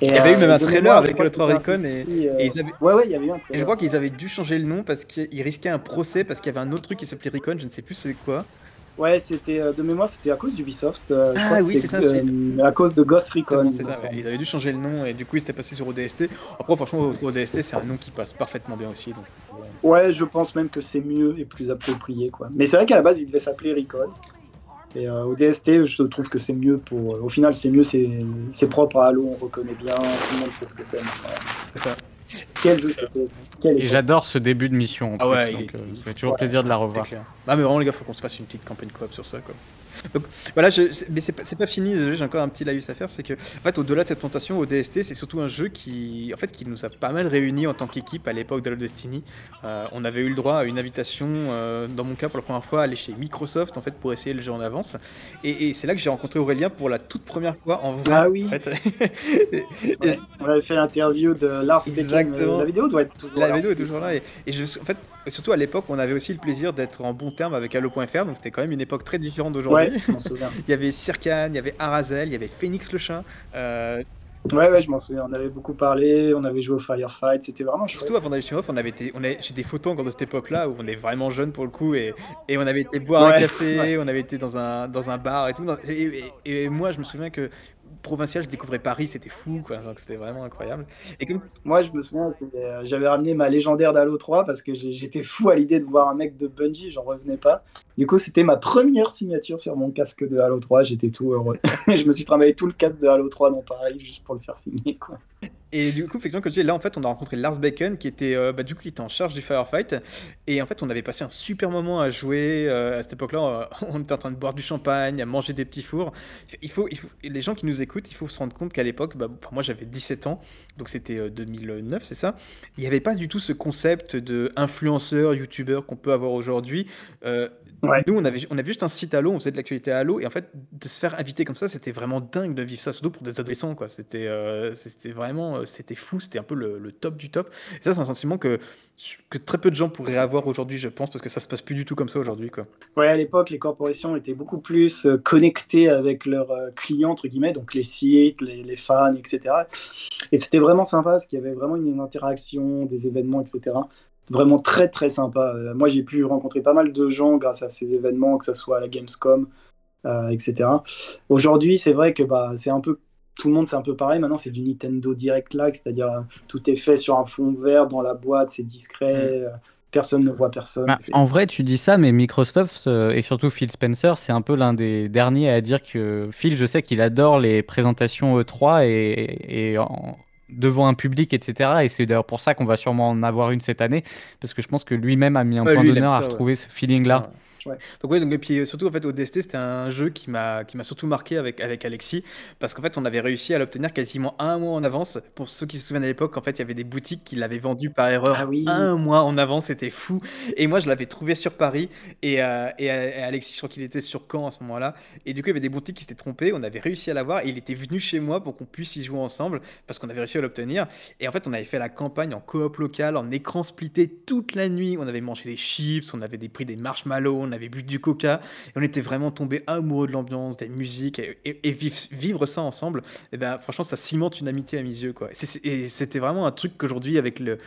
Il y avait eu même un trailer avec je crois Halo que 3 c'était un Recon et- euh, et ils avaient- Ouais, ouais, il y avait eu un Et trailer. je crois qu'ils avaient dû changer le nom parce qu'ils risquaient un procès parce qu'il y avait un autre truc qui s'appelait Recon, je ne sais plus c'est quoi. Ouais, c'était euh, de mémoire, c'était à cause d'Ubisoft. euh, Ah oui, c'est ça, euh, à cause de Ghost Recon. ça, ouais. Ils avaient dû changer le nom et du coup ils s'étaient passés sur ODST. Après franchement ODST c'est un nom qui passe parfaitement bien aussi. Donc, euh, Ouais, je pense même que c'est mieux et plus approprié, quoi. Mais c'est vrai qu'à la base, il devait s'appeler Recon. Et euh, au DST, je trouve que c'est mieux pour. Au final, c'est mieux, c'est c'est propre à Halo, on reconnaît bien, tout le monde sait ce que c'est. maintenant. c'est ça. Quel jeu Et j'adore ce début de mission. En Ah plus, ouais, donc, euh, il- ça fait toujours ouais, plaisir de la revoir. Ah mais vraiment les gars, faut qu'on se fasse une petite campagne coop sur ça quoi. Donc voilà, je, mais c'est pas, pas fini, désolé, j'ai encore un petit laïus à faire, c'est que en fait au-delà de cette présentation, ODST c'est surtout un jeu qui en fait qui nous a pas mal réunis en tant qu'équipe à l'époque de Halo Destiny. Euh, on avait eu le droit à une invitation, euh, dans mon cas pour la première fois, à aller chez Microsoft en fait pour essayer le jeu en avance. Et, et c'est là que j'ai rencontré Aurélien pour la toute première fois en vrai. Ah oui. en fait. Ouais, On avait fait l'interview de Lars Becken. Exactement. euh, La vidéo doit être toujours La là, vidéo en est toujours là. Et, et je, en fait, surtout à l'époque, on avait aussi le plaisir d'être en bon terme avec Halo.fr, donc c'était quand même une époque très différente d'aujourd'hui. Ouais. Il y avait Sirkan, il y avait Arazel, il y avait Phoenix le chat. Euh, Ouais, ouais, je m'en souviens. On avait beaucoup parlé, on avait joué au Firefight, c'était vraiment chouette. surtout avant d'aller chez Off, on avait été, on avait, j'ai des photos encore de cette époque-là où on est vraiment jeune pour le coup et, et on avait été boire un café, ouais. on avait été dans un, dans un bar et tout. Dans- Et, et- et moi, je me souviens que provincial, je découvrais Paris, c'était fou, quoi. Donc c'était vraiment incroyable. Et comme Moi, je me souviens, euh, j'avais ramené ma légendaire d'Halo 3 parce que j'étais fou à l'idée de voir un mec de Bungie, j'en revenais pas. Du coup, c'était ma première signature sur mon casque de Halo 3, j'étais tout heureux. je me suis travaillé tout le casque de Halo 3 dans Paris juste pour le faire signer. Quoi. Et du coup, effectivement, comme je disais, là, en fait, on a rencontré Lars Bacon, qui était, euh, bah, du coup, qui était en charge du firefight. Et en fait, on avait passé un super moment à jouer. euh, à cette époque-là, euh, on était en train de boire du champagne, à manger des petits fours. Il faut, il faut, les gens qui nous écoutent, il faut se rendre compte qu'à l'époque, bah, moi, j'avais 17 ans, donc c'était euh, 2009, c'est ça. Il n'y avait pas du tout ce concept de influenceur, youtubeur qu'on peut avoir aujourd'hui. Euh, Ouais. Nous, on avait, on avait juste un site Halo, on faisait de l'actualité à Halo, et en fait, de se faire inviter comme ça, c'était vraiment dingue de vivre ça, surtout pour des adolescents, quoi. C'était euh, c'était vraiment, euh, c'était fou, c'était un peu le, le top du top. Et ça, c'est un sentiment que, que très peu de gens pourraient avoir aujourd'hui, je pense, parce que ça se passe plus du tout comme ça aujourd'hui, quoi. Ouais, à l'époque, les corporations étaient beaucoup plus euh, connectées avec leurs clients, entre guillemets, donc les sites, les, les fans, etc. Et c'était vraiment sympa parce qu'il y avait vraiment une, une interaction, des événements, etc. Vraiment très, très sympa. Euh, moi, j'ai pu rencontrer pas mal de gens grâce à ces événements, que ce soit à la Gamescom, euh, etc. Aujourd'hui, c'est vrai que bah, c'est un peu. Tout le monde, c'est un peu pareil. Maintenant, c'est du Nintendo Direct Lag, c'est-à-dire euh, tout est fait sur un fond vert dans la boîte, c'est discret, euh, personne ne voit personne. Bah, en vrai, tu dis ça, mais Microsoft et surtout Phil Spencer, c'est un peu l'un des derniers à dire que Phil, je sais qu'il adore les présentations E3 et, et en- devant un public, etc. Et c'est d'ailleurs pour ça qu'on va sûrement en avoir une cette année, parce que je pense que lui-même a mis un Ouais, point d'honneur à ouais. retrouver ce feeling-là. Ouais. Donc ouais, donc et puis euh, surtout en fait ODST c'était un jeu qui m'a qui m'a surtout marqué avec avec Alexis parce qu'en fait on avait réussi à l'obtenir quasiment un mois en avance. Pour ceux qui se souviennent à l'époque, en fait il y avait des boutiques qui l'avaient vendu par erreur Ah oui. un mois en avance, c'était fou. Et moi je l'avais trouvé sur Paris et, euh, et, euh, et Alexis je crois qu'il était sur Caen à ce moment-là. Et du coup il y avait des boutiques qui s'étaient trompées. On avait réussi à l'avoir et il était venu chez moi pour qu'on puisse y jouer ensemble parce qu'on avait réussi à l'obtenir. Et en fait on avait fait la campagne en coop local, en écran splitté toute la nuit. On avait mangé des chips, on avait des pris des marshmallows, on avait bu du coca. Et on était vraiment tombé amoureux de l'ambiance, des musiques, et, et- vivre, ça ensemble, et ben, franchement, ça cimente une amitié à mes yeux. Quoi. Et c'était vraiment un truc qu'aujourd'hui, avec le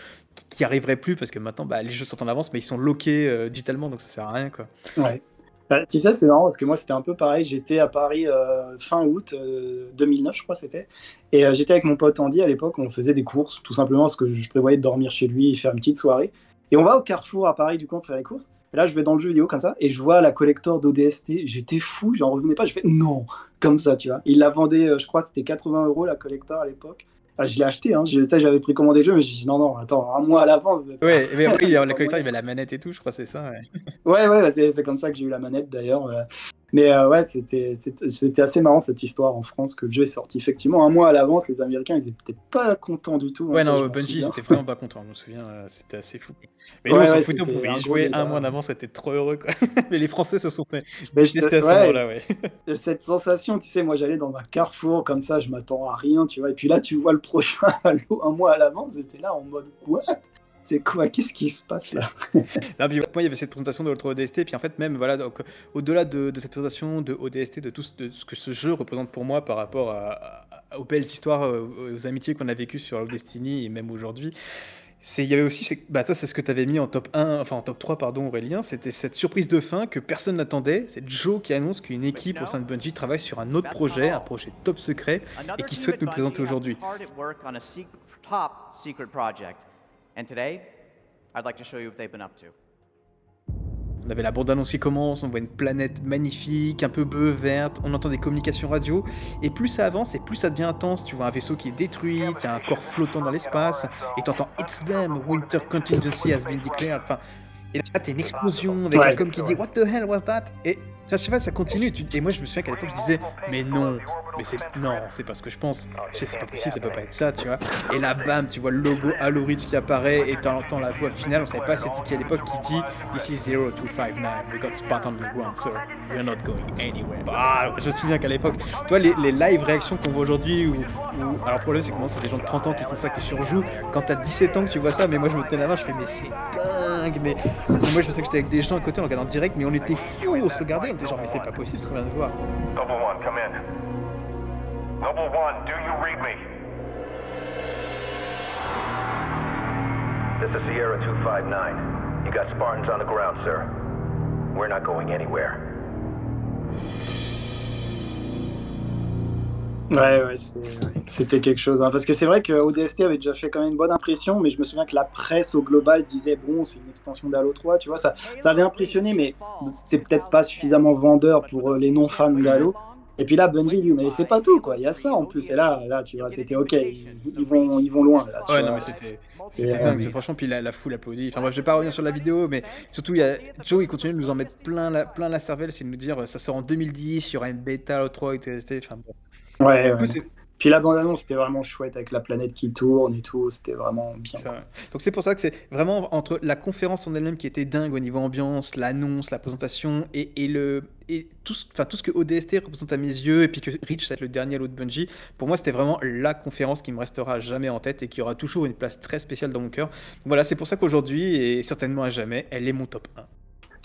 qui, arriverait plus, parce que maintenant, bah, les jeux sont en avance, mais ils sont loqués euh, digitalement, donc ça sert à rien. Quoi. Ouais. Bah, tu c'est marrant parce que moi, c'était un peu pareil. J'étais à Paris euh, fin août euh, 2009, je crois, c'était. Et euh, j'étais avec mon pote Andy à l'époque. On faisait des courses, tout simplement parce que je prévoyais de dormir chez lui et faire une petite soirée. Et on va au Carrefour à Paris, du coup, faire les courses. Et là, je vais dans le jeu vidéo comme ça et je vois la collector d'ODST. J'étais fou, j'en revenais pas. Je fais non, comme ça, tu vois. Il la vendait, euh, je crois, c'était 80 euros la collector à l'époque. Ah, je l'ai acheté, hein. J'avais précommandé le jeu, mais j'ai dit non, non, attends, un mois à l'avance. Ouais, mais oui, la collector, il avait la manette et tout, je crois, c'est ça. ouais. Ouais, ouais, c'est c'est comme ça que j'ai eu la manette d'ailleurs. Mais euh, ouais, c'était assez marrant cette histoire en France que le jeu est sorti effectivement un mois à l'avance. Les Américains, ils étaient pas contents du tout. hein, Ouais, ça, non, Bungie, c'était vraiment pas content, je me souviens, euh, c'était assez fou. Mais Ouais, nous, on s'en foutait, on pouvait y jouer un mois en avance, c'était trop heureux. Quoi. mais les Français se sont fait Mais je te- détester à ce ouais, moment-là, ouais. cette sensation, tu sais, moi j'allais dans un carrefour comme ça, je m'attends à rien, tu vois. Et puis là, tu vois le prochain Halo un mois à l'avance, j'étais là en mode what? C'est quoi? Qu'est-ce qui se passe là? Non, puis, moi, il y avait cette présentation de l'autre ODST, puis en fait, même, voilà, donc, au-delà de, de cette présentation de ODST, de tout ce, de ce que ce jeu représente pour moi par rapport à- à- aux belles histoires, euh, aux amitiés qu'on a vécues sur Destiny et même aujourd'hui, c'est il y avait aussi, c'est- bah, ça, c'est ce que tu avais mis en top 1, enfin en top 3, pardon, Aurélien, c'était cette surprise de fin que personne n'attendait. C'est Joe qui annonce qu'une équipe au sein de Bungie travaille sur un autre projet, un projet top secret, et qui souhaite nous le présenter aujourd'hui. And today, I'd like to show you what they've been up to. On avait la bande-annonce qui commence, on voit une planète magnifique, un peu bleue, verte, on entend des communications radio, et plus ça avance et plus ça devient intense. Tu vois un vaisseau qui est détruit, il y a un corps flottant dans l'espace, et t'entends It's them, Winter Contingency has been declared. Enfin, et là, t'as une explosion avec Ouais. un com qui dit What the hell was that? Et ça, je sais pas, ça continue. Et moi, je me souviens qu'à l'époque, je disais Mais non, mais c'est non, c'est pas ce que je pense. C'est pas possible, ça peut pas être ça, tu vois. Et là, bam, tu vois le logo Halo Reach qui apparaît et t'entends la voix finale. On savait pas c'était qui à l'époque qui dit This is 0259. We got spot on the ground, sir. We're not going anywhere. Ah, je me souviens qu'à l'époque, toi, les, les live réactions qu'on voit aujourd'hui, ou, alors le problème, c'est que maintenant, c'est des gens de 30 ans qui font ça, qui surjouent. Quand t'as 17 ans que tu vois ça, mais moi, je me tenais la main, je fais Mais c'est dingue. Mais moi, je souviens que j'étais avec des gens à côté, on regardait en direct, mais on était fous, on se regardait, c'est pas possible ce qu'on vient. Noble One, come in. Noble One, do you read me? This is Sierra 259. You got Spartans on the ground, sir. We're not going anywhere. Ouais, ouais, c'était quelque chose. hein. Parce que c'est vrai que ODST avait déjà fait quand même une bonne impression, mais je me souviens que la presse au global disait bon, c'est une extension d'Halo 3, tu vois, ça, ça avait impressionné, mais c'était peut-être pas suffisamment vendeur pour euh, les non-fans d'Halo. Et puis là, Bungie dit, mais c'est pas tout, quoi, il y a ça en plus. Et là, là tu vois, c'était ok, ils, ils vont, ils vont loin. Là, tu Ouais, vois. non, mais c'était. C'était euh, dingue, franchement, puis la, la foule applaudit. Enfin, moi, je vais pas revenir sur la vidéo, mais surtout, il y a Joe, il continue de nous en mettre plein la, plein la cervelle, c'est de nous dire, euh, ça sort en 2010, il y aura une bêta, Halo 3, etc. Enfin, bon. Ouais, coup, Puis la bande-annonce, c'était vraiment chouette avec la planète qui tourne et tout. C'était vraiment bien. Ça. Donc c'est pour ça que c'est vraiment entre la conférence en elle-même qui était dingue au niveau ambiance, l'annonce, la présentation et, et le et tout ce, enfin tout ce que ODST représente à mes yeux et puis que Rich c'est le dernier Halo de Bungie. Pour moi c'était vraiment la conférence qui me restera jamais en tête et qui aura toujours une place très spéciale dans mon cœur. Voilà c'est pour ça qu'aujourd'hui et certainement à jamais elle est mon top 1.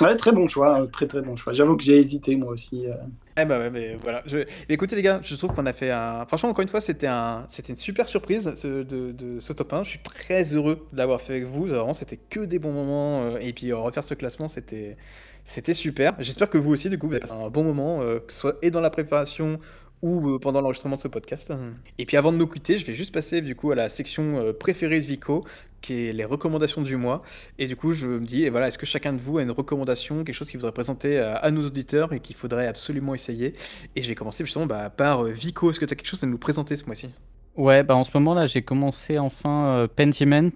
Ouais, très bon choix, hein, très très bon choix. J'avoue que j'ai hésité moi aussi. euh. Eh bah ouais, mais voilà. Écoutez les gars, je trouve qu'on a fait un. Franchement, encore une fois, c'était un, une super surprise de ce top 1. Je suis très heureux de l'avoir fait avec vous. Vraiment, c'était que des bons moments. euh, Et puis euh, refaire ce classement, c'était, c'était super. J'espère que vous aussi, du coup, vous avez passé un bon moment, euh, que ce soit et dans la préparation ou euh, pendant l'enregistrement de ce podcast. Et puis avant de nous quitter, je vais juste passer du coup à la section euh, préférée de Vico, qui est les recommandations du mois. Et du coup, je me dis, et voilà, est-ce que chacun de vous a une recommandation, quelque chose qui voudrait présenter à, à nos auditeurs et qu'il faudrait absolument essayer? Et je vais commencer justement bah, par euh, Vico. Est-ce que tu as quelque chose à nous présenter ce mois-ci? Ouais, bah en ce moment là, j'ai commencé enfin Pentiment,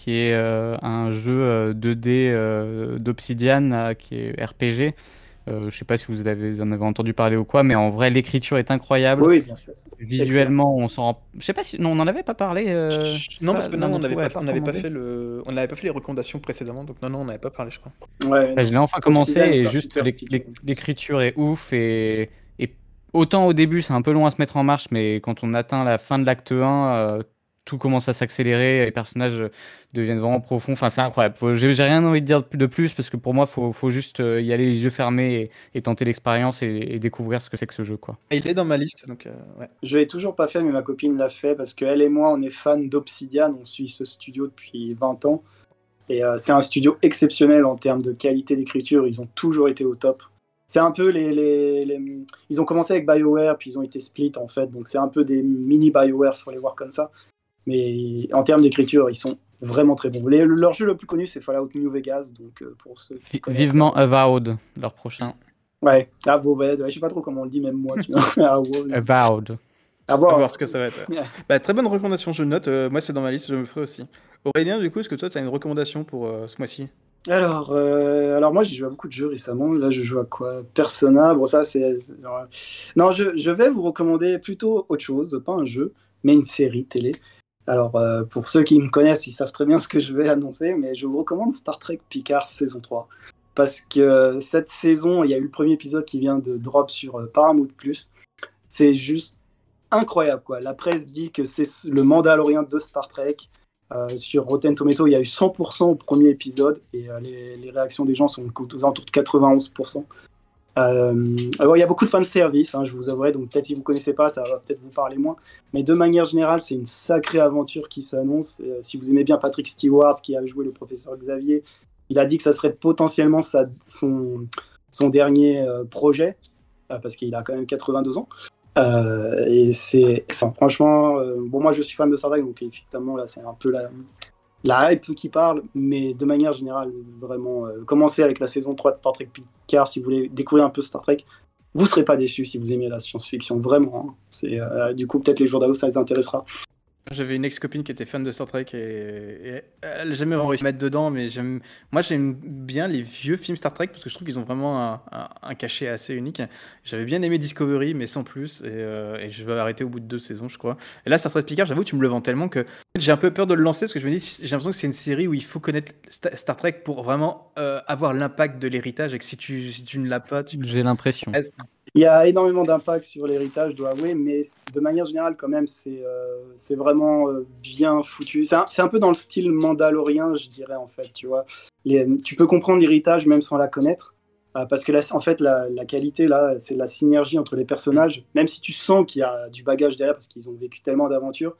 qui est un jeu euh, 2D euh, d'Obsidian, qui est RPG. Euh, je sais pas si vous avez, en avez entendu parler ou quoi, mais en vrai, l'écriture est incroyable. Oui, bien sûr. Visuellement, on s'en rend. Je sais pas si. Non, on n'en avait pas parlé. euh, Non, parce que non, on n'avait ouais, pas, on n'avait pas recommandé. fait le, on n'avait pas fait les recommandations précédemment, donc non, non, on n'avait pas parlé, je crois. Ouais, Bah, je l'ai enfin commencé et juste l'écriture est ouf et, et autant au début c'est un peu long à se mettre en marche mais quand on atteint la fin de l'acte 1 euh, tout commence à s'accélérer les personnages euh, deviennent vraiment profonds enfin c'est incroyable j'ai rien envie de dire de plus parce que pour moi faut, faut juste euh, y aller les yeux fermés et, et tenter l'expérience et, et découvrir ce que c'est que ce jeu quoi. Il est dans ma liste, donc euh, ouais. Je l'ai toujours pas fait, mais ma copine l'a fait parce qu'elle et moi, on est fans d'Obsidian. On suit ce studio depuis 20 ans. Et euh, c'est un studio exceptionnel en termes de qualité d'écriture. Ils ont toujours été au top. C'est un peu les, les, les- Ils ont commencé avec BioWare, puis ils ont été split en fait. Donc c'est un peu des mini BioWare, faut les voir comme ça. Mais en termes d'écriture, ils sont vraiment très bons. Les- leur jeu le plus connu, c'est Fallout New Vegas. Donc euh, pour ceux qui vivement Avowed leur prochain. Ouais, ah, Avowed. Ouais, je sais pas trop comment on le dit, même moi. Tu. Avowed. À On voir. va voir ce que ça va être. Bah, très bonne recommandation, je note. Euh, moi, c'est dans ma liste, je me le ferai aussi. Aurélien, du coup, est-ce que toi, tu as une recommandation pour euh, ce mois-ci? Alors, euh, alors moi j'ai joué à beaucoup de jeux récemment. Là je joue à quoi? Persona. Bon ça c'est. c'est- Non, je, je vais vous recommander plutôt autre chose, pas un jeu, mais une série télé. Alors euh, pour ceux qui me connaissent, ils savent très bien ce que je vais annoncer, mais je vous recommande Star Trek Picard saison 3. Parce que cette saison, il y a eu le premier épisode qui vient de drop sur euh, Paramount+. C'est juste incroyable quoi. La presse dit que c'est le Mandalorian de Star Trek. Euh, sur Rotten Tomato, il y a eu 100% au premier épisode et euh, les, les réactions des gens sont aux alentours de 91%. Euh, alors, il y a beaucoup de fans de service, hein, je vous avouerai, donc peut-être si vous ne connaissez pas, ça va peut-être vous parler moins. Mais de manière générale, c'est une sacrée aventure qui s'annonce. Euh, si vous aimez bien Patrick Stewart, qui a joué le professeur Xavier, il a dit que ça serait potentiellement son, dernier euh, projet, parce qu'il a quand même 82 ans. Et c'est franchement, bon, moi je suis fan de Star donc effectivement, là, c'est un peu la, la hype qui parle, mais de manière générale, vraiment, euh, commencez avec la saison 3 de Star Trek Picard si vous voulez découvrir un peu Star Trek. Vous serez pas déçus si vous aimez la science-fiction, vraiment. hein. Euh, du coup, peut-être les jours ça les intéressera. J'avais une ex-copine qui était fan de Star Trek et, et elle n'a jamais vraiment réussi à me mettre dedans, mais j'aime, moi j'aime bien les vieux films Star Trek parce que je trouve qu'ils ont vraiment un, un- un cachet assez unique. J'avais bien aimé Discovery, mais sans plus, et, euh, et je vais arrêter au bout de deux saisons, je crois. Et là, Star Trek Picard, j'avoue, tu me le vends tellement que j'ai un peu peur de le lancer parce que je me dis, j'ai l'impression que c'est une série où il faut connaître Sta- Star Trek pour vraiment euh, avoir l'impact de l'héritage et que si tu, si tu ne l'as pas, tu. J'ai l'impression. Il y a énormément d'impact sur l'héritage, je dois avouer, mais de manière générale, quand même, c'est euh, vraiment euh, bien foutu. C'est un, un peu dans le style mandalorien, je dirais, en fait, tu vois. Tu peux comprendre l'héritage même sans la connaître, euh, parce que en fait, la, la qualité, là, c'est la synergie entre les personnages, même si tu sens qu'il y a du bagage derrière, parce qu'ils ont vécu tellement d'aventures,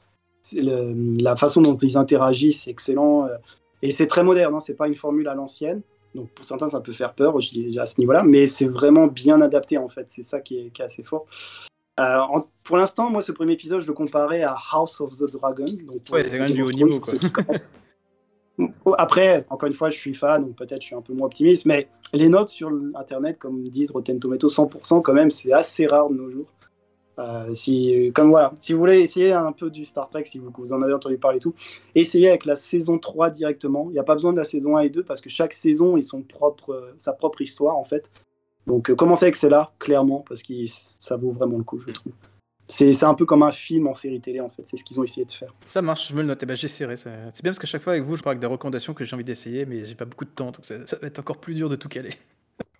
la façon dont ils interagissent, c'est excellent. et c'est très moderne, hein, c'est pas une formule à l'ancienne. Donc pour certains, ça peut faire peur je à ce niveau-là, mais c'est vraiment bien adapté en fait. C'est ça qui est, qui est assez fort. Euh, en- pour l'instant, moi, ce premier épisode, je le comparais à House of the Dragon. Donc, Ouais, c'est quand même du haut niveau, quoi. Après, encore une fois, je suis fan, donc peut-être je suis un peu moins optimiste, mais les notes sur Internet, comme disent Rotten Tomato, 100% quand même, c'est assez rare de nos jours. Euh, si, comme voilà, si vous voulez essayer un peu du Star Trek, si vous, vous en avez entendu parler et tout, essayez avec la saison 3 directement. Il n'y a pas besoin de la saison 1 et 2 parce que chaque saison a son propre, euh, sa propre histoire en fait. Donc euh, commencez avec celle-là, clairement, parce que ça vaut vraiment le coup, je trouve. C'est c'est un peu comme un film en série télé, en fait. C'est ce qu'ils ont essayé de faire. Ça marche, je me le note. Eh ben, j'essaierai. ça- C'est bien parce qu'à chaque fois avec vous, je parle avec des recommandations que j'ai envie d'essayer, mais j'ai pas beaucoup de temps, donc ça, ça va être encore plus dur de tout caler.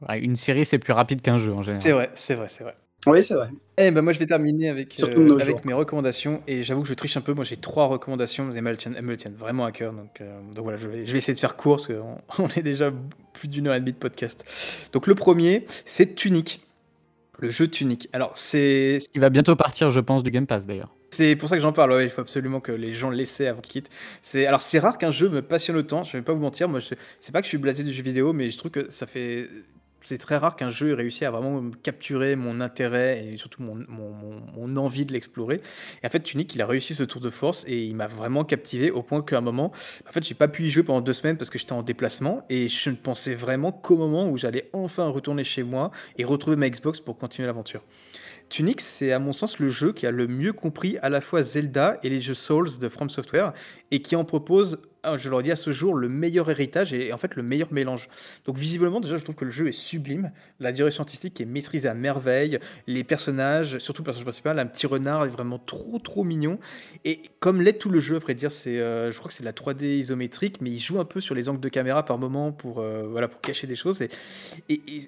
Ouais, une série, c'est plus rapide qu'un jeu en général. C'est vrai, c'est vrai, c'est vrai. Oui, c'est vrai. Eh ben moi je vais terminer avec, euh, avec mes recommandations et j'avoue que je triche un peu. Moi j'ai trois recommandations, mais elles me le tiennent, elles me le tiennent vraiment à cœur. Donc, euh, donc voilà, je vais, je vais essayer de faire court parce qu'on on est déjà plus d'une heure et demie de podcast. Donc le premier, c'est Tunic. Le jeu Tunic. Alors c'est Il va bientôt partir, je pense, du Game Pass d'ailleurs. c'est pour ça que j'en parle. ouais, il faut absolument que les gens l'essaient avant qu'ils quittent. C'est alors c'est rare qu'un jeu me passionne autant. Je vais pas vous mentir. Moi, je- c'est pas que je suis blasé du jeu vidéo, mais je trouve que ça fait. C'est très rare qu'un jeu ait réussi à vraiment me capturer mon intérêt et surtout mon, envie de l'explorer. Et en fait, Tunic, il a réussi ce tour de force et il m'a vraiment captivé au point qu'à un moment, en fait, j'ai pas pu y jouer pendant deux semaines parce que j'étais en déplacement et je ne pensais vraiment qu'au moment où j'allais enfin retourner chez moi et retrouver ma Xbox pour continuer l'aventure. Tunic, c'est à mon sens le jeu qui a le mieux compris à la fois Zelda et les jeux Souls de From Software et qui en propose, je leur dis à ce jour, le meilleur héritage et en fait le meilleur mélange. Donc visiblement déjà je trouve que le jeu est sublime, la direction artistique est maîtrisée à merveille, les personnages, surtout le personnage principal, un petit renard est vraiment trop trop mignon. Et comme l'est tout le jeu, à vrai dire, euh, je crois que c'est de la 3D isométrique, mais il joue un peu sur les angles de caméra par moment pour, euh, voilà, pour cacher des choses. Et,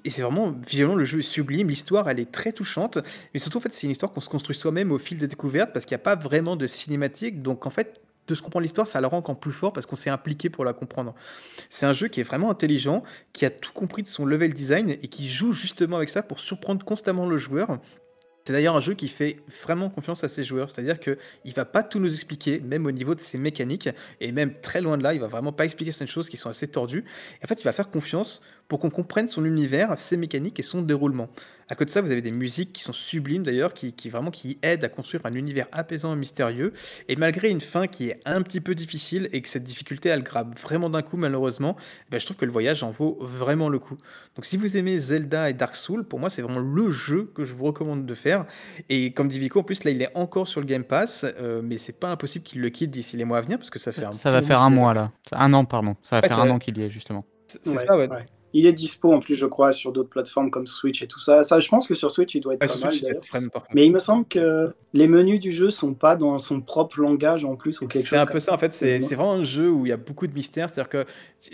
c'est vraiment visuellement le jeu est sublime, l'histoire elle est très touchante. Mais surtout, en fait, c'est une histoire qu'on se construit soi-même au fil des découvertes parce qu'il n'y a pas vraiment de cinématique. Donc, en fait, de se comprendre l'histoire, ça la rend encore plus fort parce qu'on s'est impliqué pour la comprendre. C'est un jeu qui est vraiment intelligent, qui a tout compris de son level design et qui joue justement avec ça pour surprendre constamment le joueur. C'est d'ailleurs un jeu qui fait vraiment confiance à ses joueurs, c'est-à-dire que il va pas tout nous expliquer, même au niveau de ses mécaniques, et même très loin de là, il va vraiment pas expliquer certaines choses qui sont assez tordues. Et en fait, il va faire confiance pour qu'on comprenne son univers, ses mécaniques et son déroulement. À côté de ça, vous avez des musiques qui sont sublimes d'ailleurs, qui, qui vraiment qui aident à construire un univers apaisant et mystérieux. Et malgré une fin qui est un petit peu difficile et que cette difficulté elle grabe vraiment d'un coup malheureusement, ben, je trouve que le voyage en vaut vraiment le coup. Donc si vous aimez Zelda et Dark Souls, pour moi c'est vraiment le jeu que je vous recommande de faire. Et comme dit Vico, en plus là il est encore sur le Game Pass, euh, mais c'est pas impossible qu'il le quitte d'ici les mois à venir parce que ça fait un Ça petit va faire un mois là. Un an, pardon. Ça va Ouais, faire un an qu'il y est justement. C'est c'est Ouais, ça, ouais. ouais. Il est dispo en plus, je crois, sur d'autres plateformes comme Switch et tout ça. Ça, je pense que sur Switch, il doit être Ouais, pas mal. Mais il me semble que les menus du jeu sont pas dans son propre langage en plus ou quelque C'est un peu ça en fait, c'est vraiment un jeu où il y a beaucoup de mystères, c'est-à-dire que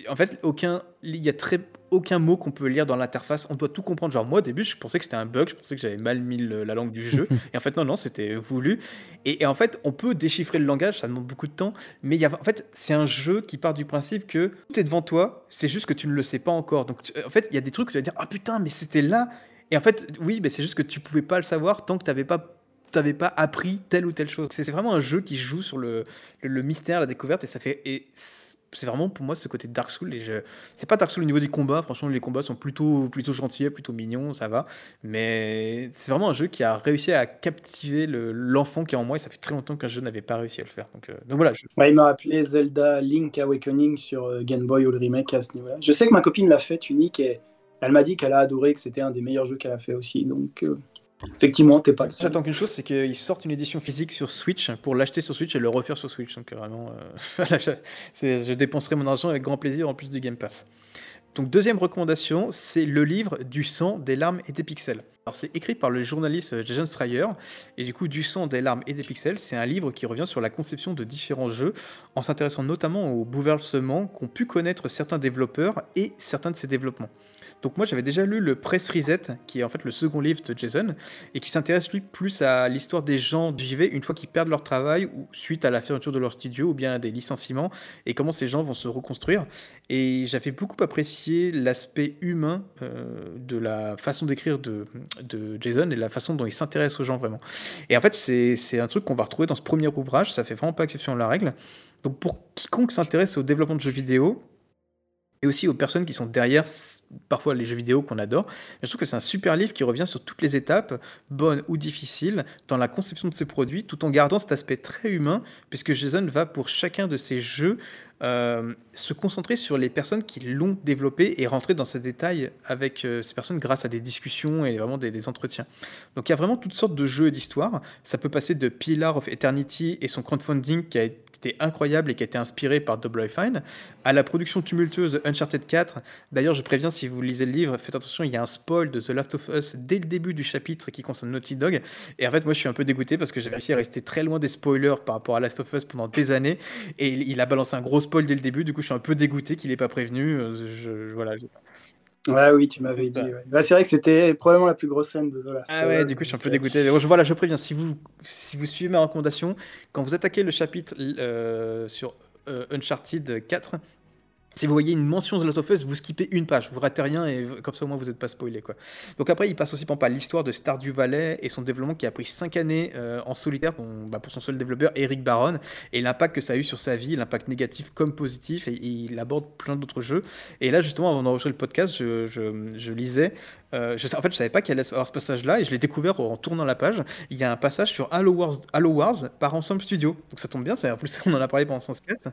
en fait aucun il y a très aucun mot qu'on peut lire dans l'interface, on doit tout comprendre. Genre moi au début je pensais que c'était un bug, je pensais que j'avais mal mis le- la langue du jeu et en fait non non, c'était voulu et, et en fait on peut déchiffrer le langage, ça demande beaucoup de temps, mais il y a en fait c'est un jeu qui part du principe que tout est devant toi, c'est juste que tu ne le sais pas encore. Donc tu- en fait, il y a des trucs que tu vas dire ah putain, mais c'était là et en fait oui, mais c'est juste que tu pouvais pas le savoir tant que tu n'avais pas t'avais pas appris telle ou telle chose. C'est vraiment un jeu qui joue sur le, le, le mystère, la découverte, et ça fait. Et c'est vraiment pour moi ce côté Dark Souls. Et. C'est pas Dark Souls au niveau des combats, franchement, les combats sont plutôt, plutôt gentils, plutôt mignons, ça va. Mais c'est vraiment un jeu qui a réussi à captiver le- l'enfant qui est en moi, et ça fait très longtemps qu'un jeu n'avait pas réussi à le faire. Donc, euh, voilà, Ouais, il m'a rappelé Zelda Link Awakening sur euh, Game Boy ou le remake à ce niveau-là. Je sais que ma copine l'a fait unique et elle m'a dit qu'elle a adoré, que c'était un des meilleurs jeux qu'elle a fait aussi. Donc, euh, effectivement, t'es pas le seul. J'attends qu'une chose, c'est qu'ils sortent une édition physique sur Switch pour l'acheter sur Switch et le refaire sur Switch. Donc euh, vraiment, euh, je dépenserai mon argent avec grand plaisir en plus du Game Pass. Donc deuxième recommandation, c'est le livre Du sang, des larmes et des pixels. Alors c'est écrit par le journaliste Jason Schreier et du coup Du sang, des larmes et des pixels, c'est un livre qui revient sur la conception de différents jeux en s'intéressant notamment aux bouleversements qu'ont pu connaître certains développeurs et certains de ces développements. Donc moi j'avais déjà lu le Press Reset, qui est en fait le second livre de Jason, et qui s'intéresse lui plus à l'histoire des gens JV une fois qu'ils perdent leur travail ou suite à la fermeture de leur studio ou bien à des licenciements et comment ces gens vont se reconstruire. Et j'avais beaucoup apprécié l'aspect humain euh, de la façon d'écrire de, de Jason et la façon dont il s'intéresse aux gens vraiment. Et en fait c'est un truc qu'on va retrouver dans ce premier ouvrage, ça fait vraiment pas exception à la règle. Donc pour quiconque s'intéresse au développement de jeux vidéo, et aussi aux personnes qui sont derrière parfois les jeux vidéo qu'on adore. Je trouve que c'est un super livre qui revient sur toutes les étapes, bonnes ou difficiles, dans la conception de ses produits, tout en gardant cet aspect très humain, puisque Jason va pour chacun de ses jeux euh, se concentrer sur les personnes qui l'ont développé et rentrer dans ces détails avec euh, ces personnes grâce à des discussions et vraiment des, des entretiens. Donc il y a vraiment toutes sortes de jeux et d'histoires. Ça peut passer de Pillar of Eternity et son crowdfunding qui a été incroyable et qui a été inspiré par Double Fine, à la production tumultueuse de Uncharted 4. D'ailleurs, je préviens si vous lisez le livre, faites attention, il y a un spoil de The Last of Us dès le début du chapitre qui concerne Naughty Dog. Et en fait, moi, je suis un peu dégoûté parce que j'ai réussi à rester très loin des spoilers par rapport à Last of Us pendant des années. Et il a balancé un gros spoil dès le début. Du coup, je suis un peu dégoûté qu'il n'ait pas prévenu. Euh, Je, voilà. Ouais, oui, tu m'avais dit. ouais. Bah, c'est vrai que c'était probablement la plus grosse scène de Last Ah ouais, du coup, je suis un peu euh, dégoûté. Mais je, voilà, je préviens, si vous, si vous suivez ma recommandation, quand vous attaquez le chapitre euh, sur euh, Uncharted 4, si vous voyez une mention de The Last of Us, vous skippez une page, vous ratez rien et comme ça au moins vous n'êtes pas spoilé. Quoi. Donc après, il passe aussi par l'histoire de Stardew Valley et son développement qui a pris 5 années euh, en solitaire pour, bah, pour son seul développeur, Eric Baron, et l'impact que ça a eu sur sa vie, l'impact négatif comme positif, et, il aborde plein d'autres jeux. Et là, justement, avant d'enregistrer le podcast, je lisais. Euh, je, en fait, je savais pas qu'il allait avoir ce passage-là et je l'ai découvert en tournant la page. Il y a un passage sur Halo Wars, Halo Wars par Ensemble Studio. Donc ça tombe bien, c'est en plus on en a parlé pendant son cast.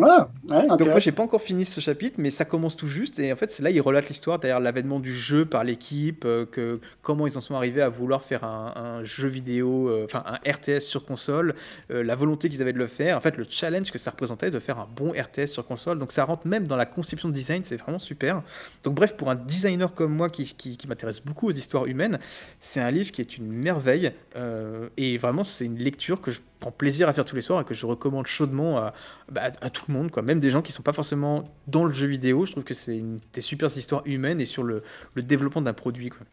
Ah, ouais, Donc moi j'ai pas encore fini ce chapitre, mais ça commence tout juste et en fait c'est là il relate l'histoire derrière l'avènement du jeu par l'équipe, euh, que comment ils en sont arrivés à vouloir faire un, un jeu vidéo, euh, enfin un RTS sur console, la volonté qu'ils avaient de le faire, en fait le challenge que ça représentait de faire un bon RTS sur console. Donc ça rentre même dans la conception de design, c'est vraiment super. Donc bref pour un designer comme moi qui, qui, qui m'intéresse beaucoup aux histoires humaines, c'est un livre qui est une merveille euh, et vraiment c'est une lecture que je prends plaisir à faire tous les soirs et que je recommande chaudement à, bah, tout le monde, quoi. même des gens qui sont pas forcément dans le jeu vidéo. Je trouve que c'est des super histoires humaines et sur le, le développement d'un produit. Quoi.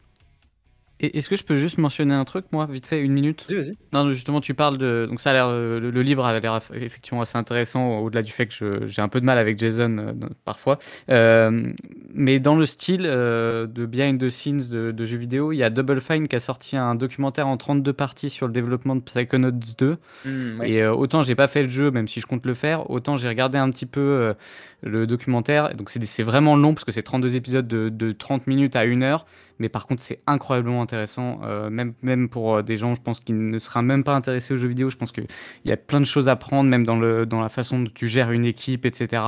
Et est-ce que je peux juste mentionner un truc, moi, vite fait, une minute? Vas-y, vas-y. Non, justement, tu parles de. Donc, ça a l'air. euh, Le, le livre a l'air effectivement assez intéressant, au-delà du fait que je- j'ai un peu de mal avec Jason euh, parfois. Euh, mais dans le style euh, de behind the scenes de, de jeux vidéo, il y a Double Fine qui a sorti un documentaire en 32 parties sur le développement de Psychonauts 2. Mm, ouais. Et autant j'ai pas fait le jeu, même si je compte le faire, autant j'ai regardé un petit peu le documentaire. Donc c'est vraiment long parce que c'est 32 épisodes de, de 30 minutes à 1 heure. Mais par contre, c'est incroyablement intéressant, euh, même, même pour euh, des gens, je pense, qui ne seraient même pas intéressés aux jeux vidéo. Je pense qu'il y a plein de choses à prendre, même dans, le, dans la façon dont tu gères une équipe, etc.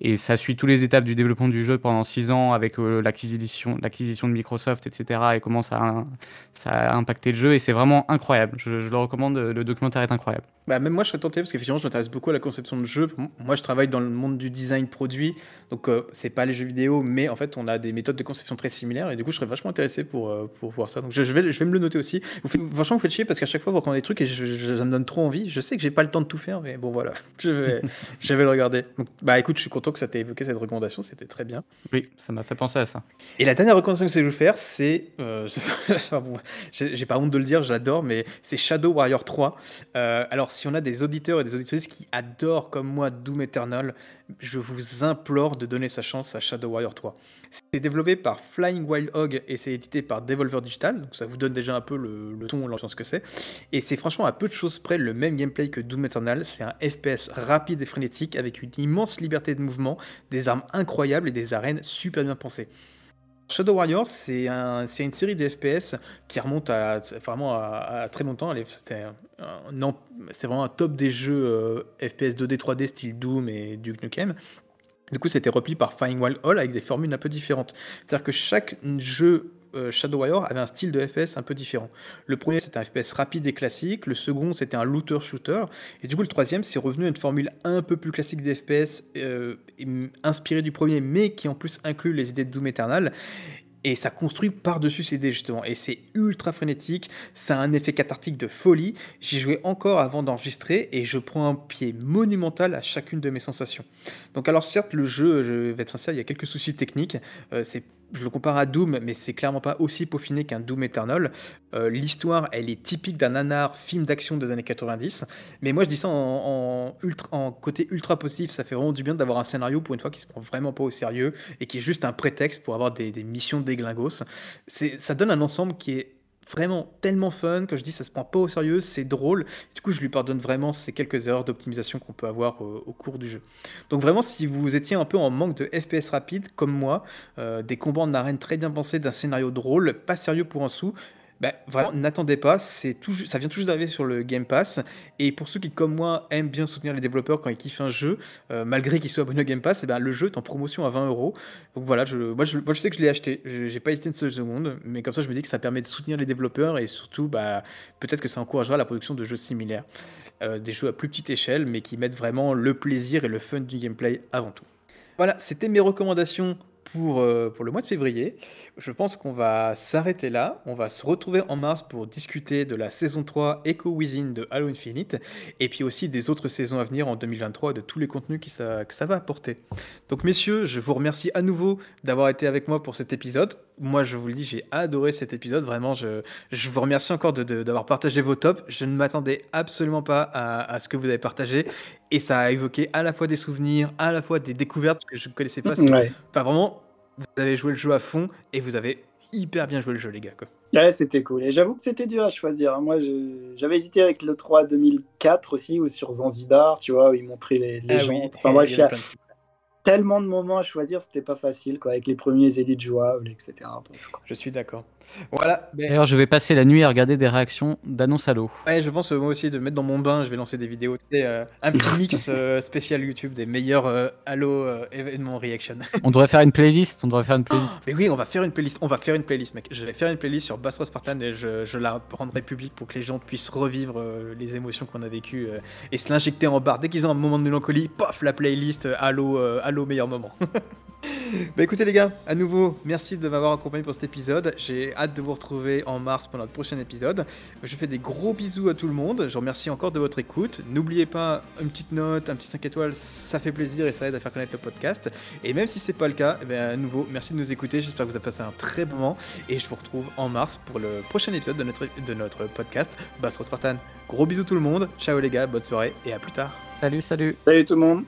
Et ça suit toutes les étapes du développement du jeu pendant 6 ans avec euh, l'acquisition de Microsoft, etc. Et comment ça a, ça a impacté le jeu. Et c'est vraiment incroyable. Je, le recommande, le documentaire est incroyable. Bah, même moi, je serais tenté parce qu'effectivement, je m'intéresse beaucoup à la conception de jeux. M- Moi, je travaille dans le monde du design produit, donc euh, c'est pas les jeux vidéo, mais en fait, on a des méthodes de conception très similaires et du coup, je serais vachement intéressé pour, euh, pour voir ça. Donc, je, je vais, je vais me le noter aussi. Vous faites, franchement, vous faites chier parce qu'à chaque fois, vous recommandez des trucs et je, je- ça me donne trop envie. Je sais que j'ai pas le temps de tout faire, mais bon, voilà, je vais, je vais le regarder. Donc, bah, écoute, je suis content que ça t'ait évoqué cette recommandation, c'était très bien. Oui, ça m'a fait penser à ça. Et la dernière recommandation que je vais vous faire, c'est. euh, enfin bon, j'ai j'ai pas honte de le dire, j'adore, mais c'est Shadow Warrior 3. Euh, alors, si on a des auditeurs et des auditrices qui adorent, comme moi, Doom Eternal, je vous implore de donner sa chance à Shadow Warrior 3. C'est développé par Flying Wild Hog et c'est édité par Devolver Digital, donc ça vous donne déjà un peu le, ton, l'ambiance que c'est. Et c'est franchement à peu de choses près le même gameplay que Doom Eternal. C'est un FPS rapide et frénétique avec une immense liberté de mouvement, des armes incroyables et des arènes super bien pensées. Shadow Warrior, c'est un, c'est une série de FPS qui remonte à, vraiment à, très longtemps. C'était vraiment un top des jeux FPS 2D, 3D style Doom et Duke Nukem. Du coup, c'était repris par Flying Wild Hall avec des formules un peu différentes. C'est-à-dire que chaque jeu Shadow Warrior avait un style de FPS un peu différent. Le premier, c'était un FPS rapide et classique. Le second, c'était un looter-shooter. Et du coup, le troisième, c'est revenu à une formule un peu plus classique des FPS, euh, inspirée du premier, mais qui en plus inclut les idées de Doom Eternal. Et ça construit par-dessus ces idées, justement. Et c'est ultra frénétique. Ça a un effet cathartique de folie. J'y jouais encore avant d'enregistrer et je prends un pied monumental à chacune de mes sensations. Donc, alors, certes, le jeu, je vais être sincère, il y a quelques soucis techniques. Euh, c'est je le compare à Doom, mais c'est clairement pas aussi peaufiné qu'un Doom Eternal. Euh, L'histoire, elle est typique d'un nanar film d'action des années 90. Mais moi, je dis ça en, côté ultra positif. Ça fait vraiment du bien d'avoir un scénario pour une fois qui se prend vraiment pas au sérieux et qui est juste un prétexte pour avoir des, des missions déglingos. Ça donne un ensemble qui est vraiment tellement fun que je dis ça se prend pas au sérieux, c'est drôle. Du coup, je lui pardonne vraiment ces quelques erreurs d'optimisation qu'on peut avoir euh, au cours du jeu. Donc vraiment, si vous étiez un peu en manque de FPS rapide, comme moi, euh, des combats en arène très bien pensés, d'un scénario drôle, pas sérieux pour un sou, bah, vraiment, n'attendez pas, c'est tout, ça vient tout juste d'arriver sur le Game Pass. Et pour ceux qui, comme moi, aiment bien soutenir les développeurs quand ils kiffent un jeu, euh, malgré qu'ils soient abonnés au Game Pass, eh ben, le jeu est en promotion à 20 euros. Donc voilà, je, moi, je, moi, je sais que je l'ai acheté. Je- J'ai pas hésité une seule seconde, mais comme ça, je me dis que ça permet de soutenir les développeurs et surtout, bah, peut-être que ça encouragera la production de jeux similaires. Euh, des jeux à plus petite échelle, mais qui mettent vraiment le plaisir et le fun du gameplay avant tout. Voilà, c'était mes recommandations pour, euh, pour le mois de février. Je pense qu'on va s'arrêter là. On va se retrouver en mars pour discuter de la saison 3 Echo Within de Halo Infinite et puis aussi des autres saisons à venir en 2023 et de tous les contenus que ça va apporter. Donc messieurs, je vous remercie à nouveau d'avoir été avec moi pour cet épisode. Moi, je vous le dis, j'ai adoré cet épisode. Vraiment, je, je vous remercie encore de- de- d'avoir partagé vos tops. Je ne m'attendais absolument pas à, à ce que vous avez partagé. Et ça a évoqué à la fois des souvenirs, à la fois des découvertes que je ne connaissais pas. Ouais. Enfin, vraiment, vous avez joué le jeu à fond et vous avez hyper bien joué le jeu, les gars. Quoi. Ouais, c'était cool. Et j'avoue que c'était dur à choisir. hein. Moi, je- j'avais hésité avec le 3 2004 aussi, ou sur Zanzibar, tu vois, où ils montraient les, les Ah gens. oui, Enfin, il y il tellement de moments à choisir, c'était pas facile, quoi, avec les premiers élites jouables, etc. Je suis d'accord. Voilà. D'ailleurs, je vais passer la nuit à regarder des réactions d'annonce Halo. ouais, je pense euh, moi aussi de me mettre dans mon bain. Je vais lancer des vidéos. tu sais, euh, un petit mix euh, spécial YouTube des meilleurs euh, Halo euh, événements reaction. On devrait faire une playlist. On devrait faire une playlist. Mais oui, on va faire une playlist. On va faire une playlist, mec. Je vais faire une playlist sur Bass Spartan et je, je la rendrai publique pour que les gens puissent revivre euh, les émotions qu'on a vécues euh, et se l'injecter en barre. Dès qu'ils ont un moment de mélancolie, paf, la playlist Halo, euh, Halo meilleur moment. bah écoutez les gars, à nouveau, merci de m'avoir accompagné pour cet épisode. J'ai hâte de vous retrouver en mars pour notre prochain épisode. Je fais des gros bisous à tout le monde. Je vous remercie encore de votre écoute. N'oubliez pas une petite note, un petit 5 étoiles, ça fait plaisir et ça aide à faire connaître le podcast. Et même si c'est pas le cas, eh bien, à nouveau, merci de nous écouter. J'espère que vous avez passé un très bon moment. Et je vous retrouve en mars pour le prochain épisode de notre, de notre podcast Bass Spartan. Gros bisous tout le monde. Ciao les gars, bonne soirée et à plus tard. Salut, salut. Salut tout le monde.